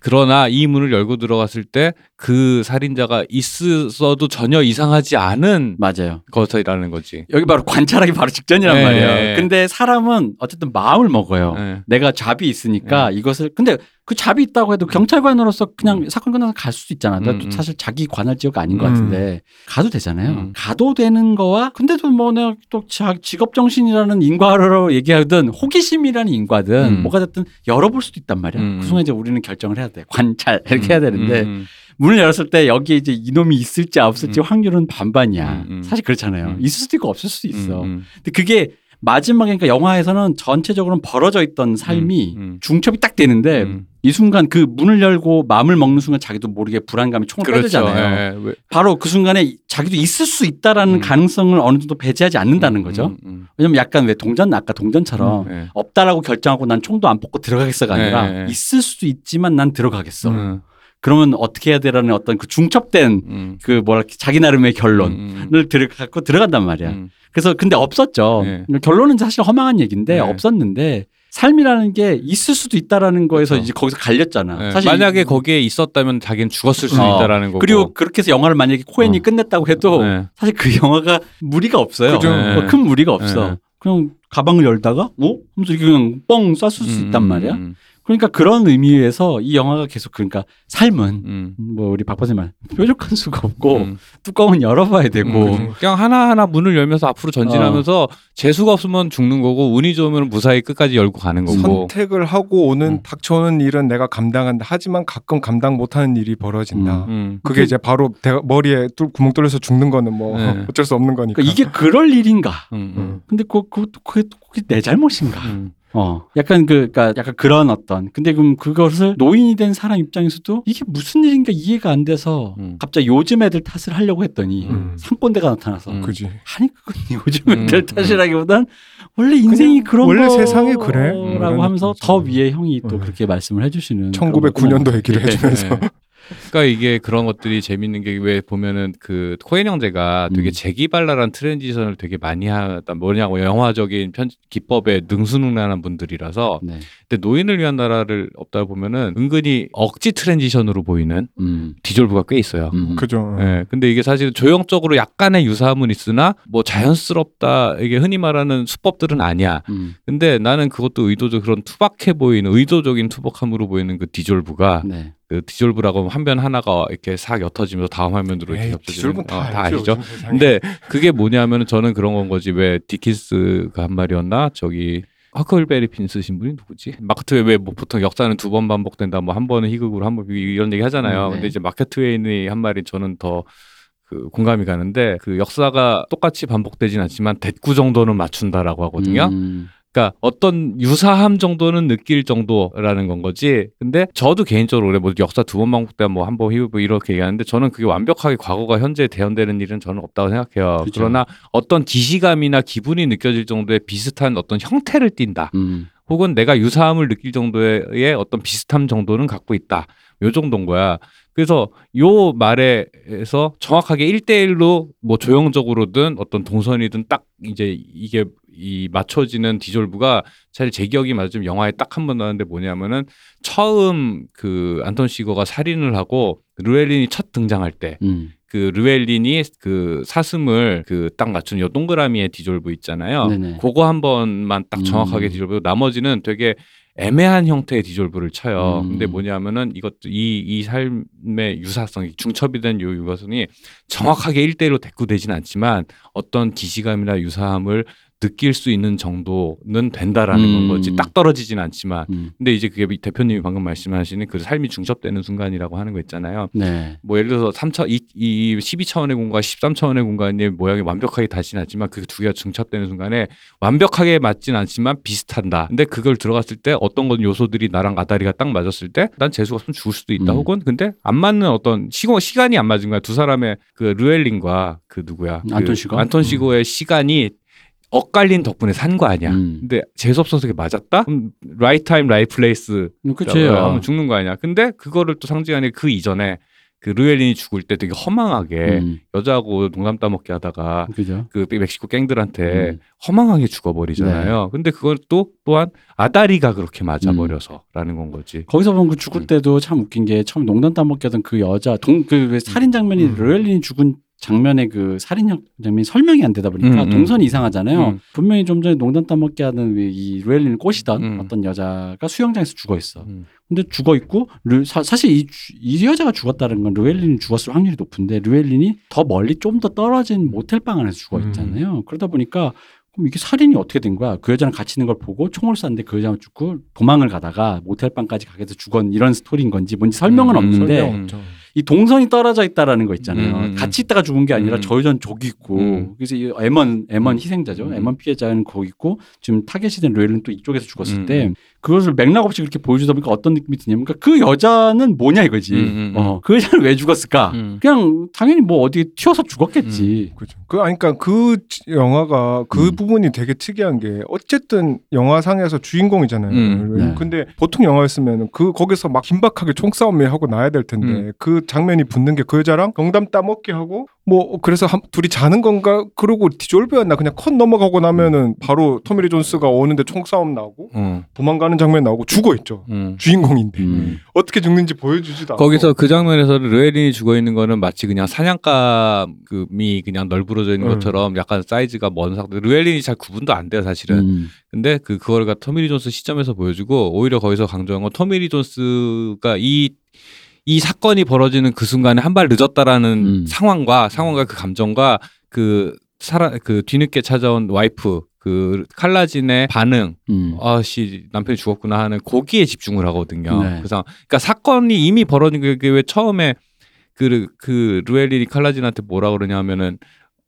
그러나 이 문을 열고 들어갔을 때 그 살인자가 있어도 전혀 이상하지 않은 맞아요. 것이라는 거지. 여기 바로 관찰하기 바로 직전이란 네. 말이에요. 근데 사람은 어쨌든 마음을 먹어요. 네. 내가 job이 있으니까 이것을 근데 그 job이 있다고 해도 경찰관으로서 그냥 사건 끝나서 갈 수도 있잖아. 음, 음. 사실 자기 관할 지역 아닌 것 음. 같은데 가도 되잖아요. 음. 가도 되는 거와 근데도 뭐 내가 또 자- 직업 정신이라는 인과로 얘기하든 호기심이라는 인과든 음. 뭐가 됐든 열어볼 수도 있단 말이야. 음. 그 순간 이제 우리는 결정을 해야 돼. 관찰 *laughs* 이렇게 해야 되는데 음, 문을 열었을 때 여기에 이제 이놈이 있을지 없을지 음. 확률은 반반이야. 음, 음. 사실 그렇잖아요. 음. 있을 수도 있고 없을 수도 음, 있어. 음, 근데 그게 마지막에 그러니까 영화에서는 전체적으로 벌어져 있던 삶이 음, 음. 중첩이 딱 되는데 음. 이 순간 그 문을 열고 마음을 먹는 순간 자기도 모르게 불안감이 총을 그렇죠. 빼들잖아요. 예, 왜- 바로 그 순간에 자기도 있을 수 있다라는 음. 가능성을 어느 정도 배제하지 않는다는 음, 거죠. 음, 음. 왜냐면 약간 왜 동전 아까 동전처럼 예. 없다라고 결정하고 난 총도 안 뽑고 들어가겠어가 아니라 네, 네. 있을 수도 있지만 난 들어가겠어. 음, 그러면 어떻게 해야 되라는 어떤 그 중첩된 음. 그 뭐랄 자기 나름의 결론을 음, 음. 들어 갖고 들어간단 말이야. 음. 그래서 근데 없었죠. 네. 결론은 사실 허망한 얘기인데 네. 없었는데 삶이라는 게 있을 수도 있다라는 거에서 그렇죠. 이제 거기서 갈렸잖아. 예, 사실 만약에 거기에 있었다면 자기는 죽었을 수 어. 있다라는 거고. 그리고 그렇게 해서 영화를 만약에 코엔이 어. 끝냈다고 해도 네. 사실 그 영화가 무리가 없어요. 그죠. 뭐 네. 큰 무리가 없어. 네. 그냥 가방을 열다가 어? 하면서 이렇게 그냥 뻥 쐈을 수 음, 있단 말이야. 음, 그러니까 그런 의미에서 이 영화가 계속 그러니까 삶은 음. 뭐 우리 박 선생님 말 뾰족한 수가 없고 음. 뚜껑은 열어봐야 되고 음, 그냥 하나 하나 문을 열면서 앞으로 전진하면서 재수가 없으면 죽는 거고 운이 좋으면 무사히 끝까지 열고 가는 거고. 선택을 하고 오는 음. 닥쳐오는 일은 내가 감당한다. 하지만 가끔 감당 못하는 일이 벌어진다. 음. 그게 이제 바로 대- 머리에 뚫, 구멍 뚫려서 죽는 거는 뭐 네. *laughs* 어쩔 수 없는 거니까. 그러니까 이게 그럴 일인가? 음, 음. 근데 그 그것도 그게, 그게 내 잘못인가? 음. 어, 약간 그, 그니까 약간 그런 어떤. 근데 그럼 그것을 노인이 된 사람 입장에서도 이게 무슨 일인가 이해가 안 돼서 음. 갑자기 요즘 애들 탓을 하려고 했더니 음. 상권대가 나타나서 음. 그지. 아니 그건 요즘 음, 애들 탓이라기보단 원래 인생이 그런 원래 거 세상이 그래. 음, 라고 하면서 느낌이죠. 더 위에 형이 또 음. 그렇게 말씀을 해주시는 1909년도 얘기를 네. 해주면서. 네. 그러니까 이게 그런 것들이 재밌는 게 왜 보면은 그 코엔 형제가 되게 음. 재기발랄한 트랜지션을 되게 많이 하다 뭐냐고 영화적인 편 기법에 능수능란한 분들이라서 네. 근데 노인을 위한 나라는 없다 보면은 은근히 억지 transition으로 보이는 음. 디졸브가 꽤 있어요. 음. 그죠. 예, 근데 이게 사실 조형적으로 약간의 유사함은 있으나 뭐 자연스럽다 이게 흔히 말하는 수법들은 아니야. 음. 근데 나는 그것도 의도적 그런 투박해 보이는 의도적인 투박함으로 보이는 그 디졸브가 네. 그 디졸브라고 화면 하나가 이렇게 싹 옅어지면서 다음 화면으로 이렇게 에이, 겹쳐지는 디졸브는 어, 다, 다 알죠. 세상에. 근데 그게 뭐냐면은 저는 그런 건 거지 왜 디킨스가 한 말이었나 저기 허클베리 핀 쓰신 분이 누구지? 마크 트웨인 왜 뭐 보통 역사는 두 번 반복된다 뭐 한 번은 희극으로 한 번 이런 얘기 하잖아요. 음, 네. 근데 이제 마크 트웨인의 한 말이 저는 더 그 공감이 가는데 그 역사가 똑같이 반복되진 않지만 대구 정도는 맞춘다라고 하거든요. 음. 그러니까 어떤 유사함 정도는 느낄 정도라는 건 거지. 근데 저도 개인적으로 그래 뭐 역사 두 번 반복돼 뭐 한 번 희극 이렇게 얘기하는데 저는 그게 완벽하게 과거가 현재에 재연되는 일은 저는 없다고 생각해요. 그죠. 그러나 어떤 기시감이나 기분이 느껴질 정도의 비슷한 어떤 형태를 띈다. 음. 혹은 내가 유사함을 느낄 정도의 어떤 비슷함 정도는 갖고 있다. 요 정도인 거야. 그래서 요 말에서 정확하게 1대1로 뭐 조형적으로든 어떤 동선이든 딱 이제 이게 이 맞춰지는 디졸브가 사실 제 기억이 맞으면 영화에 딱 한 번 나왔는데 뭐냐면은 처음 그 안톤 시거가 살인을 하고 르웰린이 첫 등장할 때 음. 그 르웰린이 그 사슴을 그 딱 맞춘 요 동그라미의 디졸브 있잖아요. 네네. 그거 한 번만 딱 정확하게 음. 디졸브 나머지는 되게 애매한 형태의 디졸브를 쳐요. 음. 근데 뭐냐면은 이것도 이, 이 삶의 유사성이 중첩이 된 요 유사성이 정확하게 1대1로 대꾸되진 않지만 어떤 기시감이나 유사함을 느낄 수 있는 정도는 된다라는 건 음. 거지. 딱 떨어지진 않지만. 음. 근데 이제 그게 이 대표님이 방금 말씀하시는 그 삶이 중첩되는 순간이라고 하는 거 있잖아요. 네. 뭐 예를 들어서 3차 이, 이 12차원의 공간, 13차원의 공간의 모양이 완벽하게 닿진 않지만 그 두 개가 중첩되는 순간에 완벽하게 맞진 않지만 비슷하다. 근데 그걸 들어갔을 때 어떤 건 요소들이 나랑 아다리가 딱 맞았을 때 난 재수가 없으면 죽을 수도 있다. 음. 혹은 근데 안 맞는 어떤 시고 시간이 안 맞은 거야. 두 사람의 그 르엘린과 그 누구야? 그 안톤 시거? 안톤 시거의 시간이 엇갈린 덕분에 산 거 아니야. 음. 근데 재수 없어서 그게 맞았다? 그럼 right time right place 그치. 하면 죽는 거 아니야. 근데 그거를 또 상징하는 그 이전에 그 루엘린이 죽을 때 되게 허망하게 음, 여자하고 농담 따먹게 하다가 그죠. 그 멕시코 갱들한테 음. 허망하게 죽어버리잖아요. 근데 그걸 또 또한 아다리가 그렇게 맞아버려서라는 건 거지. 거기서 보면 그 죽을 음. 때도 참 웃긴 게 처음 농담 따먹게 하던 그 여자 동 그 살인 장면이 음. 로엘린이 죽은 장면의 그 살인 장면이 설명이 안 되다 보니까 음, 음. 동선이 이상하잖아요. 음. 분명히 좀 전에 농담 따먹게 하는 이 로엘린을 꼬시던 음. 어떤 여자가 수영장에서 죽어 있어. 음. 근데 죽어 있고 르- 사, 사실 이, 주- 이 여자가 죽었다는 건 루엘린이 죽었을 확률이 높은데 루엘린이 더 멀리 좀 더 떨어진 모텔 방 안에서 죽어 음. 있잖아요. 그러다 보니까 그럼 이게 살인이 어떻게 된 거야? 그 여자랑 같이 있는 걸 보고 총을 쐈는데 그 여자가 죽고 도망을 가다가 모텔 방까지 가게 돼서 죽은 이런 스토리인 건지 뭔지 설명은 음, 없는데 설명. 이 동선이 떨어져 있다라는 거 있잖아요. 음, 음, 음. 같이 있다가 죽은 게 아니라 음. 저 여자는 저기 있고 음. 그래서 이 M1 M1 음. 희생자죠. 음. 애먼 피해자는 거기 있고 지금 타겟이 된 로엘은 또 이쪽에서 죽었을 음, 때 음. 그것을 맥락 없이 그렇게 보여주다 보니까 어떤 느낌이 드냐면 그러니까 그 여자는 뭐냐 이거지. 음, 음, 음. 어, 그 여자는 왜 죽었을까? 음. 그냥 당연히 뭐 어디 튀어서 죽었겠지. 그죠. 그 아니 그러니까 그 영화가 그 음. 부분이 되게 특이한 게 어쨌든 영화상에서 주인공이잖아요. 음, 네. 근데 보통 영화였으면 그 거기서 막 긴박하게 총싸움이 하고 나야 될 텐데 음. 그 장면이 붙는 게 그 여자랑 농담 따먹기 하고 뭐 그래서 한, 둘이 자는 건가 그러고 디졸브였나 그냥 컷 넘어가고 나면은 바로 토미 리 존스가 오는데 총싸움 나고 어. 도망가는 장면 나오고 죽어 있죠. 음. 주인공인데 음. 어떻게 죽는지 보여주지도 않고 거기서 그 장면에서 루엘린이 죽어 있는 거는 마치 그냥 사냥감이 그냥 널브러져 있는 음. 것처럼 약간 사이즈가 먼 상태. 루엘린이 잘 구분도 안 돼요 사실은. 음. 근데 그 그거를 토미 리 존스 시점에서 보여주고 오히려 거기서 강조한 건 토미 리 존스가 이 이 사건이 벌어지는 그 순간에 한 발 늦었다라는 음. 상황과 상황과 그 감정과 그 사람 그 뒤늦게 찾아온 와이프 그 칼라진의 반응 음. 아씨 남편이 죽었구나 하는 거기에 집중을 하거든요. 네. 그래서 그러니까 사건이 이미 벌어진 게 왜 처음에 그, 그 루엘린이 칼라진한테 뭐라 그러냐면은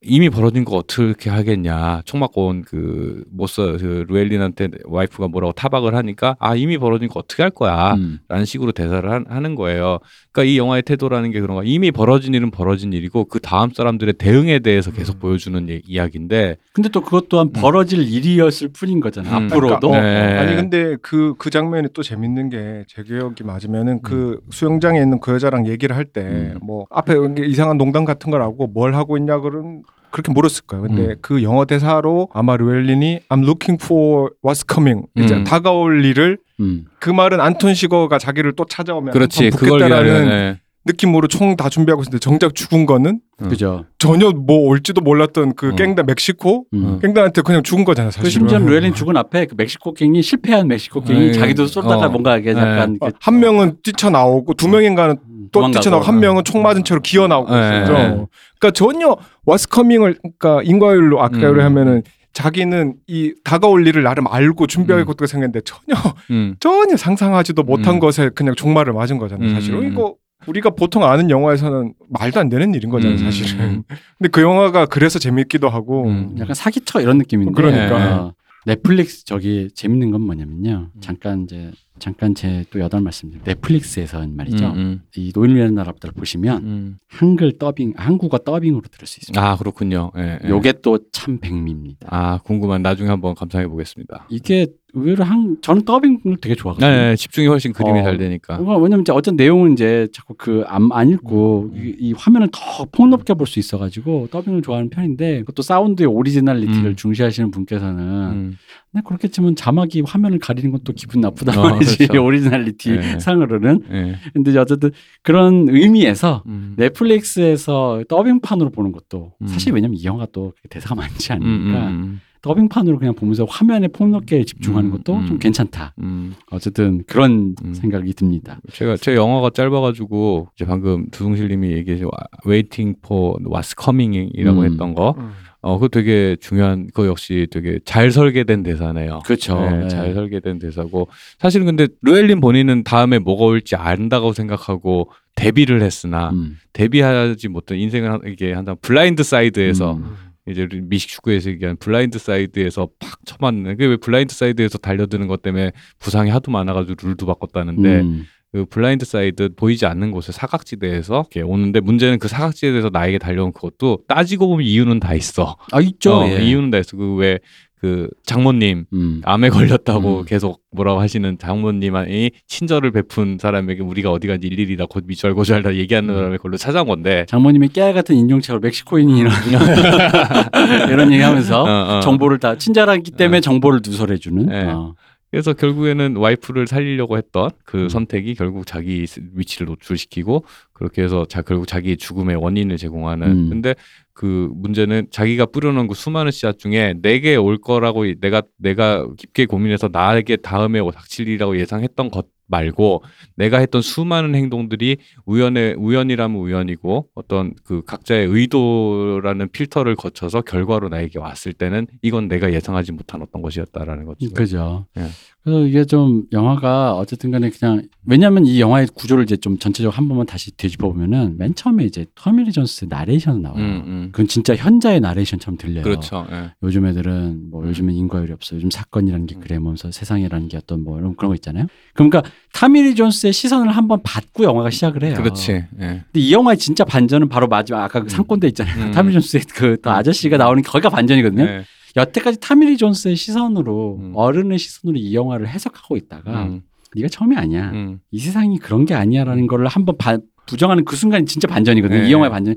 이미 벌어진 거 어떻게 하겠냐. 총 맞고 온 그 모스 그 루엘린한테 와이프가 뭐라고 타박을 하니까 아 이미 벌어진 거 어떻게 할 거야. 음. 라는 식으로 대사를 한- 하는 거예요. 그러니까 이 영화의 태도라는 게 그런 거. 이미 벌어진 일은 벌어진 일이고 그 다음 사람들의 대응에 대해서 계속 음. 보여주는 이- 이야기인데 근데 또 그것 또한 벌어질 일이었을 뿐인 거잖아. 음. 앞으로도. 그러니까, 네. 아니 근데 그그 장면이 또 재밌는 게 제 기억이 맞으면은 그 수영장에 있는 그 여자랑 얘기를 할때 음. 뭐 앞에 이상한 농담 같은 걸 하고 뭘 하고 있냐 그런 그렇게 물었을 거예요. 근데 음. 그 영어 대사로 아마 루엘린이 I'm looking for what's coming 이제 음. 다가올 일을 음. 그 말은 안톤 시거가 자기를 또 찾아오면 그렇지 한번 그걸 붙겠다라는 위하는 네. 느낌으로 총 다 준비하고 있는데 정작 죽은 거는 음. 그죠. 전혀 뭐 올지도 몰랐던 그 음. 갱단 멕시코 음. 갱단한테 그냥 죽은 거잖아요. 그 사실은. 심지어 루엘린 죽은 앞에 그 멕시코 갱이 실패한 멕시코 갱이 네. 자기도 쏘다가 어. 뭔가 이게 약간 네. 그- 어, 한 명은 뛰쳐나오고 두 명인가는 음, 또. 뛰쳐나오고 한 명은 총 맞은 채로 기어 나오고 네. 있었죠. 네. 그러니까 전혀 what's coming을 그러니까 인과율로 아까 음. 하면은 자기는 이 다가올 일을 나름 알고 준비하고 음. 있다고 생각했는데 전혀 *laughs* 음. 전혀 상상하지도 못한 음. 것에 그냥 종말을 맞은 거잖아요. 음. 사실은 이거 우리가 보통 아는 영화에서는 말도 안 되는 일인 거잖아요. 음. 사실은. 근데 그 영화가 그래서 재밌기도 하고 음. 약간 사기쳐 이런 느낌인데. 그러니까. 어, 넷플릭스 저기 재밌는 건 뭐냐면요. 음. 잠깐 이제 잠깐 제 또 여덟 말씀드립니다. 넷플릭스에서 말이죠. 음, 이 노인이라는 나라부터 보시면 음. 한글 더빙, 한국어 더빙으로 들을 수 있습니다. 아 그렇군요. 예, 예. 요게 또 참 백미입니다. 아 궁금한 나중에 한번 감상해 보겠습니다. 이게 의외로 한 저는 더빙을 되게 좋아하거든요. 네, 집중이 훨씬 그림이 어. 잘 되니까. 왜냐면 이제 어떤 내용은 이제 자꾸 그안 안 읽고 이, 이 화면을 더 폭넓게 볼 수 있어가지고 더빙을 좋아하는 편인데 그것도 사운드의 originality를 음. 중시하시는 분께서는 음. 네, 그렇겠지만 자막이 화면을 가리는 건 또 기분 나쁘단 어, 말이지 그렇죠. originality 네. 상으로는 예. 근데 어쨌든 그런 의미에서 음. 넷플릭스에서 더빙판으로 보는 것도 음. 사실 왜냐면 이 영화가 또 대사가 많지 음, 않으니까 음, 더빙판으로 그냥 보면서 화면에 폭넓게 집중하는 음, 것도 음. 좀 괜찮다 음. 어쨌든 그런 음. 생각이 듭니다 제가 제 영어가 짧아가지고 이제 방금 두둥실님이 얘기해 Waiting for What's Coming이라고 음. 했던 거, 음. 어 그거 되게 중요한 그거 역시 되게 잘 설계된 대사네요. 그렇죠 네, 네. 잘 설계된 대사고 사실은 근데 루엘린 본인은 다음에 뭐가 올지 안다고 생각하고 대비를 했으나 음. 대비하지 못한 인생을 한- 이게 한다 blind side에서 음. 이제 미식 축구에서 얘기하는 blind side에서 팍 쳐맞는 그게 왜 blind side에서 달려드는 것 때문에 부상이 하도 많아가지고 룰도 바꿨다는데 음. 그 blind side 보이지 않는 곳에 사각지대에서 이렇게 오는데 문제는 그 사각지대에서 나에게 달려온 그것도 따지고 보면 이유는 다 있어. 아 있죠 어, 예. 이유는 다 있어. 그 왜 그 장모님 음. 암에 걸렸다고 음. 계속 뭐라고 하시는 장모님이 친절을 베푼 사람에게 우리가 어디 간지 일일이 다 곧 미주알 고주알 다 얘기하는 음. 사람의 걸로 찾아온 건데 장모님이 깨알 같은 인종차별로 멕시코인이 이런 *laughs* 이런 얘기하면서 어, 어. 정보를 다 친절하기 때문에 어. 정보를 누설해주는. 네. 어. 그래서 결국에는 와이프를 살리려고 했던 그 음. 선택이 결국 자기 위치를 노출시키고 그렇게 해서 자 결국 자기의 죽음의 원인을 제공하는 음. 근데 그 문제는 자기가 뿌려놓은 그 수많은 씨앗 중에 내게 올 거라고 내가 내가 깊게 고민해서 나에게 다음에 닥칠 일이라고 예상했던 것 말고 내가 했던 수많은 행동들이 우연의 우연이라면 우연이고 어떤 그 각자의 의도라는 필터를 거쳐서 결과로 나에게 왔을 때는 이건 내가 예상하지 못한 어떤 것이었다라는 거죠. 그죠. 예. 그래서 이게 좀 영화가 어쨌든 간에 그냥 왜냐하면 이 영화의 구조를 이제 좀 전체적으로 한 번만 다시 뒤집어 보면은 맨 처음에 이제 토미 리 존스의 나레이션 나와요. 음, 음. 그건 진짜 현자의 나레이션처럼 들려요. 그렇죠. 예. 요즘 애들은 뭐 음. 요즘엔 인과율이 없어. 요즘 사건이라는 게 음. 그러면서 세상이라는 게 어떤 뭐 이런 그런 거 있잖아요. 그러니까 토미 리 존스의 시선을 한번 받고 영화가 시작을 해요. 그렇지. 예. 근데 이 영화의 진짜 반전은 바로 마지막 아까 그 음. 상권대 있잖아요. 음. 토미 리 존스의 그 또 아저씨가 나오는 게 거기가 반전이거든요. 예. 여태까지 타미리 존스의 시선으로 음. 어른의 시선으로 이 영화를 해석하고 있다가 음, 네가 처음이 아니야. 음. 이 세상이 그런 게 아니야라는 거를 한번 바- 부정하는 그 순간이 진짜 반전이거든요. 네. 이 영화의 반전.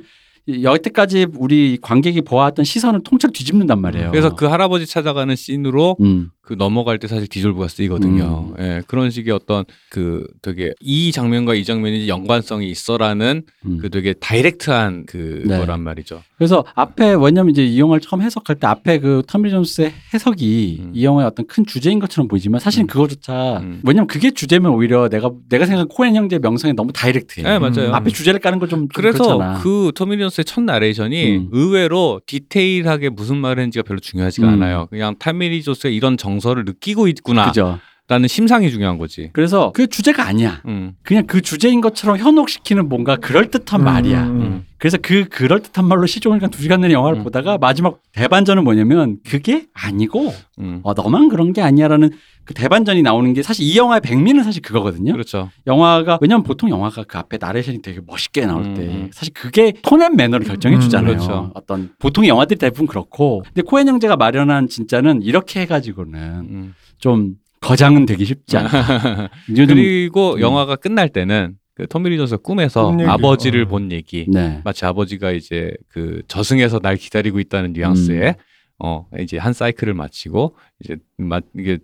이- 여태까지 우리 관객이 보아왔던 시선을 통째로 뒤집는단 말이에요. 그래서 그 할아버지 찾아가는 씬으로 음. 그 넘어갈 때 사실 디졸브가 쓰이거든요. 예, 그런 식의 어떤 그 되게 이 장면과 이 장면이 연관성이 있어라는 음. 그 되게 다이렉트한 그 네. 거란 말이죠. 그래서 앞에 왜냐면 이제 이 영화를 처음 해석할 때 앞에 그 토미 존스의 해석이 음. 이 영화의 어떤 큰 주제인 것처럼 보이지만 사실 음. 은 그거조차 음. 왜냐면 그게 주제면 오히려 내가 내가 생각한 코엔 형제의 명성에 너무 direct해. 네, 맞아요. 앞에 주제를 까는 건 좀 그래서 그렇잖아. 그 토미 리 존스의 첫 나레이션이 음. 의외로 디테일하게 무슨 말을 했는지가 별로 중요하지가 음. 않아요. 그냥 토미 리 존스가 이런 정서를 느끼고 있구나 라는. 심상이 중요한 거지. 그래서 그 주제가 아니야. 음. 그냥 그 주제인 것처럼 현혹시키는 뭔가 그럴듯한 음, 말이야. 음. 그래서 그 그럴듯한 말로 시종일관 두 시간 내내 영화를 음. 보다가 마지막 대반전은 뭐냐면 그게 아니고 음. 어, 너만 그런 게 아니야라는 그 대반전이 나오는 게 사실 이 영화의 백미는 사실 그거거든요. 그렇죠. 영화가 왜냐면 보통 영화가 그 앞에 나레이션이 되게 멋있게 나올 음, 때 음. 사실 그게 tone and manner를 결정해 주잖아요. 음, 그렇죠. 어떤 보통 영화들이 대부분 그렇고 근데 코엔 형제가 마련한 진짜는 이렇게 해가지고는 음. 좀 거장은 되기 쉽지 않아. *laughs* 요즘 그리고 음. 영화가 끝날 때는 그 토미 리 존스가 꿈에서 꿈. 아버지를 어. 본 얘기 네. 마치 아버지가 이제 그 저승에서 날 기다리고 있다는 뉘앙스의 음. 어 이제 한 사이클을 마치고 이제 마 이게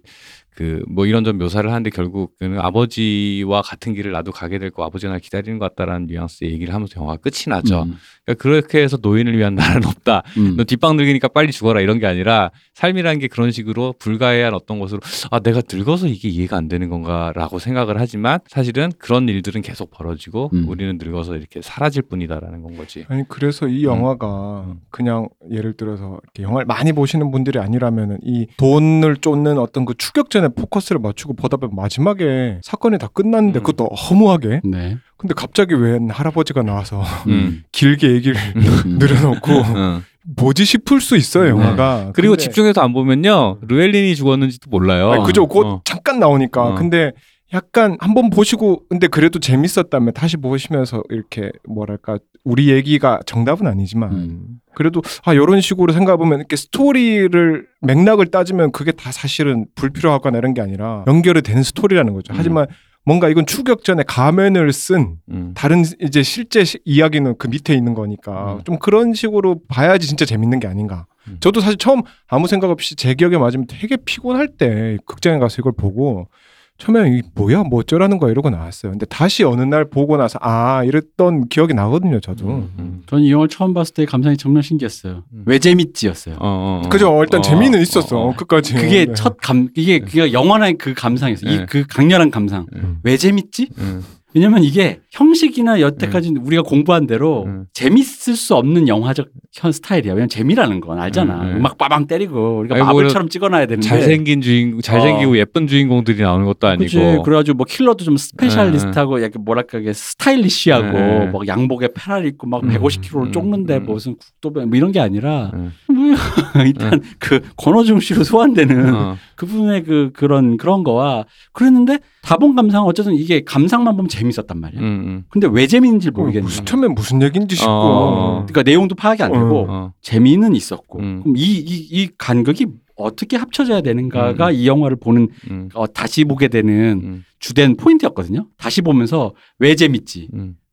그 뭐 이런저런 묘사를 하는데 결국은 아버지와 같은 길을 나도 가게 될 거 아버지가 날 기다리는 것 같다라는 뉘앙스의 얘기를 하면서 영화가 끝이 나죠. 음. 그러니까 그렇게 해서 노인을 위한 나라는 없다. 음. 너 뒷방 늙으니까 빨리 죽어라 이런 게 아니라 삶이라는 게 그런 식으로 불가해한 어떤 것으로 아 내가 늙어서 이게 이해가 안 되는 건가라고 생각을 하지만 사실은 그런 일들은 계속 벌어지고 음. 우리는 늙어서 이렇게 사라질 뿐이다라는 건 거지. 아니 그래서 이 영화가 그냥 예를 들어서 이렇게 영화를 많이 보시는 분들이 아니라면은 이 돈을 쫓는 어떤 그 추격전에 포커스를 맞추고 보다 보면 마지막에 사건이 다 끝났는데 음. 그것도 허무하게 네. 근데 갑자기 웬 할아버지가 나와서 음. 길게 얘기를 음. *laughs* 늘어놓고 응. 뭐지 싶을 수 있어요 영화가 네. 그리고 근데- 집중해서 안 보면요 루엘린이 죽었는지도 몰라요. 아니, 그죠 곧 어. 잠깐 나오니까 어. 근데 약간 한번 보시고 근데 그래도 재밌었다면 다시 보시면서 이렇게 뭐랄까 우리 얘기가 정답은 아니지만 음. 그래도 아 이런 식으로 생각해 보면 이렇게 스토리를 맥락을 따지면 그게 다 사실은 불필요하거나 이런 게 아니라 연결이 되는 스토리라는 거죠. 음. 하지만 뭔가 이건 추격전에 가면을 쓴 음. 다른 이제 실제 시- 이야기는 그 밑에 있는 거니까 음. 좀 그런 식으로 봐야지 진짜 재밌는 게 아닌가. 음. 저도 사실 처음 아무 생각 없이 제 기억에 맞으면 되게 피곤할 때 극장에 가서 이걸 보고 처음에는 이 뭐야 뭐 어쩌라는 거야 이러고 나왔어요. 근데 다시 어느 날 보고 나서 아 이랬던 기억이 나거든요. 저도. 음, 음. 저는 이 영화를 처음 봤을 때 감상이 정말 신기했어요. 음. 왜 재밌지였어요. 어, 어, 어. 그죠. 일단 어, 재미는 어, 있었어. 어, 어. 끝까지. 그게 네. 첫 감, 이게 그게 영원한 그 감상이었어요. 네. 이그 강렬한 감상. 음. 왜 재밌지? 음. 왜냐면 이게 형식이나 여태까지 우리가 공부한 대로 음. 재밌을 수 없는 영화적 현 스타일이야. 왜냐면 재미라는 건 알잖아. 음, 음. 음악 빠방 때리고 우리가 아니, 뭐 마블처럼 찍어놔야 되는데. 잘생긴 주인 잘생기고 예쁜 주인공들이 나오는 것도 아니고. 그치. 그래가지고 뭐 킬러도 좀 specialist하고 약간 뭐랄까 이게 stylish하고 네. 막 양복에 페라리 입고 막 음, 150kg를 음, 쫓는데 음. 무슨 국도배 뭐 이런 게 아니라 음. 뭐야. *laughs* 일단 그 권호중 씨로 소환되는 어. 그분의 그 그런 그런 거와 그랬는데 다 본 감상 어쨌든 이게 감상만 보면 재밌었단 말이야. 음, 음. 근데 왜 재밌는지 어, 모르겠네. 무슨 처음엔 무슨 얘기인지 싶고. 어. 그러니까 내용도 파악이 안 되고 어. 재미는 있었고 음. 그럼 이 이 이 간극이 어떻게 합쳐져야 되는가가 음. 이 영화를 보는 음, 어, 다시 보게 되는 음, 주된 포인트였거든요. 다시 보면서 왜 재밌지?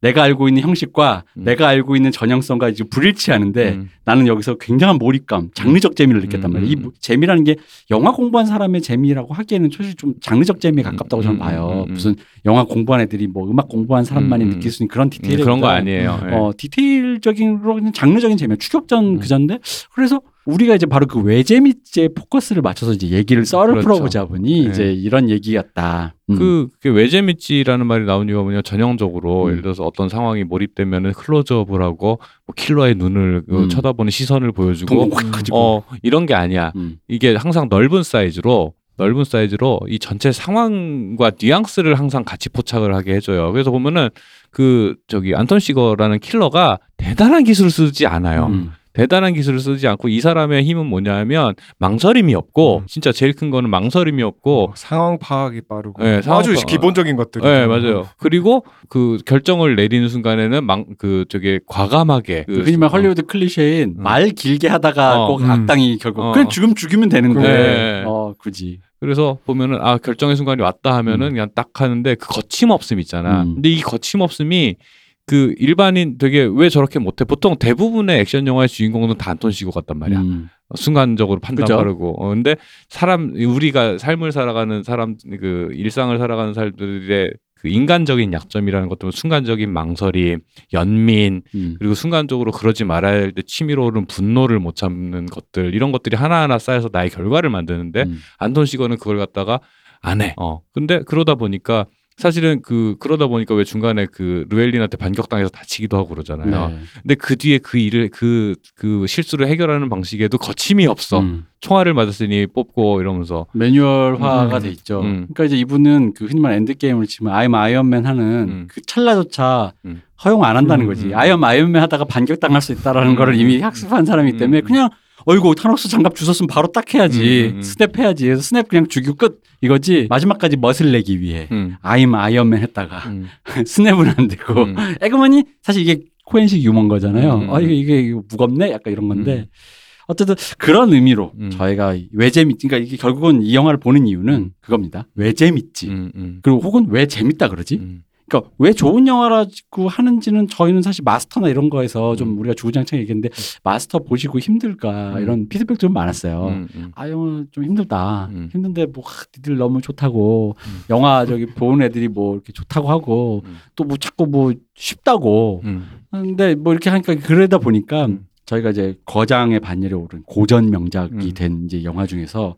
음, 내가 알고 있는 형식과 음. 내가 알고 있는 전형성과 이제 불일치하는데 음. 나는 여기서 굉장한 몰입감, 장르적 재미를 느꼈단 음, 말이에요. 이 음. 뭐- 재미라는 게 영화 공부한 사람의 재미라고 하기에는 사실 좀 장르적 재미에 가깝다고 저는 음, 봐요. 음, 음, 음. 무슨 영화 공부한 애들이 뭐 음악 공부한 사람만이 음, 음. 느낄 수 있는 그런 음, 디테일이 그런 거 아니에요. 예. 어, 디테일적인 장르적인 재미, 추격전 음. 그전데 그래서 우리가 이제 바로 그 외재미에 포커스를 맞춰서 이제 얘기를 썰을 그렇죠. 풀어보자 보니 네. 이제 이런 얘기였다. 음. 그, 그게 왜 재밌지라는 말이 나온 이유가 뭐냐 전형적으로 음. 예를 들어서 어떤 상황이 몰입되면은 클로즈업을 하고 뭐 킬러의 눈을 그 음. 쳐다보는 시선을 보여주고. 어 이런 게 아니야 음. 이게 항상 넓은 사이즈로 넓은 사이즈로 이 전체 상황과 뉘앙스를 항상 같이 포착을 하게 해줘요. 그래서 보면은 그 저기 안톤 시거라는 킬러가 대단한 기술을 쓰지 않아요. 음. 대단한 기술을 쓰지 않고 이 사람의 힘은 뭐냐면 망설임이 없고 음. 진짜 제일 큰 거는 망설임이 없고 어, 상황 파악이 빠르고 네, 상황 아주 파악. 기본적인 것들. 네 맞아요. 그리고 그 결정을 내리는 순간에는 망 그 저게 과감하게 그 흔히 말 헐리우드 클리셰인 음. 말 길게 하다가 어. 꼭 음. 악당이 결국 어. 그냥 죽으면 죽이면 되는데 네. 어 굳이 그래서 보면은 아 결정의 순간이 왔다 하면은 음. 그냥 딱 하는데 그 거침없음 있잖아. 음. 근데 이 거침없음이 그 일반인 되게 왜 저렇게 못해? 보통 대부분의 액션 영화의 주인공은 다 안톤 시고 같단 말이야. 음. 순간적으로 판단 그죠? 빠르고. 어, 근데 사람 우리가 삶을 살아가는 사람 그 일상을 살아가는 사람들의 그 인간적인 약점이라는 것도 순간적인 망설임, 연민, 음. 그리고 순간적으로 그러지 말아야 할 때 치밀어 오른 분노를 못 참는 것들 이런 것들이 하나하나 쌓여서 나의 결과를 만드는데 음. 안톤 시거는 그걸 갖다가 안 해. 어. 근데 그러다 보니까 사실은 그 그러다 보니까 왜 중간에 그 루엘린한테 반격당해서 다치기도 하고 그러잖아요. 네. 근데 그 뒤에 그 일을 그그 실수를 해결하는 방식에도 거침이 없어. 음. 총알을 맞았으니 뽑고 이러면서. 매뉴얼화가 음. 돼 있죠. 음. 그러니까 이제 이분은 그 흔히 말 End Game을 치면 I am Iron Man 하는 음. 그 찰나조차 음. 허용 안 한다는 음, 거지. 음. I am Iron Man 하다가 반격당할 수 있다라는 음, 거를 음, 이미 음. 학습한 사람이기 때문에 음, 그냥 어이구 타노스 장갑 주웠으면 바로 딱 해야지. 음, 음, 음. 스냅 해야지. 그래서 스냅 그냥 죽이고 끝 이거지. 마지막까지 멋을 내기 위해 음. I am Iron Man 했다가 음. *laughs* 스냅은 안 되고 음. 에그머니 사실 이게 코엔식 유머인 거잖아요. 음, 음, 아 이게, 이게 이거 무겁네 약간 이런 건데 어쨌든 그런 의미로 음. 저희가 왜 재밌 그러니까 이게 결국은 이 영화를 보는 이유는 음. 그겁니다. 왜 재밌지? 음. 음. 그리고 혹은 왜 재밌다 그러지? 음. 그러니까 왜 좋은 영화라고 하는지는 저희는 사실 마스터나 이런 거에서 좀 음. 우리가 주구장창 얘기했는데 마스터 보시고 힘들까 음. 이런 피드백 좀 많았어요. 음. 음. 아 영화 좀 힘들다. 음. 힘든데 뭐 하, 니들 너무 좋다고 음. 영화 저기 보는 애들이 뭐 이렇게 좋다고 하고 음. 또뭐 자꾸 뭐 쉽다고. 음. 근데 뭐 이렇게 하니까 그러다 보니까 음. 저희가 이제 거장의 반열에 오른 고전 명작이 음. 된 이제 영화 중에서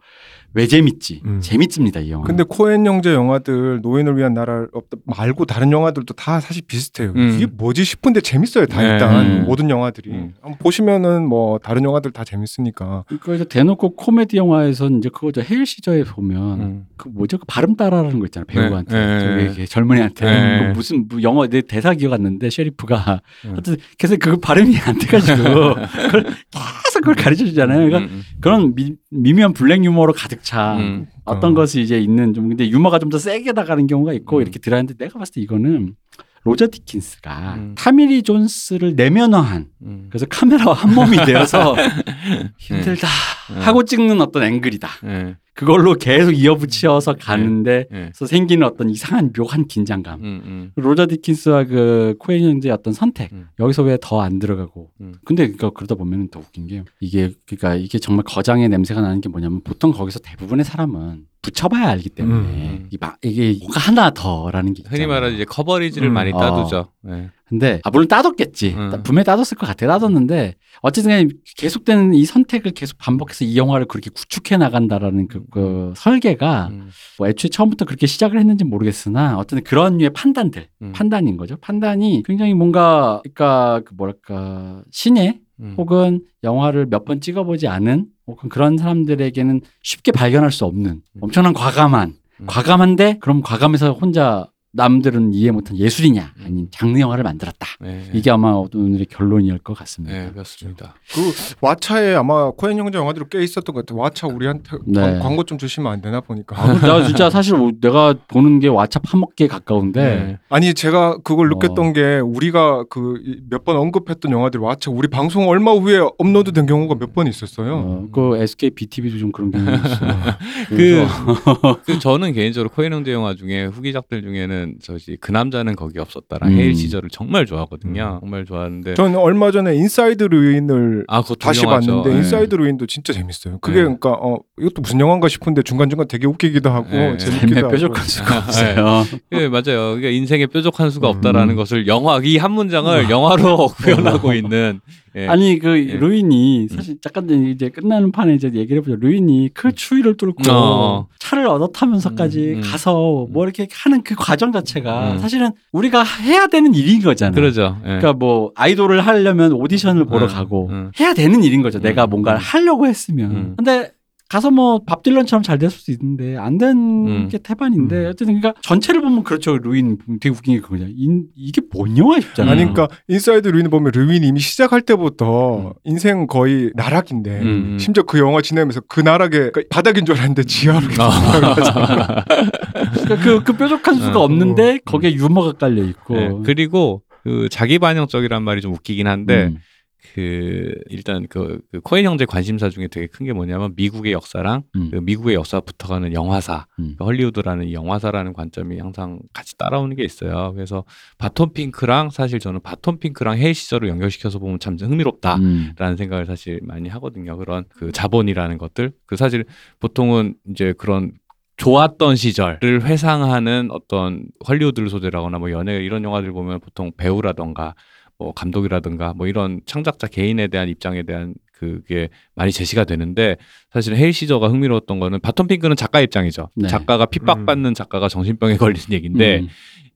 왜 재밌지? 음. 재밌습니다 이 영화. 근데 코엔 형제 영화들 노인을 위한 나라 말고 다른 영화들도 다 사실 비슷해요. 음. 이게 뭐지 싶은데 재밌어요. 다 네. 일단 음. 모든 영화들이 음. 한번 보시면은 뭐 다른 영화들 다 재밌으니까. 그래서 대놓고 코미디 영화에선 이제 그거죠 헤일 시저에 보면 음. 그 뭐죠 그 발음 따라하는 거 있잖아요 배우한테 네, 저기 네. 이렇게 젊은이한테 네. 그 무슨 뭐 영어 내 대사 기억 안 나는데 셰리프가 음. 하여튼 계속 그 발음이 안 돼가지고 *laughs* 그걸 계속 그걸 가르쳐 주잖아요. 그러니까 음. 그런 미, 미묘한 블랙 유머로 가득 차 음. 어떤 어. 것이 이제 있는 좀 근데 유머가 좀 더 세게 나가는 경우가 있고 음. 이렇게 들어야하는데 내가 봤을 때 이거는 로저 디킨스가 음. 토미 리 존스를 내면화한 음. 그래서 카메라와 한 몸이 되어서 *laughs* 힘들다 음. 하고 찍는 어떤 앵글이다. 예. 그걸로 계속 이어붙여서 가는데 예. 그래서 생기는 어떤 이상한 묘한 긴장감. 음. 음. 로저 디킨스와 그 코엔 형제의 어떤 선택 음. 여기서 왜 더 안 들어가고 음. 근데 그러니까 그러다 보면 더 웃긴 게 이게 그러니까 이게 정말 거장의 냄새가 나는 게 뭐냐면 보통 거기서 대부분의 사람은 붙여봐야 알기 때문에 음. 이막 이게 뭐가 하나 더라는 게 흔히 있잖아요. 말하는 이제 커버리지를 음. 많이 어. 따두죠. 예. 근데 아 물론 따뒀겠지 음. 따- 분명히 따뒀을 것 같아 따뒀는데 어쨌든 계속되는 이 선택을 계속 반복해서 이 영화를 그렇게 구축해 나간다라는 그, 그 설계가 음. 뭐 애초에 처음부터 그렇게 시작을 했는지 모르겠으나 어떤 그런 류의 판단들 음. 판단인 거죠 판단이 굉장히 뭔가 그러니까 그 뭐랄까 신의 음. 혹은 영화를 몇 번 찍어보지 않은 혹은 그런 사람들에게는 쉽게 발견할 수 없는 엄청난 과감한 음. 과감한데 그럼 과감해서 혼자 남들은 이해 못한 예술이냐 아닌 장르 영화를 만들었다. 네. 이게 아마 오늘의 결론일 것 같습니다. 네, 그렇습니다. 그 왓챠에 아마 코엔 형제 영화들이 꽤 있었던 것 같아요. 왓챠 우리한테 네. 광- 광고 좀 주시면 안 되나 보니까. 아, 나 진짜 *laughs* 사실 내가 보는 게 왓챠 파먹기에 가까운데 네. 아니 제가 그걸 느꼈던 어. 게 우리가 그 몇 번 언급했던 영화들 왓챠 우리 방송 얼마 후에 업로드된 경우가 몇 번 있었어요. 어, 그 SK BTV도 좀 그런 경향이 있어요. *laughs* 그, *laughs* 그 저는 개인적으로 코엔 형제 영화 중에 후기작들 중에는 저지 그 남자는 거기 없었다랑 음. 헤일, 시저를 정말 좋아하거든요. 정말 좋아하는데 저는 얼마 전에 인사이드 루인을 아 다시 훌륭하죠. 봤는데 네. 인사이드 루인도 진짜 재밌어요. 그게 네. 그러니까 어 이것도 무슨 영화인가 싶은데 중간 중간 되게 웃기기도 하고 네. 재밌기도 삶의 하고. 뾰족한 수가 아, 없어요. 예, *laughs* 맞아요. 그러니까 인생에 뾰족한 수가 음. 없다라는 것을 영화 이 한 문장을 영화로 *laughs* 구현하고 있는 예. 아니 그 예. 루인이 사실 잠깐 이제 끝나는 판에 이제 얘기를 해보죠. 루인이 그 추위를 뚫고 어. 차를 얻어 타면서까지 음, 음. 가서 뭐 이렇게 하는 그 과정 자체가 음. 사실은 우리가 해야 되는 일인 거잖아요. 그러죠. 예. 그러니까 뭐 아이돌을 하려면 오디션을 보러 음, 가고 음. 해야 되는 일인 거죠. 내가 음, 뭔가를 음. 하려고 했으면. 음. 근데 가서 뭐 밥 딜런처럼 잘될 수도 있는데 안된 음. 게 태반인데 음. 어쨌든 그러니까 전체를 보면 그렇죠. 루인 되게 웃긴 게 그거냐. 인- 이게 뭔 영화 싶잖아요. 아니 그러니까 인사이드 루인 보면 루인이 이미 시작할 때부터 음. 인생 거의 나락인데 음. 심지어 그 영화 지내면서 그 나락에 그러니까 바닥인 줄 알았는데 지하로 아. 그러니까 그, 그 뾰족한 수가 어. 없는데 거기에 유머가 깔려 있고. 예. 그리고 그 자기 반영적이란 말이 좀 웃기긴 한데 음. 그 일단 그, 그 코엔 형제 관심사 중에 되게 큰 게 뭐냐면 미국의 역사랑 음. 그 미국의 역사 붙어가는 영화사 음. 그 헐리우드라는 이 영화사라는 관점이 항상 같이 따라오는 게 있어요. 그래서 바톤 핑크랑 사실 저는 바톤 핑크랑 헤일 시절을 연결시켜서 보면 참 흥미롭다. 음. 라는 생각을 사실 많이 하거든요. 그런 그 자본이라는 것들. 그 사실 보통은 이제 그런 좋았던 시절을 회상하는 어떤 헐리우드를 소재로 하거나 뭐 연예 이런 영화들 보면 보통 배우라던가 뭐 감독이라든가 뭐 이런 창작자 개인에 대한 입장에 대한 그게 많이 제시가 되는데 사실 헤일 시저가 흥미로웠던 거는 바톤 핑크는 작가 입장이죠. 네. 작가가 핍박받는 작가가 정신병에 걸리는 얘기인데 음.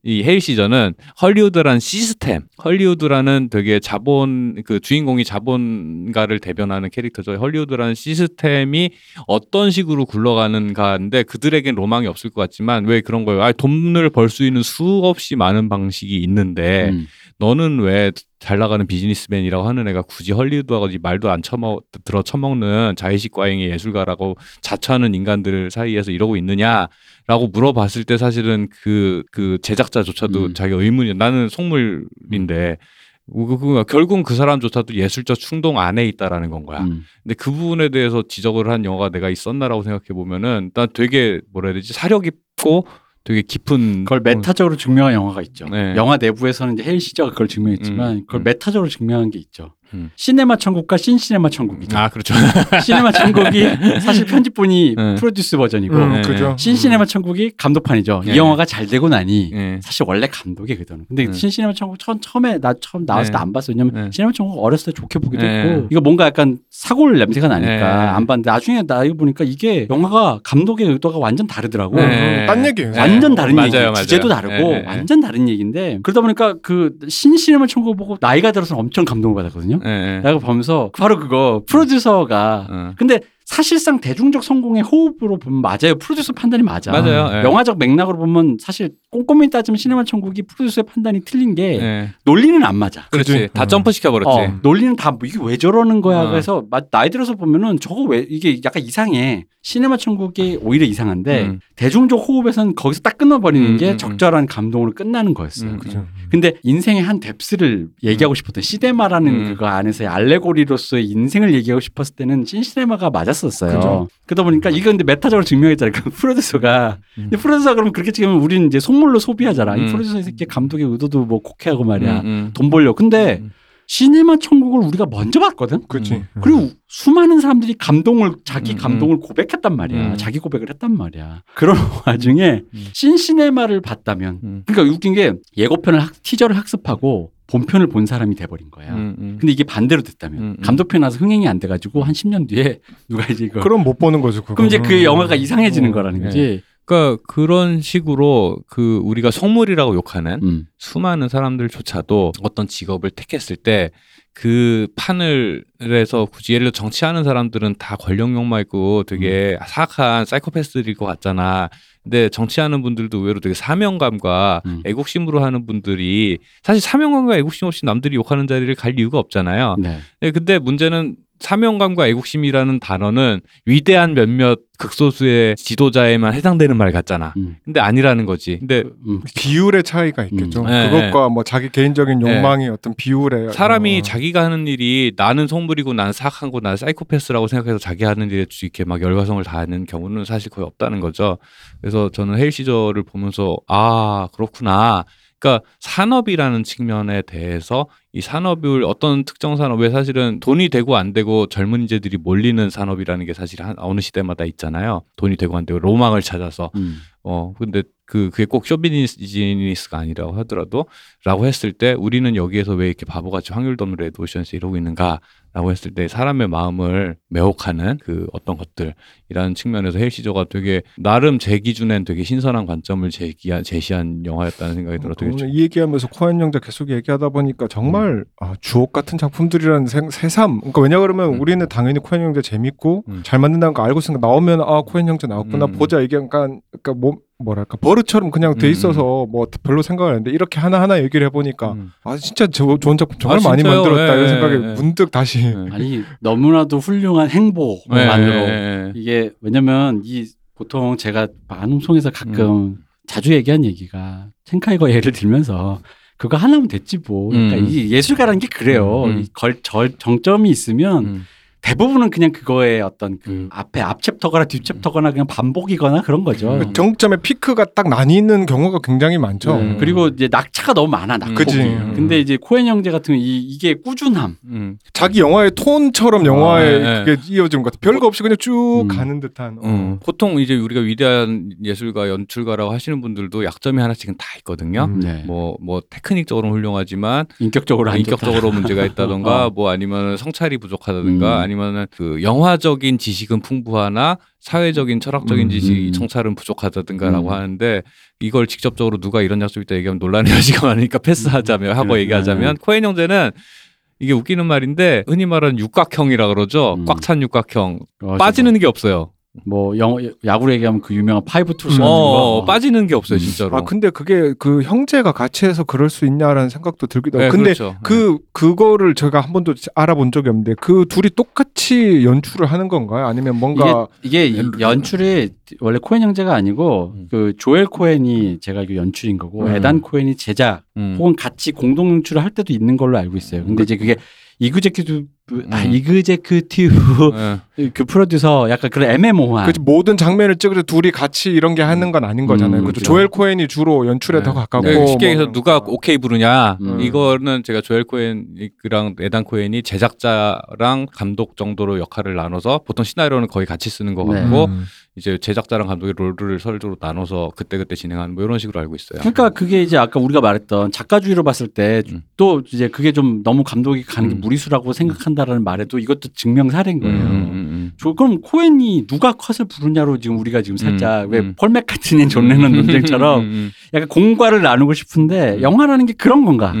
이 헤일 시저는 헐리우드라는 시스템, 헐리우드라는 되게 자본 그 주인공이 자본가를 대변하는 캐릭터죠. 헐리우드라는 시스템이 어떤 식으로 굴러가는가인데 그들에겐 로망이 없을 것 같지만 왜 그런 거예요? 아, 돈을 벌 수 있는 수없이 많은 방식이 있는데 음. 너는 왜 잘 나가는 비즈니스맨이라고 하는 애가 굳이 헐리우드하고 이 말도 안 처먹 들어 처먹는 자의식 과잉의 예술가라고 자처하는 인간들 사이에서 이러고 있느냐라고 물어봤을 때 사실은 그 그 제작자조차도 음. 자기가 의문이 나는 속물인데 그- 그- 결국은 그 사람조차도 예술적 충동 안에 있다라는 건 거야. 음. 근데 그 부분에 대해서 지적을 한 영화가 내가 있었나라고 생각해 보면은 난 되게 뭐라 해야 되지 사려 깊고 되게 깊은 그걸 메타적으로 증명한 영화가 있죠. 네. 영화 내부에서는 이제 헤일 시저가 그걸 증명했지만 음, 그걸 음. 메타적으로 증명한 게 있죠. 음. 시네마 천국과 신시네마 천국이죠. 아 그렇죠. *laughs* 시네마 천국이 사실 편집본이 네. 프로듀서 버전이고 음, 네. 그죠. 신시네마 천국이 감독판이죠. 네. 이 영화가 잘 되고 나니 예. 사실 원래 감독의 그거는. 근데 네. 신시네마 천국 처음 처음에 나 처음 나왔을 네. 때안 봤어. 왜냐면 네. 시네마 천국 어렸을 때 좋게 보기도 네. 했고 이거 뭔가 약간 사골 냄새가 나니까 네. 안 봤는데 나중에 나 이거 보니까 이게 영화가 감독의 의도가 완전 다르더라고. 네. 딴 얘기예요. 완전 다른 맞아요, 얘기, 맞아요. 주제도 다르고 네, 네, 네. 완전 다른 얘기인데 그러다 보니까 그 신시네마 천국 보고 나이가 들어서 엄청 감동을 받았거든요. 예, 예. 내가 보면서 바로 그거 프로듀서가 어. 근데 사실상 대중적 성공의 호흡으로 보면 맞아요. 프로듀서 판단이 맞아. 맞아요. 예. 영화적 맥락으로 보면 사실 꼼꼼히 따지면 시네마 천국이 프로듀서의 판단이 틀린 게 예. 논리는 안 맞아. 그렇지. 그지? 다 음. 점프 시켜 버렸지. 어, 논리는 다뭐 이게 왜 저러는 거야. 어. 그래서 마- 나이 들어서 보면은 저거 왜 이게 약간 이상해. 시네마 천국이 오히려 이상한데 음. 대중적 호흡에서는 거기서 딱 끊어 버리는 음, 게 음, 적절한 감동으로 끝나는 거였어요. 음, 그죠. 근데 인생의 한 depth를 얘기하고 싶었던 시네마라는 음. 그거 안에서의 알레고리로서의 인생을 얘기하고 싶었을 때는 신시네마가 맞았었어요. 그죠. 그러다 보니까 이건 근데 메타적으로 증명했잖아요. 그 프로듀서가. 음. 프로듀서가 그러면 그렇게 찍으면 우리는 이제 속물로 소비하잖아. 이 음. 프로듀서 새끼 감독의 의도도 뭐 곡해하고 말이야. 음, 음. 돈 벌려. 근데 음. 시네마 천국을 우리가 먼저 봤거든. 그렇지. 음. 그리고 수많은 사람들이 감동을 자기 음, 감동을 고백했단 말이야. 음. 자기 고백을 했단 말이야. 그런 *laughs* 와중에 음. 신시네마를 봤다면 음. 그러니까 웃긴 게 예고편을 학, 티저를 학습하고 본편을 본 사람이 돼버린 거야. 음, 음. 근데 이게 반대로 됐다면 음, 음. 감독편 나서 흥행이 안 돼가지고 한 10년 뒤에 *laughs* 누가 이제 이거 그럼 못 보는 거죠. 그럼 이제 그 영화가 이상해지는 어. 거라는 네. 거지. 그러니까 그런 식으로 그 우리가 성물이라고 욕하는 음. 수많은 사람들조차도 어떤 직업을 택했을 때 그 판을 해서 굳이 예를 들어 정치하는 사람들은 다 권력 욕망 있고 되게 음. 사악한 사이코패스들일 것 같잖아. 근데 정치하는 분들도 의외로 되게 사명감과 음. 애국심으로 하는 분들이 사실 사명감과 애국심 없이 남들이 욕하는 자리를 갈 이유가 없잖아요. 네. 네, 근데 문제는 사명감과 애국심이라는 단어는 위대한 몇몇 극소수의 지도자에만 해당되는 말 같잖아. 음. 근데 아니라는 거지. 근데 음. 비율의 차이가 있겠죠. 음. 네, 그것과 뭐 자기 개인적인 네. 욕망이 어떤 비율에 사람이 어, 자기가 하는 일이 나는 속물이고 나는 사악한 거 나는 사이코패스라고 생각해서 자기 하는 일에 이렇게 막 열과성을 다하는 경우는 사실 거의 없다는 거죠. 그래서 저는 헤일, 시저를 보면서 아 그렇구나. 그러니까 산업이라는 측면에 대해서 이 산업을 어떤 특정 산업에 사실은 돈이 되고 안 되고 젊은 인재들이 몰리는 산업이라는 게 사실 한 어느 시대마다 있잖아요. 돈이 되고 안 되고 로망을 찾아서 음. 어 근데 그 그게 꼭 show business가 아니라고 하더라도 라고 했을 때 우리는 여기에서 왜 이렇게 바보같이 확률 없는 레드오션서 이러고 있는가 라고 했을 때 사람의 마음을 매혹하는 그 어떤 것들이라는 측면에서 헤일, 시저가 되게 나름 제 기준엔 되게 신선한 관점을 제기한 제시한 영화였다는 생각이 들어 되게 오늘 이 얘기하면서 코엔 형제 계속 얘기하다 보니까 정말 아, 주옥 같은 작품들이라는 생, 새삼. 그러니까 왜냐 그러면 음. 우리는 당연히 코엔 형제 재밌고 음. 잘 만든다는 거 알고 있으니까 나오면 아 코엔 형제 나왔구나 음. 보자 이게 약간 그러니까 뭐 뭐랄까 버릇처럼 그냥 돼 음. 있어서 뭐 별로 생각을 안 했는데 이렇게 하나 하나 얘기를 해보니까 음. 아 진짜 저, 좋은 작품 정말 아, 많이? 만들었다 예, 이런 생각이 예, 예. 문득 다시 네. 아니 너무나도 훌륭한 행보만으로 네, 네, 네. 이게 왜냐면 이 보통 제가 방송에서 가끔 자주 얘기한 얘기가 첸카이거 예를 들면서 그거 하나면 됐지 뭐. 그러니까 음. 이 예술가라는 게 그래요. 음. 이 걸, 절, 정점이 있으면 음. 대부분은 그냥 그거의 어떤 그 음. 앞에 앞 챕터거나 뒷 챕터거나 그냥 반복이거나 그런 거죠. 음. 정점의 피크가 딱 나뉘는 경우가 굉장히 많죠. 네. 그리고 이제 낙차가 너무 많아 낙폭이. 그치. 음. 근데 이제 코엔 형제 같은 이, 이게 꾸준함. 음. 자기 영화의 톤처럼 영화에 네, 그게 이어지는 것 같아. 별거 없이 그냥 쭉 음. 가는 듯한. 어. 음, 보통 이제 우리가 위대한 예술가 연출가라고 하시는 분들도 약점이 하나씩은 다 있거든요. 음. 네. 뭐, 뭐, 테크닉적으로는 훌륭하지만, 인격적으로 안 인격적으로. 문제가 있다던가, *laughs* 어. 뭐 아니면 성찰이 부족하다든가, 음. 아니면은 그 영화적인 지식은 풍부하나, 사회적인 철학적인 음, 지식, 음. 청찰은 부족하다든가라고 음. 하는데, 이걸 직접적으로 누가 이런 약점 있다 얘기하면 논란의 *laughs* 여지가 많으니까 패스하자면, 하고 음. 얘기하자면, 코엔 형제는 이게 웃기는 말인데, 흔히 말하는 육각형이라 그러죠. 음. 꽉찬 육각형. 어, 빠지는 게 없어요. 뭐 영어 야구로 얘기하면 그 유명한 five 음. 같은 어, 거. 빠지는 게 없어요, 음. 진짜로. 아 근데 그게 그 형제가 같이 해서 그럴 수 있냐라는 생각도 들기도 네, 하고. 근데 그렇죠. 그 그거를 제가 한 번도 알아본 적이 없는데 그 둘이 똑같이 연출을 하는 건가요? 아니면 뭔가 이게 이게 이 연출이 원래 코엔 형제가 아니고 음. 그 조엘 코엔이 제가 알기로 연출인 거고 음. 에단 코엔이 제작 음. 혹은 같이 공동 연출을 할 때도 있는 걸로 알고 있어요. 근데 이제 그게 executive 아 음. executive 네. 그 프로듀서 약간 그런 애매모호한 그 모든 장면을 찍으서 둘이 같이 이런 게 하는 건 아닌 거잖아요. 음, 그죠? 그렇죠. 조엘 코엔이 주로 연출에 네. 더 가깝고 네, 쉽게 뭐 해서 그런 누가 거. 오케이 부르냐 음. 이거는 제가 조엘 코엔이랑 에단 코엔이 제작자랑 감독 정도로 역할을 나눠서 보통 시나리오는 거의 같이 쓰는 거 네. 같고 음. 이제 제작자랑 감독이 role을 설주로 나눠서 그때 그때 진행하는 뭐 이런 식으로 알고 있어요. 그러니까 그게 이제 아까 우리가 말했던 작가주의로 봤을 때 음. 또 이제 그게 좀 너무 감독이 가는 게 음. 무리수라고 생각한다라는 말에도 이것도 증명 사례인 거예요. 음, 음, 음. 저 그럼 코엔이 누가 컷을 부르냐로 지금 우리가 지금 살짝 음, 왜 음. 폴 맥카트니 존 레논 논쟁처럼 음, 음, 약간 공과를 나누고 싶은데 음. 영화라는 게 그런 건가?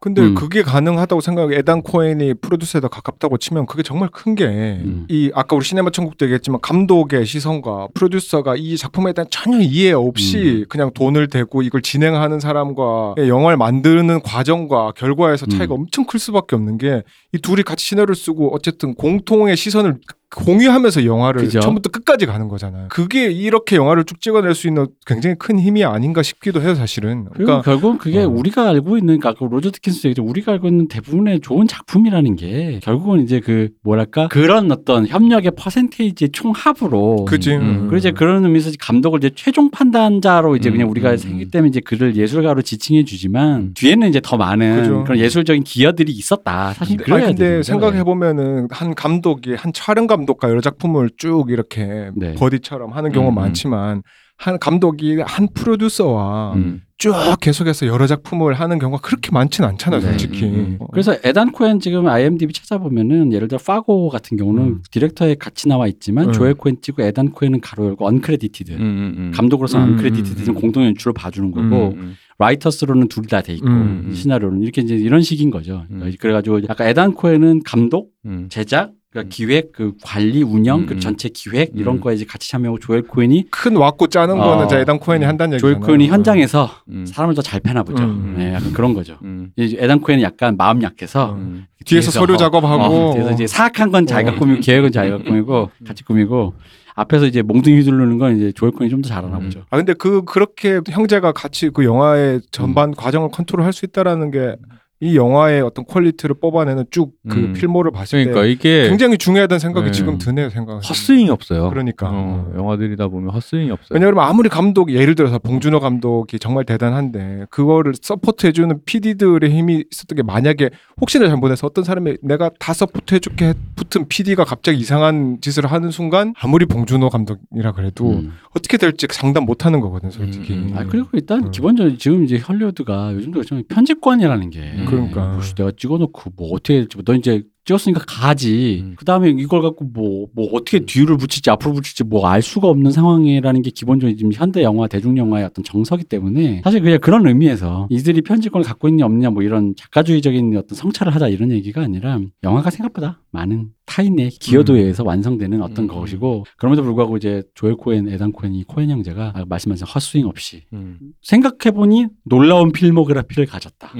근데 음. 그게 가능하다고 생각해 에단 코엔이 프로듀서에 더 가깝다고 치면 그게 정말 큰 게이 음. 아까 우리 시네마 천국도 얘기했지만 감독의 시선과 프로듀서가 이 작품에 대한 전혀 이해 없이 음. 그냥 돈을 대고 이걸 진행하는 사람과 영화를 만드는 과정과 결과에서 차이가 음. 엄청 클 수밖에 없는 게 이 둘이 같이 시나리오를 쓰고 어쨌든 공통의 시선을 공유하면서 영화를 그죠. 처음부터 끝까지 가는 거잖아요. 그게 이렇게 영화를 쭉 찍어낼 수 있는 굉장히 큰 힘이 아닌가 싶기도 해요, 사실은. 그러니까 결국은 그게 어. 우리가 알고 있는 그러니까 로저 디킨스 얘기죠. 우리가 알고 있는 대부분의 좋은 작품이라는 게 결국은 이제 그 뭐랄까 그런 어떤 협력의 퍼센테이지의 총합으로 그지. 음. 그리고 이제 그런 의미에서 감독을 이제 최종 판단자로 이제 음, 그냥 우리가 음, 생기 때문에 이제 그를 예술가로 지칭해 주지만 음. 뒤에는 이제 더 많은 그죠. 그런 예술적인 기여들이 있었다. 사실 근데, 그래야 아니, 근데 생각해. 보면은 한 감독이 한 촬영 감독과 여러 작품을 쭉 이렇게 네. buddy처럼 하는 경우 음, 음. 많지만 한 감독이 한 프로듀서와 음. 쭉 계속해서 여러 작품을 하는 경우가 그렇게 많지는 않잖아요, 네. 솔직히. 음, 음. 어. 그래서 에단 코엔 지금 IMDb 찾아보면은 예를 들어 파고 같은 경우는 음. 디렉터에 같이 나와 있지만 음. 조엘 코엔 찍고 에단 코엔은 가로 열고 uncredited. 음, 음, 음. 감독으로서는 음, uncredited 음, 음. 공동 연출을 봐주는 거고 음, writers로는 둘이 다 돼 있고 음, 음. 시나리오는 이렇게 이제 이런 식인 거죠. 음. 그래가지고 약간 에단 코엔은 감독, 음. 제작, 그러니까 음. 기획, 그 관리, 운영, 음, 그 음. 전체 기획 이런 음. 거에 이제 같이 참여하고 조엘 코엔이 큰 왁구 짜는 어. 거는 자 에단 코엔이 음. 한다는 얘기잖아요. 조엘 코엔이 현장에서 음. 사람을 더 잘 패나 보죠. 음. 네, 약간 그런 거죠. 음. 이 에단 코엔이 약간 마음 약해서 음. 뒤에서 서류 작업하고 어, 뒤에서 이제 사악한 건 자기가 어. 꾸미고 계획은 자기가 꾸미고 같이 꾸미고 앞에서 이제 몽둥이 휘두르는 건 이제 조엘 코엔이 좀 더 잘하나 음. 보죠. 아 근데 그 그렇게 형제가 같이 그 영화의 전반 과정을 컨트롤할 수 있다라는 게 이 영화의 어떤 quality를 뽑아내는 쭉 그 음. 필모를 봤을 그러니까 때 이게 굉장히 중요하다는 생각이 네. 지금 드네요 생각. 헛스윙이 없어요. 그러니까. 어, 영화들이다 보면 헛스윙이 없어요. 왜냐하면 아무리 감독 예를 들어서 봉준호 감독이 정말 대단한데 그거를 support해주는 PD들의 힘이 있었던 게 만약에 혹시나 잘못해서 어떤 사람이 내가 다 서포트해줄게 붙은 PD가 갑자기 이상한 짓을 하는 순간 아무리 봉준호 감독이라 그래도 음. 어떻게 될지 상담 못하는 거거든 솔직히. 음, 음. 아 그리고 일단 음. 기본적으로 지금 이제 헐리우드가 요즘도 좀 편집관이라는 게 음. 그러니까. 뭐 내가 찍어놓고 뭐 어떻게 될지 너 이제 찍었으니까 가지. 음. 그 다음에 이걸 갖고 뭐, 뭐 어떻게 뒤를 붙일지 앞으로 붙일지 뭐 알 수가 없는 상황이라는 게 기본적으로 지금 현대 영화, 대중 영화의 어떤 정서기 때문에 사실 그냥 그런 의미에서 이들이 편집권을 갖고 있냐 없냐 뭐 이런 작가주의적인 어떤 성찰을 하자 이런 얘기가 아니라 영화가 생각보다 많은 타인의 기여도에 음. 의해서 완성되는 어떤 음. 것이고 그럼에도 불구하고 이제 조엘 코엔, 에단 코엔 이 코엔 형제가 아까 말씀하신 헛스윙 없이 음. 생각해보니 놀라운 필모그래피를 가졌다.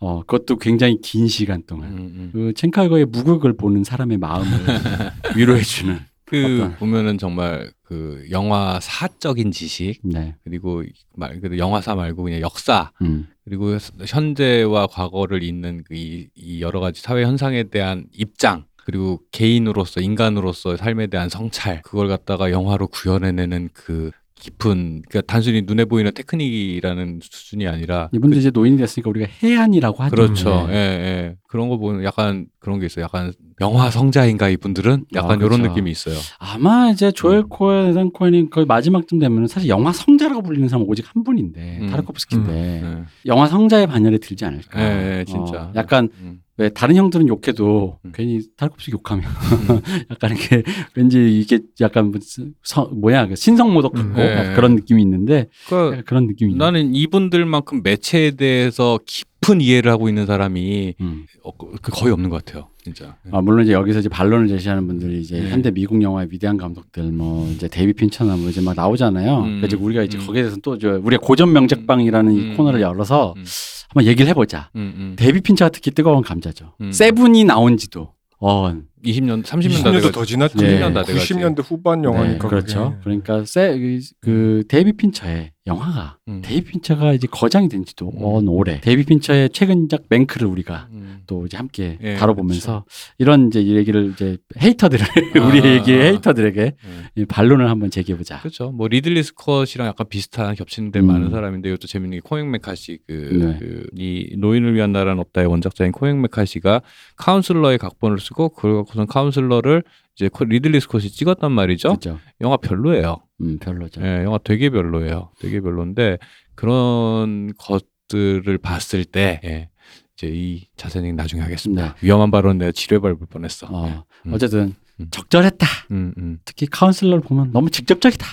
어, 그것도 굉장히 긴 시간 동안. 음, 음. 그 첸카이거의 무극을 보는 사람의 마음을 *laughs* 위로해주는. 그 어떤- 보면은 정말 그 영화 사적인 지식 네. 그리고 말 그대로 영화사 말고 그냥 역사 음. 그리고 현재와 과거를 잇는 그 이, 이 여러 가지 사회 현상에 대한 입장 그리고 개인으로서 인간으로서 삶에 대한 성찰 그걸 갖다가 영화로 구현해내는 그 깊은 그러니까 단순히 눈에 보이는 테크닉이라는 수준이 아니라 이분도 이제 노인이 됐으니까 우리가 해안이라고 하죠. 그렇죠. 네. 예, 예. 그런 거 보면 약간 그런 게 있어요. 약간 영화 성자인가 이분들은 약간 아, 이런 그렇죠. 느낌이 있어요. 아마 이제 조엘 코엔, 에단 코엔이 거의 마지막쯤 되면 사실 영화 성자라고 불리는 사람은 오직 한 분인데 음. 타르코프스키인데 예. 영화 성자의 반열에 들지 않을까. 예, 예, 진짜. 어, 약간 음. 왜 다른 형들은 욕해도 음. 괜히 타르코프스키 욕하면 *laughs* 약간 이게 왠지 이게 약간 무슨 서- 뭐야 그 신성모독 같고 음. 네. 약간 그런 느낌이 있는데 그러니까 약간 그런 느낌이 있는. 나는 이분들만큼 매체에 대해서 깊 은 이해를 하고 있는 사람이 음. 어, 그 거의 없는 것 같아요. 진짜. 아, 물론 이제 여기서 이제 반론을 제시하는 분들이 이제 네. 현대 미국 영화의 위대한 감독들 뭐 이제 데이빗 핀처나 뭐 이제 막 나오잖아요. 음. 그래서 우리가 이제 음. 거기에 대해서 또 저 우리가 고전 명작방이라는 이 음. 코너를 열어서 음. 한번 얘기를 해보자. 음, 음. 데이빗 핀처가 특히 뜨거운 감자죠. 음. 세븐이 나온지도 어 20년, 30년 다 20년도 돼가 더 지났지. 네. 30년 다 돼가지. 90년대 후반 영화니까. 네, 그렇죠. 그게. 그러니까 세, 그, 그 데이빗 핀처의 영화가 음. 데이빗 핀처가 이제 거장이 된 지도 음. 언 오래. 데이빗 핀처의 최근작 맹크를 우리가 음. 또 이제 함께 예, 다뤄보면서 이런 이제 이 얘기를 이제 헤이터들을 아, *laughs* 우리 얘기의 아. hater들에게 음. 이 반론을 한번 제기해보자. 그렇죠. 뭐 리들리 스콧이랑 약간 비슷한 겹치는 데 음. 많은 사람인데 이것도 재밌는 게 코맥 매카시 네. 그이 노인을 위한 나라는 없다의 원작자인 코맥 매카시가 카운슬러의 각본을 쓰고 그걸 갖고 선 카운슬러를 이제 코- 리들리 스콧이 찍었단 말이죠. 그렇죠. 영화 별로예요. 음, 별로죠. 예, 영화 되게 별로예요. 되게 별로인데 그런 것들을 봤을 때 예, 이제 이 자세는 나중에 하겠습니다. 위험한 발언 내가 지뢰 밟을 뻔했어. 네. 어, 음. 어쨌든 음. 적절했다. 음, 음, 특히 카운슬러를 보면 너무 직접적이다.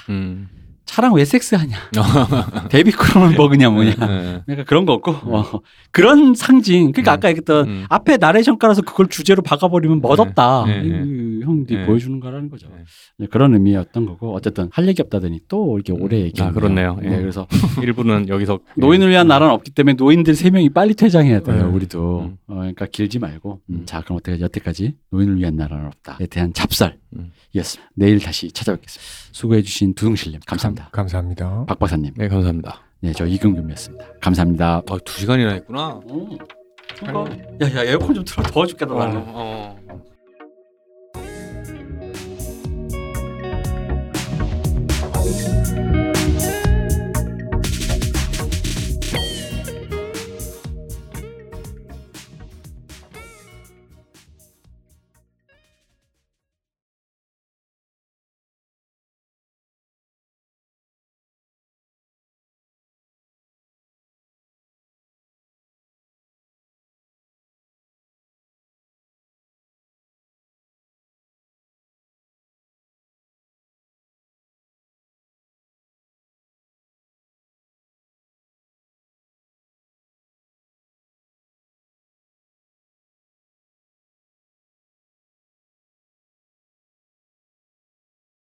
음. 차랑 왜 섹스하냐? 데이빗 크로넨버그냐 뭐냐? 예, 그러니까 그런 거 없고 어, 그런 상징. 그러니까 음. 아까 얘기했던 음. 앞에 나레이션 깔아서 그걸 주제로 박아버리면 멋없다. 네, 네, 이- 형들이 네. 보여주는 거라는 거죠. 네. 네, 그런 의미였던 거고 어쨌든 할 얘기 없다더니 또 이렇게 오래 얘기했네요. 아, 그렇네요. 예. 네, 그래서 *laughs* 일부는 여기서 *laughs* 노인을 위한 나라는 없기 때문에 노인들 세 명이 빨리 퇴장해야 돼요. 음. 우리도 음. 어, 그러니까 길지 말고 음, 음. 자 그럼 어떻게 여태까지 노인을 위한 나라는 없다에 대한 잡설 음. 내일 다시 찾아뵙겠습니다. 수고해주신 두둥실님 감사합니다. 감, 감사합니다. 박 박사님, 네 감사합니다. 네 저 이금규였습니다. 감사합니다. 아, 두 시간이나 했구나. 오, 야야 에어컨 좀 틀어 더워 죽겠다 나는. 어, 어.